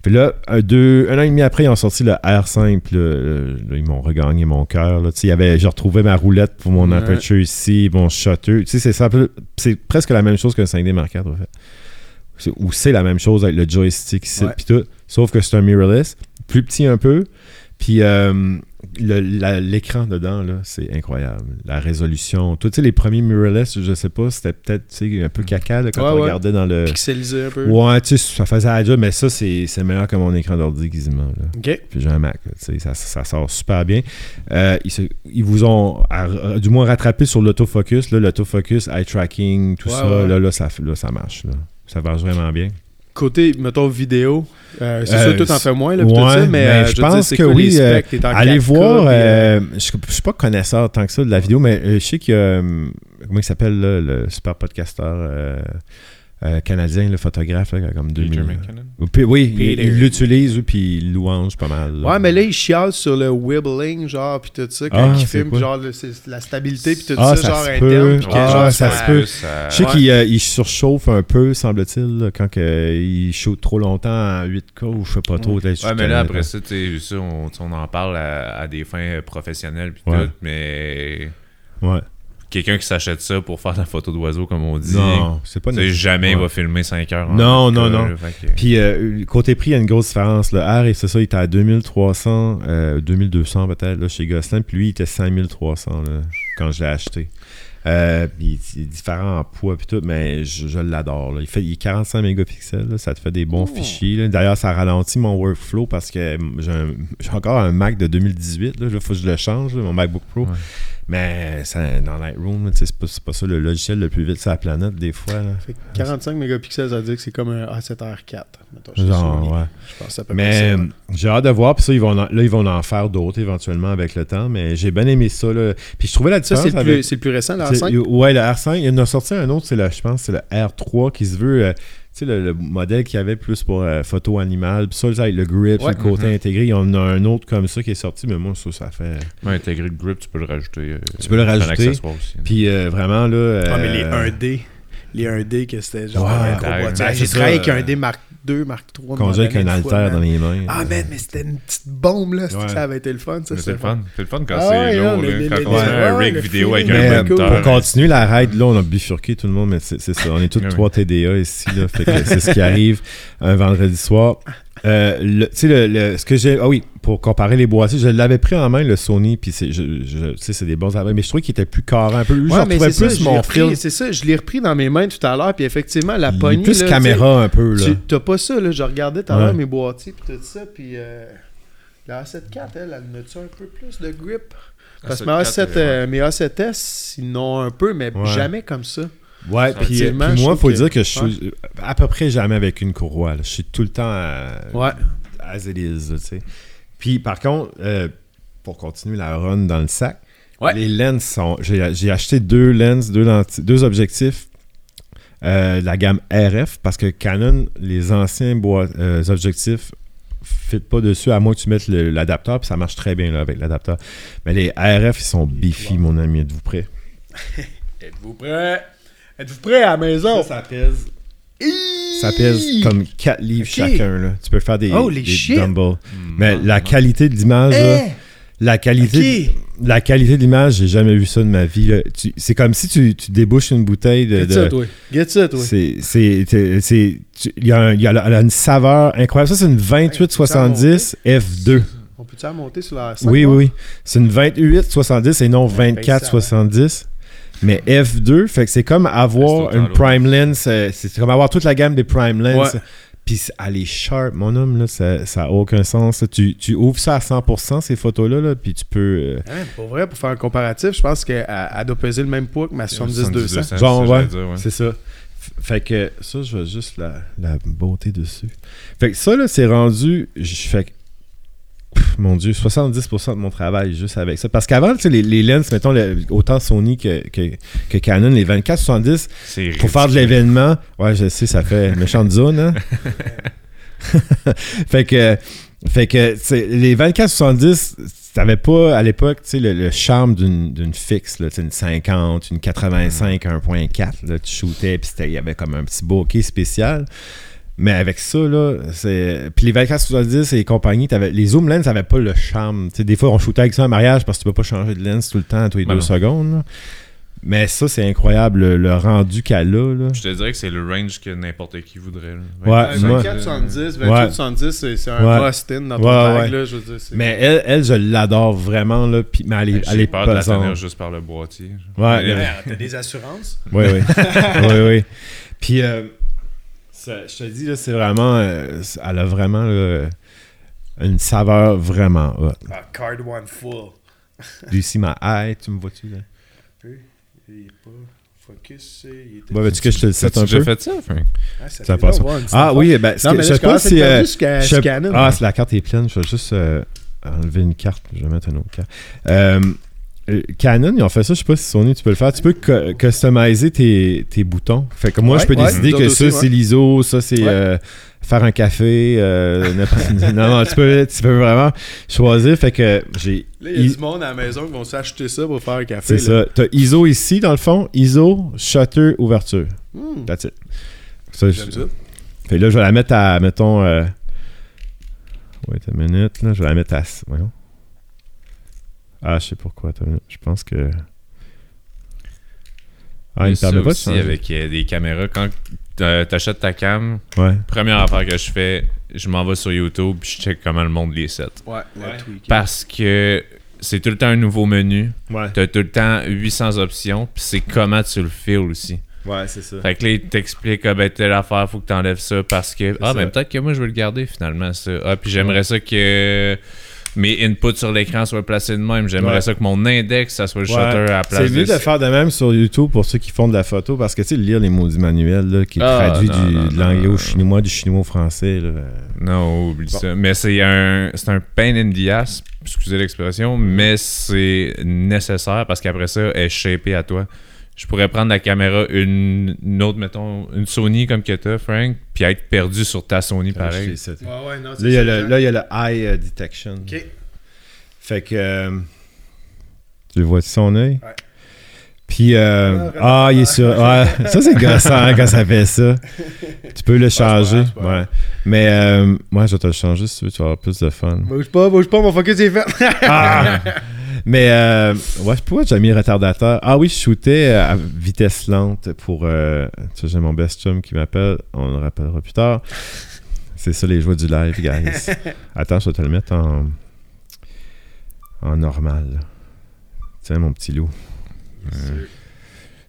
Puis là, un, deux, un an et demi après, ils ont sorti le R5. Puis là, là, là, ils m'ont regagné mon cœur. j'ai retrouvé ma roulette pour mon Ouais. aperture ici, mon shutter. Tu sais, c'est presque la même chose qu'un 5D Mark IV, en fait. Ou c'est la même chose avec le joystick ici, puis tout. Sauf que c'est un mirrorless, plus petit un peu. Puis euh, l'écran dedans, là, c'est incroyable. La résolution. Tout, tu sais, les premiers mirrorless, je sais pas, c'était peut-être un peu caca là, quand Ouais, on ouais. regardait dans le. Pixelisé un peu. Ouais, tu sais, ça faisait la job, mais ça, c'est meilleur que mon écran d'ordi quasiment. Là. OK. Puis j'ai un Mac, là, tu sais, ça, ça sort super bien. Euh, ils, se- ils vous ont à- du moins rattrapé sur l'autofocus, l'autofocus, eye tracking, tout Ouais, ça. Là, là, ça, là, ça marche. Là. Ça marche vraiment bien. Côté, mettons, vidéo, euh, c'est Euh, sûr que toi, t'en fais moins, là, tout ouais, ça, mais euh, je je veux dire, pense que oui, specs? En Allez 4K, voir, puis, euh, euh, je je suis pas connaisseur tant que ça de la vidéo, mais euh, je sais qu'il y a, euh, comment il s'appelle, le super podcasteur euh, canadien, le photographe, là, comme 2000. Peter McKinnon. Puis, oui, il- Peter. il l'utilise, puis il louange pas mal. là. Ouais, mais là, il chiale sur le wibbling, genre, pis tout ça, quand Ah, il filme, quoi? genre, le- la stabilité, pis tout Ah, ça, ça genre, interne. peut. pis que, Ah, genre, ça ça- se peut. Ça- Je sais Ouais. qu'il euh, il surchauffe un peu, semble-t-il, quand que, euh, il shoot trop longtemps en 8K ou je sais pas trop. là, je Ouais, mais là, après ça, tu sais, ça, on, en parle à, à des fins professionnelles pis Ouais. tout, mais Ouais. Quelqu'un qui s'achète ça pour faire de la photo d'oiseau, comme on dit, Non, c'est pas nécessaire. jamais il va filmer 5 heures. Non, non, cas, non. là, fait que- Puis euh, côté prix, il y a une grosse différence. Le R, c'est ça, il était à 2300, euh, 2200 peut-être là, chez Gosselin. Puis lui, il était 5300 là, quand je l'ai acheté. Euh, puis il est différent en poids puis tout, mais je, je l'adore. Il fait il est 45 mégapixels, là, ça te fait des bons Oh. fichiers. D'ailleurs, ça ralentit mon workflow parce que j'ai encore un Mac de 2018. Là, il faut que je le change, mon MacBook Pro. Ouais. Mais ça, dans Lightroom, c'est pas, pas ça le logiciel le plus vite sur la planète, des fois. Là. Fait que 45 mégapixels, ça veut dire que c'est comme un A7R4. mettons, chez Genre, Sony. ouais. Je pense à peu Mais ça, euh, j'ai hâte de voir. Puis ça, ils vont en, là, ils vont en faire d'autres éventuellement avec le temps. Mais j'ai bien aimé ça. Là. Puis je trouvais la Ça, différence c'est le, avec... le plus récent, sais, R5. Ouais, le R5. Il y en a sorti un autre, c'est le, je pense, c'est le R3 qui se veut. euh, sais, le, le modèle qu'il y avait plus pour euh, photo animale. Puis ça, avec le grip, Ouais. le côté Mhm. intégré. Il y en a un autre comme ça qui est sorti, mais moi, ça, ça fait. Ouais, intégrer le grip, tu peux le rajouter. euh, Tu peux le rajouter. Puis euh, vraiment, là. Ah, mais les euh, 1D. Les 1D, que c'était genre Ouais, un gros ben, J'ai travaillé avec un euh, D Mark II, Mark III. Conduire avec un alter dans les mains. Ah, man, mais c'était une petite bombe, là. C'était Ouais. Ça avait été le fun, ça. C'est le c'était fun. C'est le fun quand Ah c'est ouais, lourd. non, là. les- Quand les- on fait un ouais, rig vidéo avec un euh, cool. moteur. pour continuer la raid, là, on a bifurqué tout le monde, mais c'est c'est ça. On est tous Ouais, trois TDA ici, là. Fait que c'est ce qui arrive un vendredi soir. Euh, le- tu sais, le, le- ce que j'ai. Ah oui, pour comparer les boîtiers, je l'avais pris en main, le Sony, puis c'est je- je- tu sais, c'est des bons appareils, mais je trouvais qu'il était plus carré un peu. Ouais, j'en mais trouvais c'est ça, plus je mon l'ai repris- fil. C'est ça, je l'ai repris dans mes mains tout à l'heure, puis effectivement, la Il poignée. plus là, caméra un peu, tu là. T'as pas ça, là. Je regardais tout à l'heure mes boîtiers, puis tout ça, puis euh, la A74, elle, elle a-tu un peu plus de grip? Parce que mes, A7, euh, mes A7S, ils n'ont un peu, mais Ouais. jamais comme ça. Ouais, puis, euh, moi, trouve faut que- dire que je suis à peu près jamais avec une courroie. là. Je suis tout le temps à, Ouais. as it is, là, tu sais. Puis par contre, euh, pour continuer la run dans le sac, Ouais. les lens sont. J'ai acheté deux lens, deux, lentilles- deux objectifs euh, de la gamme RF parce que Canon, les anciens bois- euh, objectifs fit pas dessus à moins que tu mettes l'adapteur, puis ça marche très bien là, avec l'adapteur. Mais les RF, ils sont beefy, mon ami. Êtes-vous prêt? Êtes-vous prêts? Êtes-vous prêts à la maison? ça pèse. Ça pèse comme 4 livres chacun. Là. Tu peux faire des, Holy des shit. dumbbells. Mais la qualité de l'image, Eh! là, la qualité, la qualité de l'image, j'ai jamais vu ça de ma vie. C'est comme si tu, tu débouches une bouteille de. Get de- ça, toi. Get c'est, il y a, un- y a la- elle a une saveur incroyable. Ça, c'est une 2870 F2. On peut-tu la monter sur la Oui, oui, oui. C'est une 2870 et non Ouais, 2470. Mais F2, fait que c'est comme avoir une prime lens. euh, C'est comme avoir toute la gamme des prime lens. Ouais. Puis est sharp, mon homme, là, ça n'a aucun sens. Tu, tu ouvres ça à 100%, ces photos-là, là, puis tu peux... euh, Hein, pour vrai, pour faire un comparatif, je pense qu'elle elle doit peser le même poids que ma 70-200. c'est Genre, ça, ouais, c'est ça. Fait que ça, je vois juste la, la beauté dessus. Fait que ça, là, c'est rendu... Je fais que- Pff, mon Dieu, 70% de mon travail juste avec ça. Parce qu'avant, les, les lens, mettons, le- autant Sony que, que, que Canon, les 24-70, C'est pour faire de l'événement, ouais, je sais, ça fait méchante zone, hein? fait que, fait que les 24-70, t'avais pas à l'époque le, le charme d'une fixe, là, une 50, une 85, 1.4. Là, tu shootais, puis il y avait comme un petit bokeh spécial. Mais avec ça, là, c'est. Puis les 24-70 et compagnie, t'avais- les zoom lens n'avaient pas le charme. Tu sais, des fois, on shootait avec ça en mariage parce que tu peux pas changer de lens tout le temps, tous les Ben deux non. secondes. là. Mais ça, c'est incroyable, le, le rendu qu'elle a. Là. Je te dirais que c'est le range que n'importe qui voudrait. là. Ouais, Ouais, moi- 24-70, Ouais. 28-70, c'est c'est un Ouais. must-in dans ton Ouais, bag, ouais. là, je veux dire. c'est- Mais elle, elle je l'adore vraiment, là. Puis, mais elle est, elle J'ai est peur de la tenir pesante. juste par le boîtier. Ouais, Mais- ouais. Ouais, T'as des assurances? Oui, oui. oui, oui. Puis, euh, ça- je te dis, là, c'est vraiment. euh, elle a vraiment là, une saveur vraiment hot. Ah, card one full. See my eye? Tu me vois-tu, là? Il est pas focus. Il était... Bon, veux-tu que je te le set T'as-tu un peu? fait ça, Frank? Ah, ça Ça passe. Ah oui, ben, Non, mais je sais pas si. euh, je. Ah, c'est la carte est pleine. Je vais juste euh, enlever une carte. Je vais mettre une autre carte. Euh, Canon, ils ont fait ça. Je sais pas si Sony, tu peux le faire. Tu peux cu- customiser tes, tes boutons. Fait que moi, Ouais, je peux ouais, décider que ça, c'est l'ISO, ça, c'est Ouais. euh, faire un café. euh, n'importe- non, non, tu peux, tu peux vraiment choisir. Fait que j'ai. Là, il y a du monde à la maison qui vont s'acheter ça pour faire un café. C'est ça. T'as ISO ici, dans le fond. ISO, shutter, ouverture. Hmm, That's it. Ça, je- ça. Fait là, je vais la mettre à, mettons... Euh... Wait a minute, là. Je vais la mettre à... Voyons. Ah, je sais pourquoi. Je pense que... Ah, il ça permet pas de aussi changer. avec euh, des caméras. Quand euh, t'achètes ta cam, Ouais. première affaire que je fais, je m'en vais sur YouTube puis je check comment le monde les set. Ouais, tweak. Parce que c'est tout le temps un nouveau menu. Ouais. T'as tout le temps 800 options. Puis c'est comment tu le files aussi. Ouais, c'est ça. Fait que là, il t'explique, ah ben, telle affaire, faut que t'enlèves ça parce que. Ah ça. ben, peut-être que moi, je veux le garder finalement, ça. Ah, puis j'aimerais ça que. Mes inputs sur l'écran soient placés de même. J'aimerais Ouais. ça que mon index, ça soit le shutter à la place C'est mieux de faire de même sur YouTube pour ceux qui font de la photo parce que tu sais, lire les maudits manuels là, qui Ah, traduit non, du, non, de l'anglais au chinois, du chinois au français. là. Non, oublie Bon. ça. Mais c'est un, c'est un pain in the ass, excusez l'expression, mais c'est nécessaire parce qu'après ça, elle est shapée à toi. Je pourrais prendre la caméra, une, une autre, mettons, une Sony comme que t'as, Frank, puis être perdu sur ta Sony pareil. Ouais, ouais, non, Là, il y, a le, là, il y a le eye euh, detection. Ok. Fait que. euh, tu le vois de son œil? Ouais. Puis, euh, Ah, ah, il est sur. Ouais, ça, c'est gossant hein, quand ça fait ça. Tu peux le changer. pas grave. ouais. Mais, euh, moi, je vais te le changer si tu veux, tu vas avoir plus de fun. Bouge pas, bouge pas, mon focus est fait. Ah! Mais, euh, ouais, pourquoi j'ai mis retardateur? Ah oui, je shootais à vitesse lente pour. Euh, tu sais, j'ai mon best chum qui m'appelle. On le rappellera plus tard. C'est ça les joies du live, guys. Attends, je vais te le mettre en. en normal. Tiens, mon petit loup.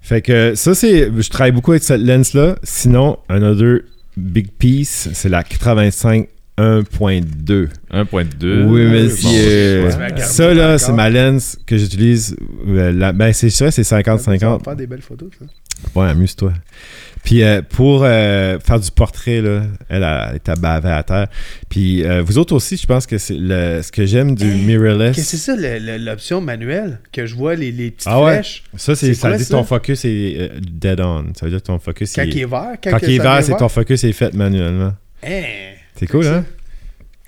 Fait que ça, c'est. Je travaille beaucoup avec cette lens-là. Sinon, another big piece, c'est la 85 1.2. 1.2. Oui, bon, tu vas garder ça, là, c'est ma lens que j'utilise. euh, la- ben, c'est sûr, c'est Ça va 50-50. faire des belles photos, ça. Ouais, amuse-toi. Puis euh, pour euh, faire du portrait, là, elle a été bavée à terre. Puis euh, vous autres aussi, je pense que c'est le, ce que j'aime du Hey, mirrorless. Qu'est-ce que c'est ça, le- le- l'option manuelle? Que je vois les, les petites Ah ouais? flèches? Ça, c'est, C'est ça quoi, dit ça? ton focus est euh, dead on. Ça veut dire que ton focus Quand est- il est vert? Quand, Quand il est vert, c'est que ton focus est fait manuellement. Hein? C'est cool, hein?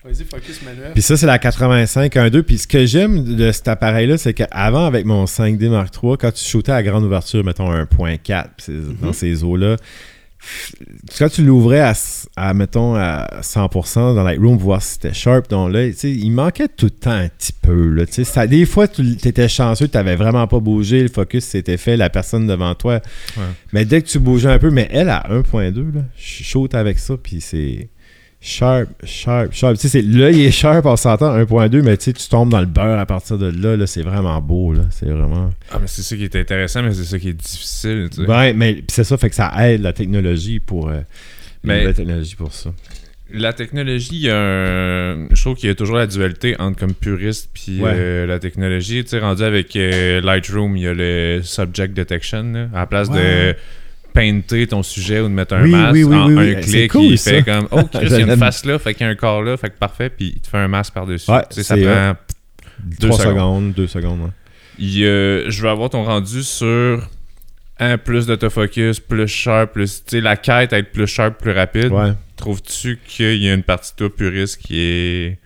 Vas-y, focus manuel. Puis ça, c'est la 85 1.2. Puis ce que j'aime de cet appareil-là, c'est qu'avant, avec mon 5D Mark III, quand tu shootais à grande ouverture, mettons un 1.4 puis c'est- Mhm. dans ces eaux-là, quand tu l'ouvrais à, à, mettons, à 100% dans Lightroom, voir si c'était sharp dans tu sais, il manquait tout le temps un petit peu. Là, ça, des fois, tu étais chanceux, tu n'avais vraiment pas bougé, le focus s'était fait, la personne devant toi. Ouais. Mais dès que tu bougeais un peu, mais elle à 1.2, là, je shoot avec ça, puis c'est sharp, sharp, sharp. Tu sais, c'est- l'œil est sharp, on s'entend 1.2, mais tu sais, tu tombes dans le beurre à partir de là, là c'est vraiment beau, là. C'est vraiment. Ah, mais c'est ça qui est intéressant, mais c'est ça qui est difficile, tu sais. Ouais, mais c'est ça, fait que ça aide la technologie pour. euh, Mais- la technologie pour ça. La technologie, il y a un... je trouve qu'il y a toujours la dualité entre comme puriste puis Ouais. euh, la technologie. Tu sais, rendu avec euh, Lightroom, il y a le subject detection. là. À la place Ouais. de painter ton sujet ou de mettre un Oui, masque, oui, oui, en oui, un clic, cool, il ça. fait comme Oh, Chris, il y a une face là, fait qu'il y a un corps là, fait que parfait, puis il te fait un masque. Ouais, Tu sais, ça prend. Deux 3 secondes. secondes, 2 secondes. ouais. Il je veux avoir ton rendu sur un plus d'autofocus, plus sharp, plus. Tu sais, la quête à être plus sharp, plus rapide. Ouais. Trouves-tu qu'il y a une partie de toi puriste qui est.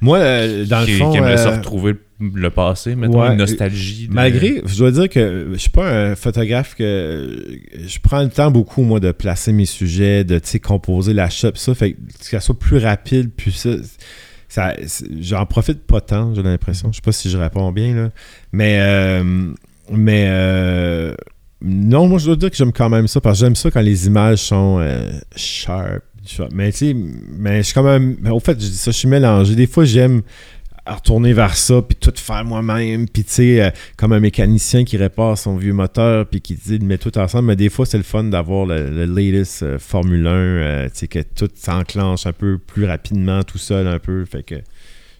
Moi, euh, dans qui, le fond. qui aimerait se euh, retrouver le, passé, mettons, ouais. une nostalgie. de- Malgré, je dois dire que je suis pas un photographe que je prends le temps beaucoup moi de placer mes sujets, de composer la shot pis ça, fait que ça soit plus rapide puis ça, j'en profite pas tant, j'ai l'impression. Je sais pas si je réponds bien là, mais euh, mais euh, non, moi je dois dire que j'aime quand même ça parce que j'aime ça quand les images sont euh, sharp. Mais tu sais, mais je suis quand même au fait, je dis ça, je suis mélangé. Des fois j'aime retourner vers ça, puis tout faire moi-même, puis tu sais, euh, comme un mécanicien qui répare son vieux moteur, puis qui dit, il met tout ensemble, mais des fois, c'est le fun d'avoir le, le latest euh, Formule 1, euh, tu sais, que tout s'enclenche un peu plus rapidement, tout seul un peu, fait que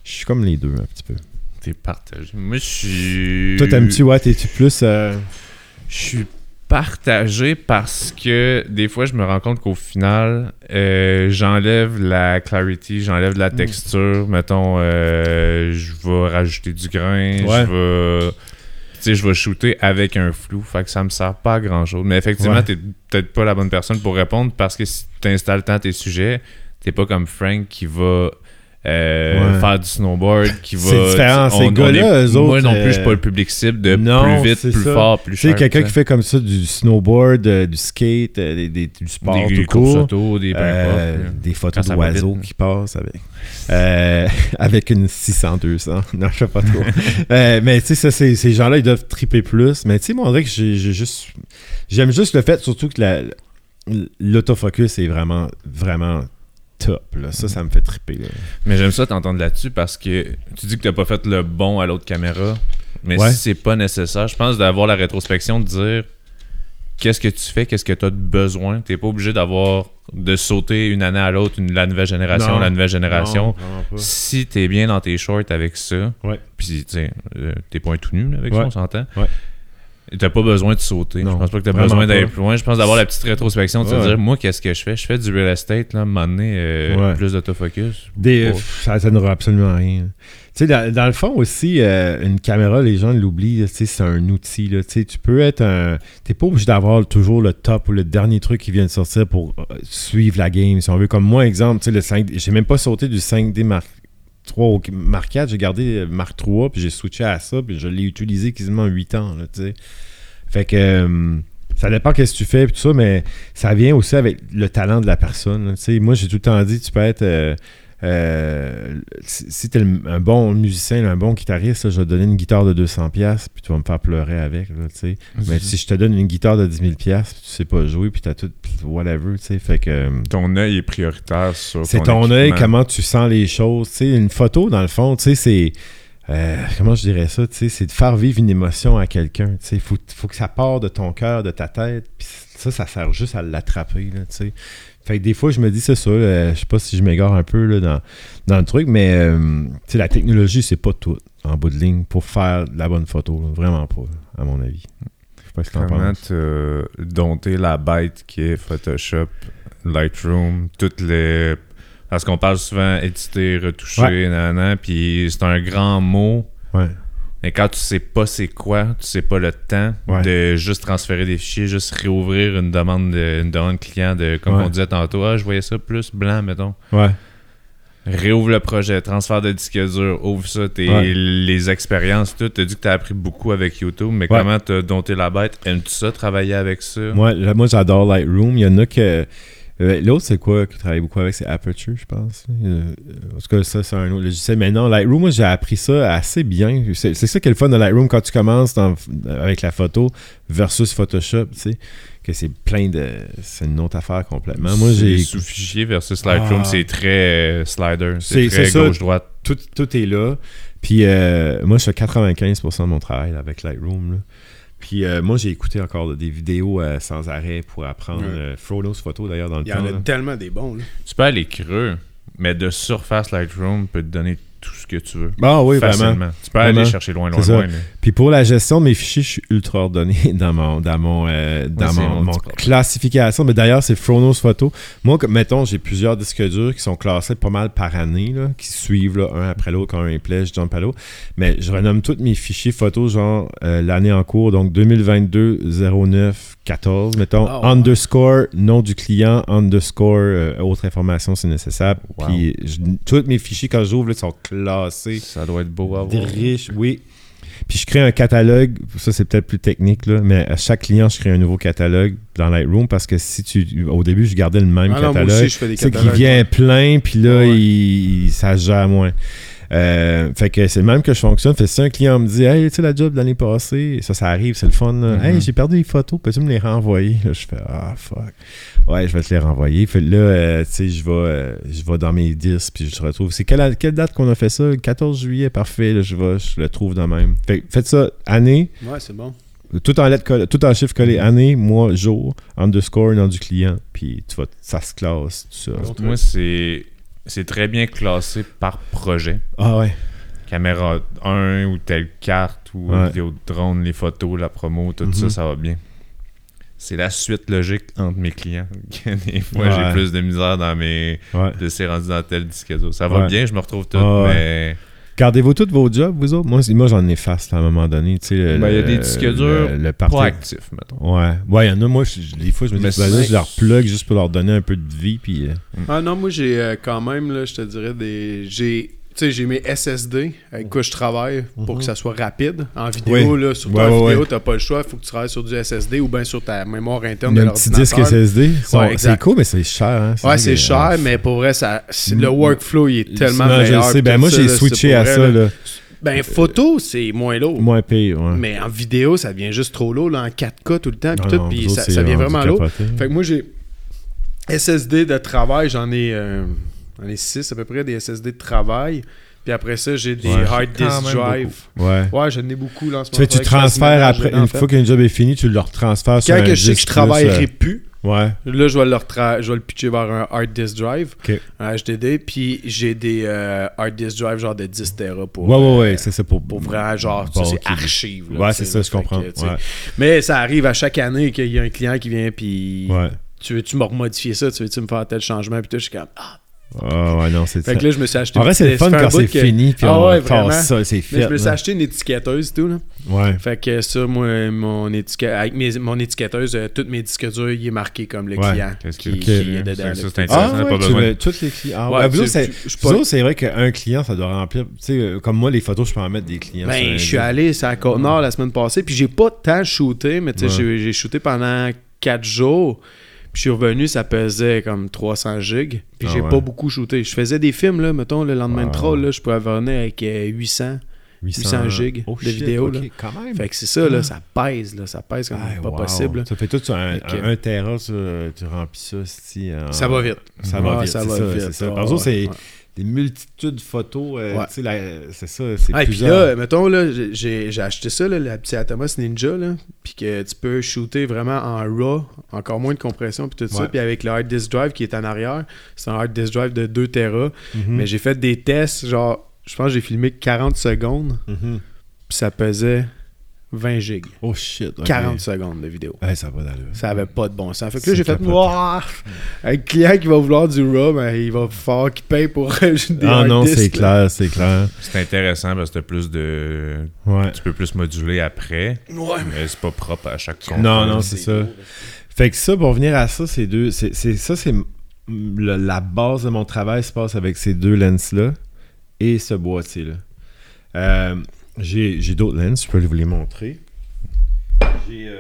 je suis comme les deux, un petit peu. T'es partagé. Moi, je suis. Toi, t'aimes-tu, ouais, t'es-tu plus... Je suis partagé parce que des fois, je me rends compte qu'au final, euh, j'enlève la clarity, j'enlève Mm. la texture. Mettons, euh, je vais rajouter du grain, Ouais. je vais. Tu sais, je vais shooter avec un flou, fait que ça me sert pas à grand chose. Mais effectivement, Ouais. t'es peut-être pas la bonne personne pour répondre parce que si tu installes tant tes sujets, t'es pas comme Frank qui va euh, Ouais. faire du snowboard, qui va. C'est différent, ces gars-là, eux Moi autres, non plus, je suis euh, pas le public cible de non, plus vite, plus ça. fort, plus Tu sais, cher. quelqu'un qui fait comme ça du snowboard, euh, du skate, euh, des, des- du sport des tout courses court. auto, des Euh, photos d'oiseaux qui passent avec euh, avec une 600-200. Non, je sais pas trop. Euh, mais tu sais, ces gens-là, ils doivent triper plus. Mais tu sais, moi, on dirait que j'ai j'ai juste... J'aime juste le fait, surtout que la- l'autofocus est vraiment, vraiment top. Là. Ça, ça me fait triper. là. Mais j'aime ça t'entendre là-dessus parce que tu dis que t'as pas fait le bon à l'autre caméra. Mais Ouais. si c'est pas nécessaire, je pense d'avoir la rétrospection de dire qu'est-ce que tu fais, qu'est-ce que tu as de besoin. Tu n'es pas obligé d'avoir de sauter une année à l'autre, une- la nouvelle génération, Non. la nouvelle génération. Non. Si tu es bien dans tes shorts avec ça, Ouais. puis tu euh, t'es pas un tout nu avec Ouais. ça, on s'entend. T'as pas besoin de sauter. Non, je pense pas que t'as besoin d'aller plus loin. Je pense d'avoir la petite rétrospection de Ouais. te dire, moi, qu'est-ce que je fais? Je fais du real estate, là, à un moment donné, euh, Ouais. plus d'autofocus. Des, ça ça n'aura absolument rien. Tu sais, dans, dans le fond aussi, euh, une caméra, les gens l'oublient, tu sais, c'est un outil. Là, tu sais, tu peux être un. T'es pas obligé d'avoir toujours le top ou le dernier truc qui vient de sortir pour euh, suivre la game, si on veut. Comme moi, exemple, tu sais, le 5 j'ai même pas sauté du 5D Mark 3 au Mark 4, j'ai gardé Mark 3, puis j'ai switché à ça, puis je l'ai utilisé quasiment 8 ans, tu sais. Fait que. euh, ça dépend qu'est-ce que tu fais, tout ça, mais ça vient aussi avec le talent de la personne. Tu sais, moi, j'ai tout le temps dit, tu peux être. euh, euh, si t'es un bon musicien, un bon guitariste, là, je vais te donner une guitare de 200$, pièces puis tu vas me faire pleurer avec. Là, tu sais. Mais si je te donne une guitare de 10 000$, pièces, tu sais pas jouer, puis t'as tout, whatever. tu sais. Fait que. euh, Ton œil est prioritaire sur c'est ton œil, comment tu sens les choses. Tu sais, une photo, dans le fond, tu sais, c'est. euh, comment je dirais ça? tu sais, C'est de faire vivre une émotion à quelqu'un. Il faut, faut que ça parte de ton cœur, de ta tête. Puis ça, ça sert juste à l'attraper. tu sais. Fait que des fois, je me dis, c'est ça. euh, je sais pas si je m'égare un peu là, dans, dans le truc, mais euh, la technologie, c'est pas tout en bout de ligne pour faire de la bonne photo. là. Vraiment pas, à mon avis. Je sais pas Comment te dompter la bête qui est Photoshop, Lightroom, toutes les. Parce qu'on parle souvent éditer, retoucher, puis c'est un grand mot. Ouais. Mais quand tu sais pas c'est quoi, tu sais pas le temps Ouais. de juste transférer des fichiers, juste réouvrir une demande de, une demande client de comme Ouais. on disait tantôt, ah je voyais ça plus blanc, mettons. Ouais. Réouvre le projet, transfert de disque dur, ouvre ça, tes, Ouais. les expériences, tout. T'as dit que t'as appris beaucoup avec YouTube, mais comment t'as dompté la bête? Aimes-tu ça, travailler avec ça? Moi, moi j'adore Lightroom. Il y en a que. Euh, L'autre, c'est quoi qui travaille beaucoup avec? C'est Aperture, je pense. Euh, en tout cas, ça, c'est un autre logiciel. Mais non, Lightroom, moi, j'ai appris ça assez bien. C'est ça qui est le fun de Lightroom quand tu commences dans- avec la photo versus Photoshop, tu sais. Que c'est plein de. C'est une autre affaire complètement. Moi, C'est j'ai. sous-fichier versus Lightroom, Ah. c'est très euh, slider. C'est- très gauche-droite. Tout, tout est là. Puis euh, moi, je fais 95% de mon travail avec Lightroom. là. Puis euh, moi, j'ai écouté encore des vidéos euh, sans arrêt pour apprendre. Ouais. euh, Frodo's photo d'ailleurs dans le Il y temps. en a là. tellement des bons. Là. Tu peux aller creux, mais de surface Lightroom peut te donner tout ce que tu veux. Ah oui, facilement. vraiment. Tu peux Vraiment. aller chercher loin, loin, loin. Puis pour la gestion de mes fichiers, je suis ultra ordonné dans mon dans mon euh, dans mon, classification. Mais d'ailleurs, c'est Phronos Photo. Moi, mettons, j'ai plusieurs disques durs qui sont classés pas mal par année, là, qui suivent là, un après l'autre quand un est plaît, je jump à l'autre. Mais je renomme tous mes fichiers photos, genre euh, l'année en cours, donc 2022 09 14, mettons, Ah, underscore, nom du client, underscore, euh, autre information si nécessaire. Wow. Puis je- tous mes fichiers, quand j'ouvre, sont classés Ça doit être beau à voir. riches, oui. Puis je crée un catalogue, ça c'est peut-être plus technique, là, mais à chaque client, je crée un nouveau catalogue dans Lightroom parce que si tu. Au début, je gardais le même Ah catalogue. aussi, je fais des C'est qu'il vient plein, puis là, Ouais. il, ça gère moins. Euh, fait que c'est le même que je fonctionne. Fait que si un client me dit Hey, tu sais, la job de l'année passée, ça, ça arrive, c'est le fun. là. Mhm. Hey, j'ai perdu les photos, peux-tu me les renvoyer? Là, je fais Ah, fuck. Ouais, je vais te les renvoyer. Fait que là, euh, tu sais, je vais, euh, je vais dans mes disques, puis je retrouve. C'est quelle, quelle date qu'on a fait ça? Le 14 juillet, parfait. Là, je vais, je le trouve dans même. Fait que faites ça année, Ouais, c'est bon. tout en lettres collées- tout en chiffre collé, année, mois, jour, underscore, nom du client, puis tu vas, ça se classe, tout ça. Moi, c'est c'est très bien classé par projet. Ah ouais. Caméra 1 ou telle carte ou Ouais. vidéo de drone, les photos, la promo, tout Mhm. ça, ça va bien. C'est la suite logique entre mes clients. Des fois, Ouais. j'ai plus de misère dans mes. Ouais. de c'est rendu dans tel disque. Ça va Ouais. bien, je me retrouve tout, mais. Gardez-vous tous vos jobs, vous autres? Moi, moi j'en efface à un moment donné. Tu sais, le- Ben, il y a des le- disques le- durs Le, parti- Pas actif, mettons. Ouais. Ouais, il y en a, moi, je- des fois, je me dis, ben c'est- je leur plug juste pour leur donner un peu de vie. Puis, euh, Ah non, moi j'ai euh, quand même, là, je te dirais, des. J'ai. Tu sais, j'ai mes SSD avec quoi je travaille pour que ça soit rapide. En vidéo, Oui. là, en ouais, vidéo, ouais. t'as pas le choix. Il faut que tu travailles sur du SSD ou bien sur ta mémoire interne de a un petit disque l'ordinateur. SSD. Ouais, c'est cool, mais c'est cher. Hein? Ouais, c'est cher, ah, mais pour vrai, ça, c'est- Mm. le workflow, il est tellement Non, je meilleur. sais. Ben, moi, j'ai switché à ça. là. Ben, photo, c'est moins lourd. Moins pire. Ouais. Mais en vidéo, ça devient juste trop lourd, là, en 4K tout le temps, puis tout, vous ça, ça c'est vient rendu vraiment lourd. Fait que moi, j'ai SSD de travail, j'en ai, euh, ai 6 à peu près, des SSD de travail. Puis après ça, j'ai des Ouais. hard disk drive. Ouais. Ouais, j'en ai beaucoup là en ce Tu fais, moment. tu fasse transfères après, une fois qu'un job est fini, tu le retransfères sur Quand un que je sais que je travaillerai plus, plus, euh, Ouais. là, je vais, le retra- je vais le pitcher vers un hard disk drive, Ok. un HDD, puis j'ai des euh, hard disk drive genre de 10 Tera pour. Ouais, ouais, euh, ouais, c'est ça pour. Pour vraiment, genre, ça, Bon, c'est archive. là, Ouais, tu c'est ça, je comprends. que, tu sais. Ouais. Mais ça arrive à chaque année qu'il y a un client qui vient, puis Ouais. tu veux-tu me remodifier ça, tu veux-tu me faire tel changement, puis tout, je suis comme, ah. Ah, ouais, non, c'est ça. Fait que là, je me suis acheté En vrai, c'est le fun fait quand c'est que- fini, puis Ah ouais, vraiment. ça, c'est Mais fait. je me suis là. acheté une étiquetteuse et tout, là. Ouais. Fait que ça, moi, mon étiquette, avec mes- mon étiquetteuse, euh, toutes mes disques durs, il est marqué comme le Ouais. client Qu'est-ce qui, que- qui est dedans. Ça, c'est Ah, intéressant, ouais, pas besoin toutes les clients. Ah, Ouais, ouais, ah, c'est- c'est vrai qu'un client, ça doit remplir. Tu sais, euh, comme moi, les photos, je peux en mettre des clients. Ben, je suis allé sur la Côte-Nord la semaine passée, puis j'ai pas tant shooté, mais tu sais, j'ai shooté pendant 4 jours. Puis je suis revenu, ça pesait comme 300 gigs. Puis Ah j'ai ouais. pas beaucoup shooté. Je faisais des films, là, mettons, le lendemain Wow. de troll, là, je pouvais revenir avec euh, 800. 800 gigs Oh, de shit, vidéo, ok, là. quand même. Fait que c'est ça, là, ça pèse, là, ça pèse comme Ah, pas wow. possible. là. Ça fait tout sur un, que- un, ça, tu remplis ça. si, en- Ça va vite. Ça va vite, ça va ça, vite. ça. Par contre, c'est ouais. Des multitudes de photos. euh, Ouais. c'est ça, c'est Ah, et puis là, mettons, là, j'ai- acheté ça, là, la petite Atomos Ninja, là, puis que tu peux shooter vraiment en RAW, encore moins de compression, puis tout ça. Puis avec le hard disk drive qui est en arrière, c'est un hard disk drive de 2 Tera. Mhm. Mais j'ai fait des tests, genre, je pense que j'ai filmé 40 secondes, Mhm. puis ça pesait 20 gigs. Oh shit. ok. 40 secondes de vidéo. Ouais, ça va d'allure. Ça avait pas de bon sens. Fait que là, j'ai fait! Un client qui va vouloir du RAW, ben, il va falloir qu'il paye pour des Ah non, c'est clair, c'est clair. C'est intéressant parce que t'as plus de. Ouais. Tu peux plus moduler après. Ouais. Mais c'est pas propre à chaque compte. Non, non, c'est ça. beau, Fait que ça, pour venir à ça, c'est deux. C'est, ça, c'est la base de mon travail se passe avec ces deux lenses-là et ce boîtier-là. Euh, j'ai, j'ai d'autres lenses, je peux vous les montrer. J'ai. euh,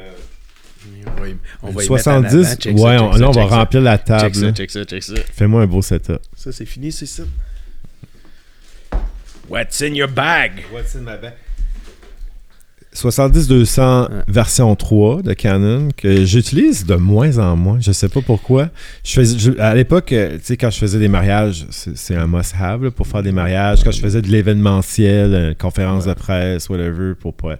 On va y- on va y 70. mettre en avant. Check ça, ouais, on- ça, là, on va ça. remplir la Check table. ça, check ça, check ça. Fais-moi un beau setup. Ça, c'est fini, c'est ça. What's in your bag? What's in my bag? 70-200 Ouais. version 3 de Canon que j'utilise de moins en moins. Je sais pas pourquoi. Je à l'époque, euh, tu sais, quand je faisais des mariages, c'est un must-have pour faire des mariages. Quand je faisais de l'événementiel, euh, conférence de presse, whatever, pour pas-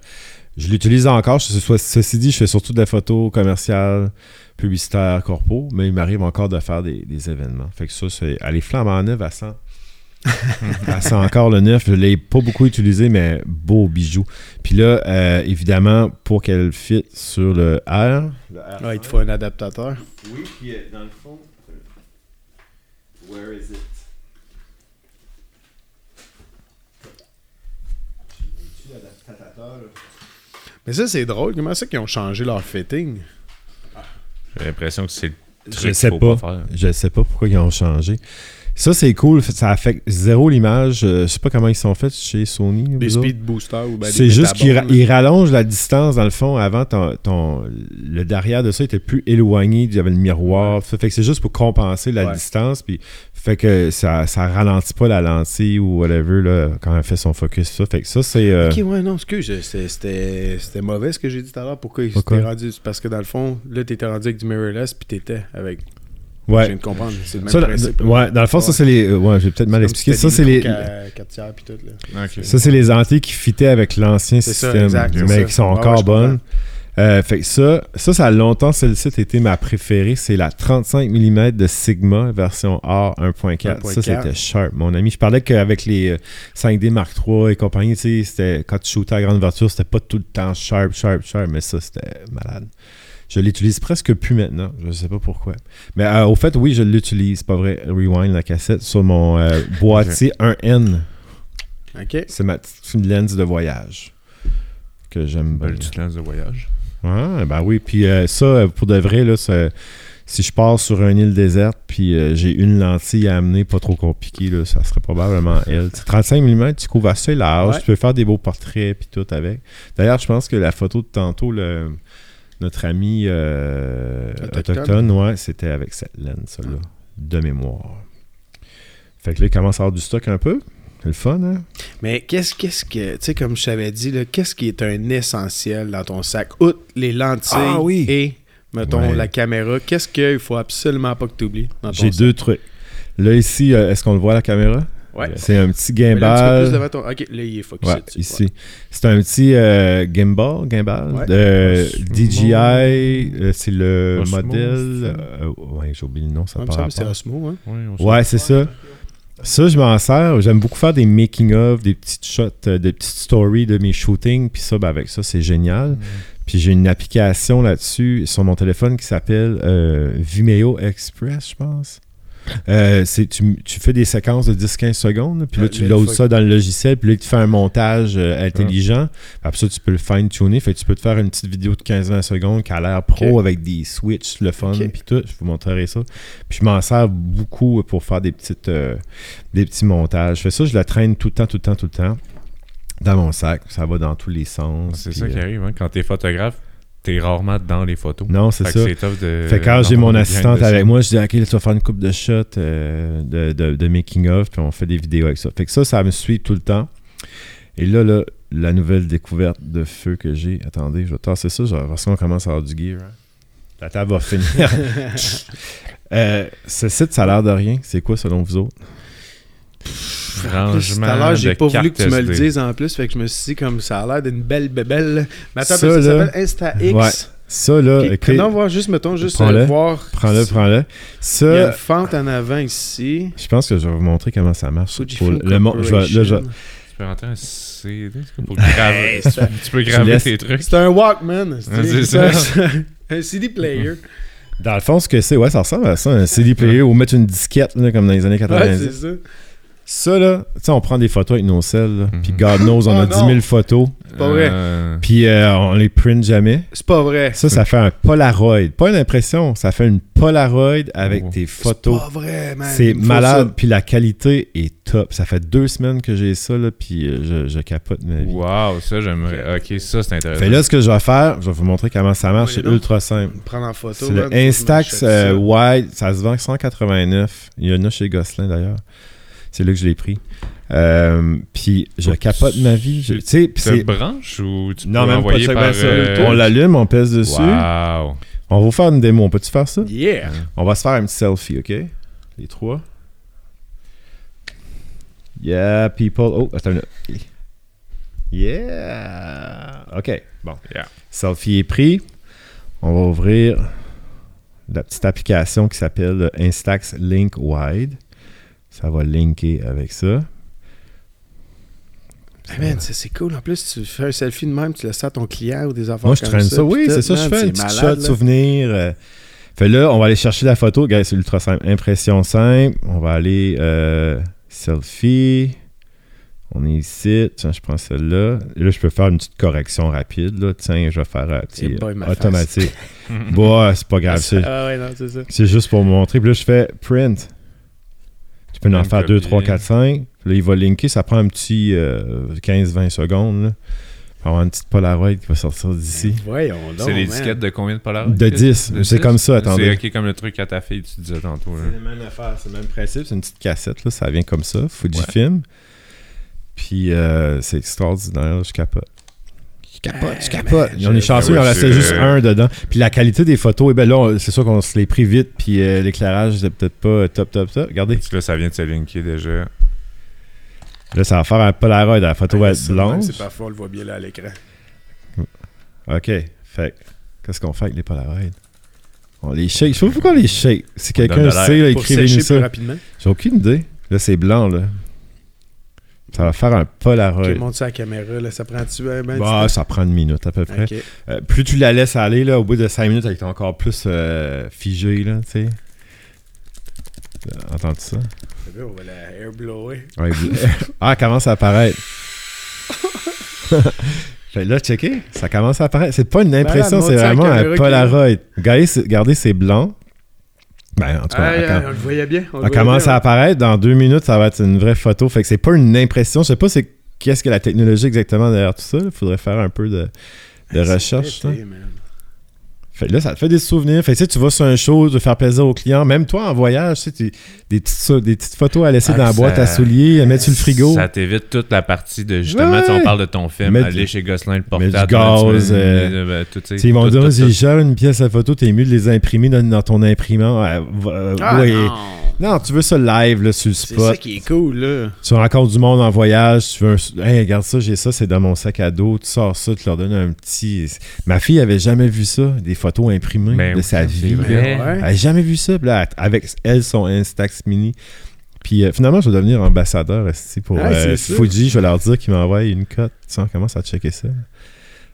Je l'utilise encore. Je- ce- ceci dit, je fais surtout de la photo commerciale, publicitaire, corpo, mais il m'arrive encore de faire des, des événements. Fait que ça, c'est. Allez, flambant neuf à 100. Ah, c'est encore le neuf. Je l'ai pas beaucoup utilisé, mais beau bijou. Puis là, euh, évidemment, pour qu'elle fit sur le R. le R5, Ah, il te faut un adaptateur. Oui, puis euh, dans le fond, euh, where is it? J'ai l'adaptateur, là. Mais ça, c'est drôle. Comment ça qu'ils ont changé leur fitting? J'ai l'impression que c'est le Je truc sais qu'il faut pas. faire. Je sais pas pourquoi ils ont changé. Ça, c'est cool. Ça affecte zéro l'image. Euh, Je sais pas comment ils sont faits chez Sony. Des speed boosters ou ben, des c'est juste qu'il ra- métabons, il rallonge la distance dans le fond. Avant, ton, ton- le derrière de ça était plus éloigné. Il y avait le miroir. Fait que c'est juste pour compenser la Ouais. distance. Puis fait que ça, ça ralentit pas la lentille ou whatever là, quand elle fait son focus. Ça fait que ça, c'est. euh, Ok, ouais, non, excuse, c'était- mauvais ce que j'ai dit tout à l'heure. Pourquoi il Pourquoi? s'était rendu? Parce que dans le fond, là, t'étais rendu avec du mirrorless, puis t'étais avec. Je ouais. viens de comprendre, c'est le même Ça, principe. ouais, dans le fond, ça, c'est les. euh, Ouais, j'ai peut-être mal expliqué. si Ça, c'est les. des trucs à 4 tiers, puis tout. Là. Ok. Ça, c'est les antilles qui fitaient avec l'ancien C'est ça, système, exact, mais qui sont encore bonnes. Euh, fait que ça, ça, ça a longtemps, celle-ci a été ma préférée. C'est la 35 mm de Sigma version R 1.4. Ça, 1.4. c'était sharp, mon ami. Je parlais qu'avec les euh, 5D Mark III et compagnie, tu sais, c'était- quand tu shootais à grande ouverture, c'était pas tout le temps sharp, sharp, sharp, mais ça, c'était malade. Je l'utilise presque plus maintenant. Je sais pas pourquoi. Mais euh, au fait, oui, je l'utilise. Pas vrai. Rewind la cassette sur mon euh, boîtier 1N. Ok. C'est ma petite lens de voyage que j'aime bien. Belle petite lance de voyage. Ouais, ben oui. Puis euh, ça, pour de vrai, là, ça- si je pars sur une île déserte, puis euh, j'ai une lentille à amener, pas trop compliquée, là, ça serait probablement elle. C'est 35 mm, tu couvres assez large, Ouais. tu peux faire des beaux portraits, puis tout avec. D'ailleurs, je pense que la photo de tantôt, le- notre ami euh, Autochtone. autochtone, ouais, c'était avec cette lens là de mémoire. Fait que là, il commence à avoir du stock un peu. C'est le fun, hein? Mais qu'est-ce qu'est-ce que, tu sais, comme je t'avais dit, qu'est-ce qui est un essentiel dans ton sac? Outre les lentilles Ah oui. et, mettons, Ouais. la caméra, qu'est-ce qu'il faut absolument pas que tu oublies dans ton J'ai deux trucs. Là, ici, euh, est-ce qu'on le voit à la caméra? Ouais. C'est un petit Mais là, un petit peu plus gimbal. devant ton... Ok, là, il est focusé Ouais, dessus. ici. C'est un petit euh, gimbal, gimbal Ouais. de Osmo. DJI. euh, c'est le Osmo, modèle. euh, ouais, j'ai oublié le nom, ça que c'est Osmo, hein. Ouais, c'est ça. Ça, je m'en sers. J'aime beaucoup faire des making-of, des petites shots, des petites stories de mes shootings. Puis ça, ben, avec ça, c'est génial. Puis j'ai une application là-dessus sur mon téléphone qui s'appelle euh, Vimeo Express, je pense. Euh, tu, tu fais des séquences de 10-15 secondes, puis là, tu loads ça dans le logiciel, puis là, tu fais un montage euh, intelligent. Après ça, tu peux le fine-tuner. Fait que tu peux te faire une petite vidéo de 15-20 secondes qui a l'air pro avec des switches, le fun, Ok. puis tout. Je vous montrerai ça. Puis je m'en sers beaucoup pour faire des petites euh, des petits montages. Je fais ça, je la traîne tout le temps, tout le temps, tout le temps. Dans mon sac. Ça va dans tous les sens. C'est ça qui euh, arrive, hein. Quand t'es photographe, t'es rarement dans les photos. Non, c'est Fait que ça. c'est tough de. Fait que quand j'ai mon assistante the avec moi, je dis OK, là, tu vas faire une coupe de shots euh, de, de, de making of, puis on fait des vidéos avec ça. Fait que ça, ça me suit tout le temps. Et là, là, la nouvelle découverte de feu que j'ai. Attendez, je vais tasser ça, genre, parce qu'on commence à avoir du gear. hein. La table va finir. Euh, ce site, ça a l'air de rien. C'est quoi selon vous autres? Plus, Tout à l'heure, j'ai pas voulu que tu me le dises en plus, fait que je me suis dit comme ça a l'air d'une belle bébelle. Mais attends, Ça, s'appelle InstaX. Ouais. Ça, là, Ok, ok, prenons voir juste, mettons, juste Prends-le. euh, voir. prends-le, si- prends-le. Il y a Ça, une fente en avant ici. je pense que je vais vous montrer comment ça marche. Pour le je vais- là, je. Tu peux rentrer un CD pour graver. Tu peux graver laisse- tes trucs. C'est un Walkman. c'est ça. un CD player. Dans le fond, ce que c'est, ouais, ça ressemble à ça, un CD player ou mettre une disquette, là, comme dans les années Ouais, 90. c'est ça. Ça, là, tu sais, on prend des photos avec nos selles, là, Mhm. puis God knows, on Oh a 10 non. 000 photos, pas vrai. Euh, puis euh, on les print jamais. C'est pas vrai. Ça, ça fait un Polaroid. Pas une impression, ça fait une Polaroid avec Oh. tes C'est photos. pas vrai, man. C'est malade, puis la qualité est top. Ça fait deux semaines que j'ai ça, là, puis euh, je, je capote ma vie. Wow, ça j'aimerais. Ok, ça c'est intéressant. Fait là, ce que je vais faire, je vais vous montrer comment ça marche. C'est ultra simple. Prendre en photo. C'est le Instax euh. Wide. Ça se vend 189. Il y en a chez Gosselin d'ailleurs. C'est là que je l'ai pris. Euh, puis je capote ma vie. Je- Tu sais, c'est. branches ou tu Non, peux même pas. check par. euh, On l'allume, on pèse dessus. Wow. On va vous faire une démo. On peut-tu faire ça? Yeah. On va se faire un petit selfie, OK? Les trois. Yeah, people. Oh, attends une minute. Yeah! OK, bon. Yeah. Selfie est pris. On va ouvrir la petite application qui s'appelle Instax Link Wide. Ça va linker avec ça. Hey, man, ça, c'est cool. En plus, tu fais un selfie de même, tu laisses ça à ton client ou des affaires Moi, je comme traîne ça. Oui, c'est ça. Je fais petite malade, shot, souvenir. euh. Fait là, on va aller chercher la photo. Regarde, c'est ultra simple. Impression simple. On va aller euh, selfie. On est ici. Tiens, je prends celle-là. Là, je peux faire une petite correction rapide. Là. Tiens, je vais faire un petit boy, ma automatique. Bon, c'est pas grave. c'est- Ah ouais, c'est juste pour me montrer. Puis là, je fais print. Tu peux en faire 2, copier. 3, 4, 5. Puis là, il va linker. Ça prend un petit euh, 15-20 secondes. Là. Il va avoir une petite Polaroid qui va sortir d'ici. Voyons donc. C'est man. l'étiquette de combien de Polaroid De 10. De C'est 10? comme ça, attendez. C'est ok comme le truc à ta fille, tu disais tantôt. C'est la même affaire, c'est le même principe. C'est une petite cassette. Là. Ça vient comme ça. Fujifilm. Puis euh, c'est extraordinaire. Je capote. Je capote, je Eh, capote. ben, on est chanceux, il en restait juste un dedans. Puis la qualité des photos, eh ben là, c'est sûr qu'on se les pris vite. Puis euh, l'éclairage, c'est peut-être pas top, top, top. Regardez. Parce que Là, ça vient de se linker déjà. Là, ça va faire un Polaroid. La photo va Ouais, être c'est- blanche. C'est parfait, on le voit bien là à l'écran. OK. Fait que, qu'est-ce qu'on fait avec les Polaroids? On les shake. Je sais pas pourquoi on les shake. Si quelqu'un sait, écrivez-nous ça. J'ai aucune idée. Là, c'est blanc, là. Ça va faire un Polaroid. Ok, monte ça à la caméra, là. Ça prend-tu un ben, Bah, ça prend une minute à peu près. Euh, plus tu la laisses aller, là, au bout de 5 minutes, elle est encore plus euh, figée, là, tu sais. Euh, Entends-tu ça? Bien, On va la airblower. Ouais, il- ah, elle commence à apparaître. fait là, checker, ça commence à apparaître. C'est pas une impression, montre c'est vraiment un Polaroid. Regardez, regardez, c'est blanc. Ben, en tout cas, Ah, on le voyait bien. on commence bien, à apparaître. Dans deux minutes, ça va être une vraie photo. Fait que c'est pas une impression. Je sais pas c'est qu'est-ce que la technologie exactement derrière tout ça. Il faudrait faire un peu de, de C'est recherche. pété, man. Fait que là, ça te fait des souvenirs. Fait que, tu sais, tu vas sur un show, de faire plaisir aux clients. Même toi, en voyage, tu sais, tu- des, petites, so- des petites photos à laisser Ah, dans la ça- boîte à souliers, à mettre sur le frigo. Ça t'évite toute la partie de justement, Ouais. si on parle de ton film, Mettre aller chez Gosselin le portable. du gaz, tu mets- euh, ben, tout, tu sais, Tu sais, ils vont tout, dire, tout, c'est cher une pièce à photo, t'es mieux de les imprimer dans, dans ton imprimant. Euh, Ah, ouais. non. Non, tu veux ça live là, sur le C'est spot. ça qui est cool, là. Tu rencontres du monde en voyage, tu veux un... Hey, regarde ça, j'ai ça, c'est dans mon sac à dos. Tu sors ça, tu leur donnes un petit. Ma fille avait jamais vu ça, des photos imprimées Ben de oui, sa vie. vrai. Elle avait jamais vu ça. Là, avec elle, son Instax Mini. Puis euh, finalement, je vais devenir ambassadeur esti, pour Ah, euh. Fuji. Je vais leur dire qu'ils m'envoient une cote. Tu sais, on commence à checker ça.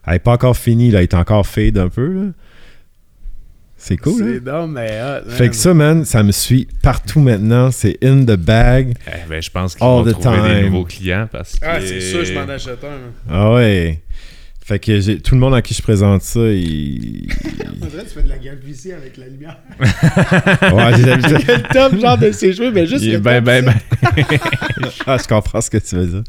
Elle n'est pas encore finie, là. elle est encore fade un peu. Là. C'est cool, hein? C'est mais hot, Fait que ça, man, ça me suit partout maintenant. C'est in the bag. Eh ben, je pense qu'ils All vont the trouver des time. nouveaux clients parce que. Ah, c'est sûr, je m'en achète un. Ah ouais. Fait que j'ai tout le monde à qui je présente ça, il. On dirait que tu fais de la calvitie avec la lumière. Ouais, j'ai l'habitude. le top, genre, de ses cheveux, mais juste Il est le ben, ben, ben. ah, je comprends ce que tu veux dire.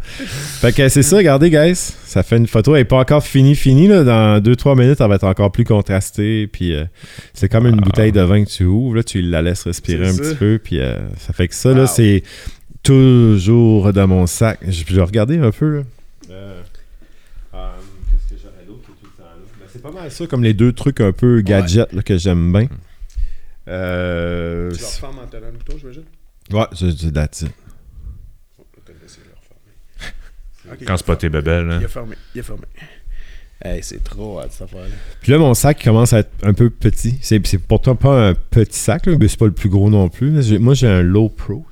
Fait que c'est ça, regardez, guys. Ça fait une photo. Elle n'est pas encore finie, finie. Là. Dans 2-3 minutes, elle va être encore plus contrastée. Puis euh, c'est comme une Ah. bouteille de vin que tu ouvres. Là, tu la laisses respirer C'est un ça. petit peu. Puis euh, ça fait que ça, là, c'est toujours dans mon sac. Je je vais regarder un peu. là. Euh, euh, Qu'est-ce que j'aurais d'autre qui est tout le temps là? Ben, c'est pas mal ça, comme les deux trucs un peu gadgets là, que j'aime bien. Euh, Tu leur fermes en tenant le couteau, j'imagine? ouais, c'est refermer. Ok. Quand c'est pas tes bébelles, là. Il a fermé, il a fermé. Hey, c'est trop hot, cette affaire-là. Puis là, mon sac commence à être un peu petit. C'est, pourtant pas un petit sac, là, mais c'est pas le plus gros non plus. moi, j'ai un Low Pro.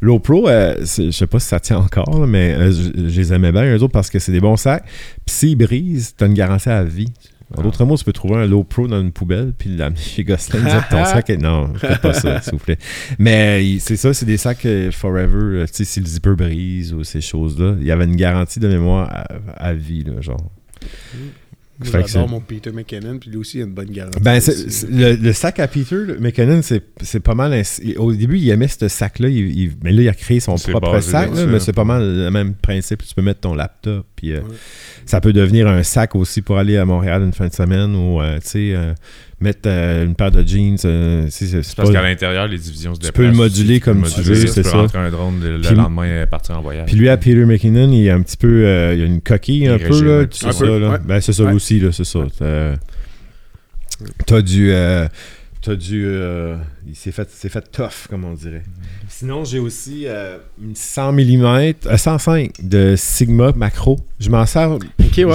Low Pro, euh, je sais pas si ça tient encore, là, mais euh, je, je les aimais bien, eux autres, parce que c'est des bons sacs. Puis s'ils brisent, t'as une garantie à vie. En d'autres mots, tu peux trouver un Low Pro dans une poubelle, puis l'amener chez Gosselin, dire ton sac est... Non, faites pas ça, s'il vous plaît. Mais c'est ça, c'est des sacs euh, forever. euh, Tu sais, si le zipper brise ou ces choses-là, il y avait une garantie de mémoire à, à vie, là, genre. J'adore mon Peter McKinnon, puis lui aussi, il a une bonne garantie. Ben, le, le sac à Peter le McKinnon, c'est pas mal. Au début, il aimait ce sac-là, mais là, il a créé son propre sac, là, mais c'est pas mal le même principe. Tu peux mettre ton laptop, puis euh, Ouais. ça peut devenir un sac aussi pour aller à Montréal une fin de semaine ou, euh, tu sais, euh, mettre euh, une paire de jeans. euh, c'est- parce qu'à l'intérieur, les divisions se Tu déplacent. peux le moduler comme tu le moduler, veux, c'est Tu ça. peux rentrer un drone le, le Puis- lendemain et partir en voyage. Puis lui, à Peter McKinnon, il est un petit peu. euh, il a une coquille Il un peu, là. C'est ça, là. ouais. Ben, c'est ça Ouais. aussi, là, c'est ça. T'as- du. T'as du. euh, il s'est fait, c'est fait tough, comme on dirait. Sinon, j'ai aussi euh, une 100 mm, euh, 105 de Sigma macro. Je m'en sers ouais.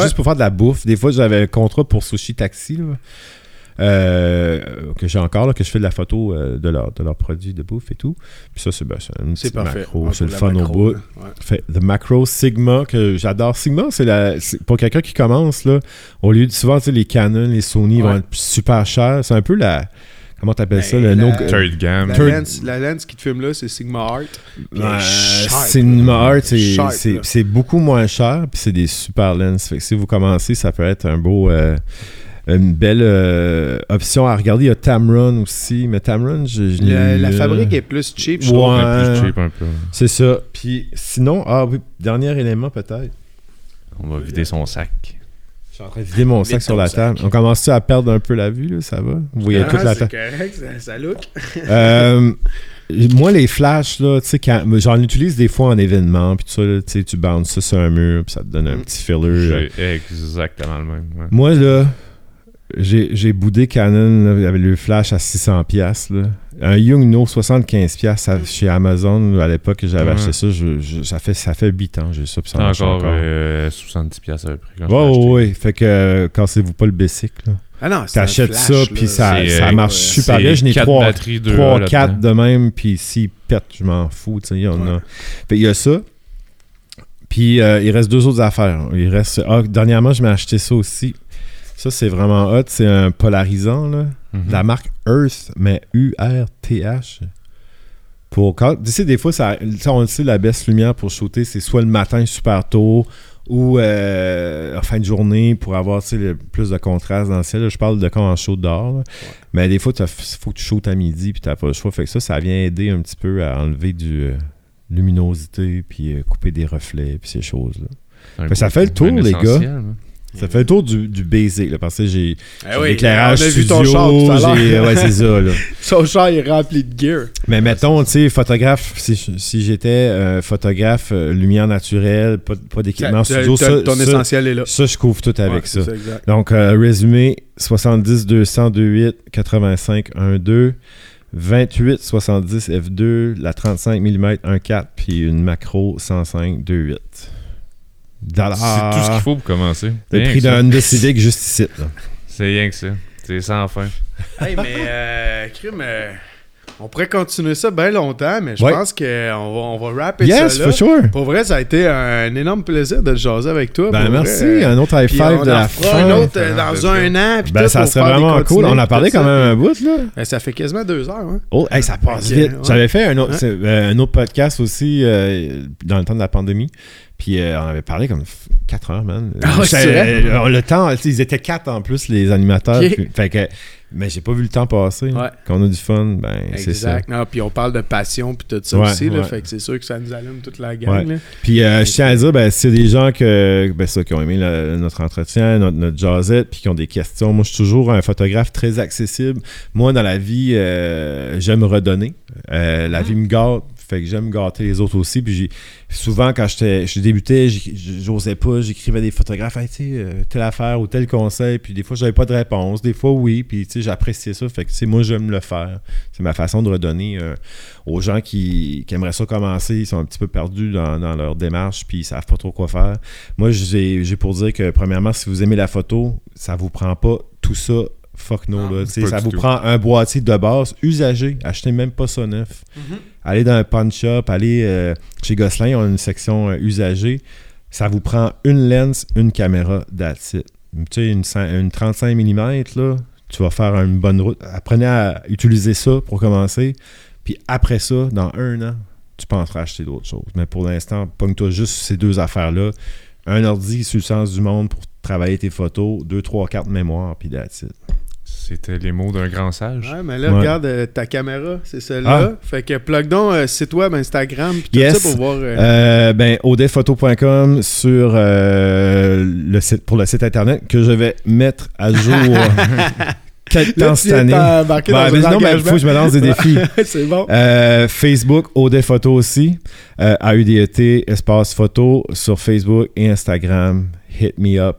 juste pour faire de la bouffe. Des fois, j'avais un contrat pour Sushi Taxi, là, euh, que j'ai encore, là, que je fais de la photo euh, de, leur, de leurs produits de bouffe et tout. Puis ça, c'est ben, c'est une C'est petite parfait. macro. C'est le fun au bout. Fait The Macro Sigma, que j'adore. Sigma, c'est la pour quelqu'un qui commence, là, au lieu de souvent, tu sais, les Canon, les Sony Ouais. vont être super chers. C'est un peu la. Comment t'appelles Ben, ça? Le la- no, Third game. La Third- lens, la lens qui te filme là, c'est Sigma Art. Euh, sharp, Sigma. Art, c'est- beaucoup moins cher, puis c'est des super lenses. Fait que si vous commencez, ça peut être un beau. euh, une belle euh, option à regarder. Il y a Tamron aussi, mais Tamron, je, La, fabrique est plus cheap, je Ouais. trouve. Un peu plus cheap un peu. C'est ça. Puis sinon, ah oui, dernier élément peut-être. On va vider son sac. Je suis en train de vider mon sac sur la sac. table. On commence-tu à perdre un peu la vue, là? Ça va? Vous voyez Ah, toute la c'est table. correct, ça, ça look. Euh, moi, les flashs, là, tu sais, j'en utilise des fois en événement, puis tout ça, là, tu sais, tu bounces ça sur un mur, puis ça te donne un Mm. petit filler. J'ai exactement le même. ouais. Moi, là, j'ai boudé Canon, là, il y avait le flash à 600$. piastres, Là. Un Yungno 75$ piastres à- chez Amazon, à l'époque que j'avais Ouais. acheté ça, je- je- ça, fait, ça fait 8 ans, j'ai ça, puis ça C'est marche encore, encore. euh, 70$ piastres à peu près. quand acheté. ouais, ouais. Fait que euh, cassez-vous pas le basic, là. Ah non, T'achètes ça, puis ça, ça euh, marche ouais, super bien. Je n'ai quatre 3, batteries, deux 3 là-dedans. 4 de même, puis s'il pète, je m'en fous, tu sais, il y en a. Fait il y a ça. Puis euh, il reste deux autres affaires. Il reste. Ah, dernièrement, je m'ai acheté ça aussi. Ça, c'est vraiment hot. C'est un polarisant, là. Mhm. La marque Earth, mais U-R-T-H. Pour quand. Tu sais, des fois, ça, on le sait, la baisse lumière pour shooter, c'est soit le matin super tôt ou euh, en fin de journée pour avoir le plus de contraste dans le ciel. Là, je parle de quand on shoot dehors. Mais des fois, il faut que tu shootes à midi puis tu n'as pas le choix. Fait que ça, ça vient aider un petit peu à enlever du euh, luminosité puis euh, couper des reflets puis ces choses-là. Ça fait le tour, les gars. hein. Ça fait le tour du, du basic, là, parce que j'ai j'ai oui, l'éclairage vu studio, ton char tout à l'heure. j'ai- ouais, c'est ça, là. Son char est rempli de gear. Mais mettons, tu sais, photographe, si, si j'étais euh, photographe, euh, lumière naturelle, pas, pas d'équipement studio, ça, ton ça, essentiel est là. ça, je couvre tout avec Ouais, ça. Donc, euh, résumé 70 200 28 85 12 28 70 f2, la 35 mm 1.4, puis une macro 105 2.8. C'est tout ce qu'il faut pour commencer. Le prix d'un Honda Civic juste ici. là. C'est rien que ça. C'est sans fin. Hey, mais, euh, crime, euh, on pourrait continuer ça bien longtemps, mais je Ouais. pense qu'on va, on va rapper Yes, ça là. for sure. Pour vrai, ça a été un énorme plaisir de te jaser avec toi. Ben merci, vrai. un autre high five on de en la fera fin. un autre euh, dans un an. puis Ben tout, ça serait vraiment cool. On a parlé quand même un bout là. Ben, ça fait quasiment deux heures. Hein? Oh, hey, ça passe vite. ouais. J'avais fait un autre, Hein? euh, un autre podcast aussi euh, dans le temps de la pandémie. Puis euh, on avait parlé comme 4 heures, man. Ah c'est vrai? euh, le temps, ils étaient 4 en plus, les animateurs. Puis- fait que, mais j'ai pas vu le temps passer. Ouais. Quand on a du fun, ben c'est ça. Exact. Non, puis on parle de passion puis tout ça Ouais, aussi. Là, ouais. fait que c'est sûr que ça nous allume toute la gang. Là. Puis euh, je tiens à dire, ben, a des gens que, ben, ça, qui ont aimé notre entretien, notre, notre jazzette, puis qui ont des questions, moi je suis toujours un photographe très accessible. Moi, dans la vie, euh, j'aime redonner. Euh, la vie me gâte, fait que j'aime gâter les autres aussi. Puis souvent, quand je débutais, j'osais pas, j'écrivais des photographes, euh, telle affaire ou tel conseil, puis des fois, j'avais pas de réponse, des fois, oui, puis j'appréciais ça. Fait que, moi, j'aime le faire. C'est ma façon de redonner euh, aux gens qui, qui aimeraient ça commencer, ils sont un petit peu perdus dans, dans leur démarche, puis ils savent pas trop quoi faire. Moi, j'ai pour dire que, premièrement, si vous aimez la photo, ça vous prend pas tout ça. Fuck no, Non, là. Ça vous tout. prend un boîtier de base usagé. Achetez même pas ça neuf. Allez dans un pawn shop, allez euh, chez Gosselin, on a une section euh, usagée. Ça vous prend une lens, une caméra, that's it. Tu sais, une, cin- une 35 mm, là, tu vas faire une bonne route. Apprenez à utiliser ça pour commencer. Puis après ça, dans un an, tu penseras acheter d'autres choses. Mais pour l'instant, pogne-toi juste ces deux affaires-là. Un ordi sur le sens du monde pour travailler tes photos, deux, trois cartes mémoire, puis that's it. C'était les mots d'un grand sage. Ouais, mais là, Ouais. regarde euh, ta caméra, c'est celle-là. Fait que plug donc euh, site web, Instagram, puis tout Yes. ça pour voir. euh, Euh, ben, odephoto.com sur euh, le site, pour le site internet que je vais mettre à jour quelque temps cette année. Ben, dans mais un non, mais il faut que je me lance des défis. c'est bon. Euh, Facebook, OD Photo aussi. Euh, AUDET, espace photo sur Facebook et Instagram. Hit me up.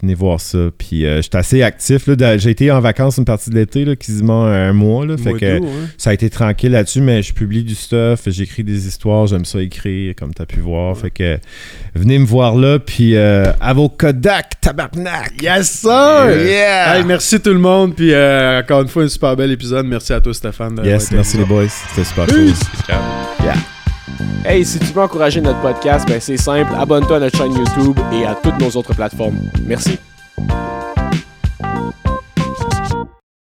Venez voir ça. Puis euh, je suis assez actif. J'ai été en vacances une partie de l'été, là, quasiment un mois. Là, fait Mois que d'août, hein. ça a été tranquille là-dessus, mais je publie du stuff, j'écris des histoires, j'aime ça écrire, comme tu as pu voir. Fait que venez me voir là, puis euh, à vos Kodak, tabarnak! Yes, sir! Yeah! Hey, merci tout le monde, puis euh, encore une fois, un super bel épisode. Merci à toi, Stéphane. Yes, merci les boys, c'était super cool. Ciao. Hey, si tu veux encourager notre podcast, ben c'est simple, abonne-toi à notre chaîne YouTube et à toutes nos autres plateformes. Merci.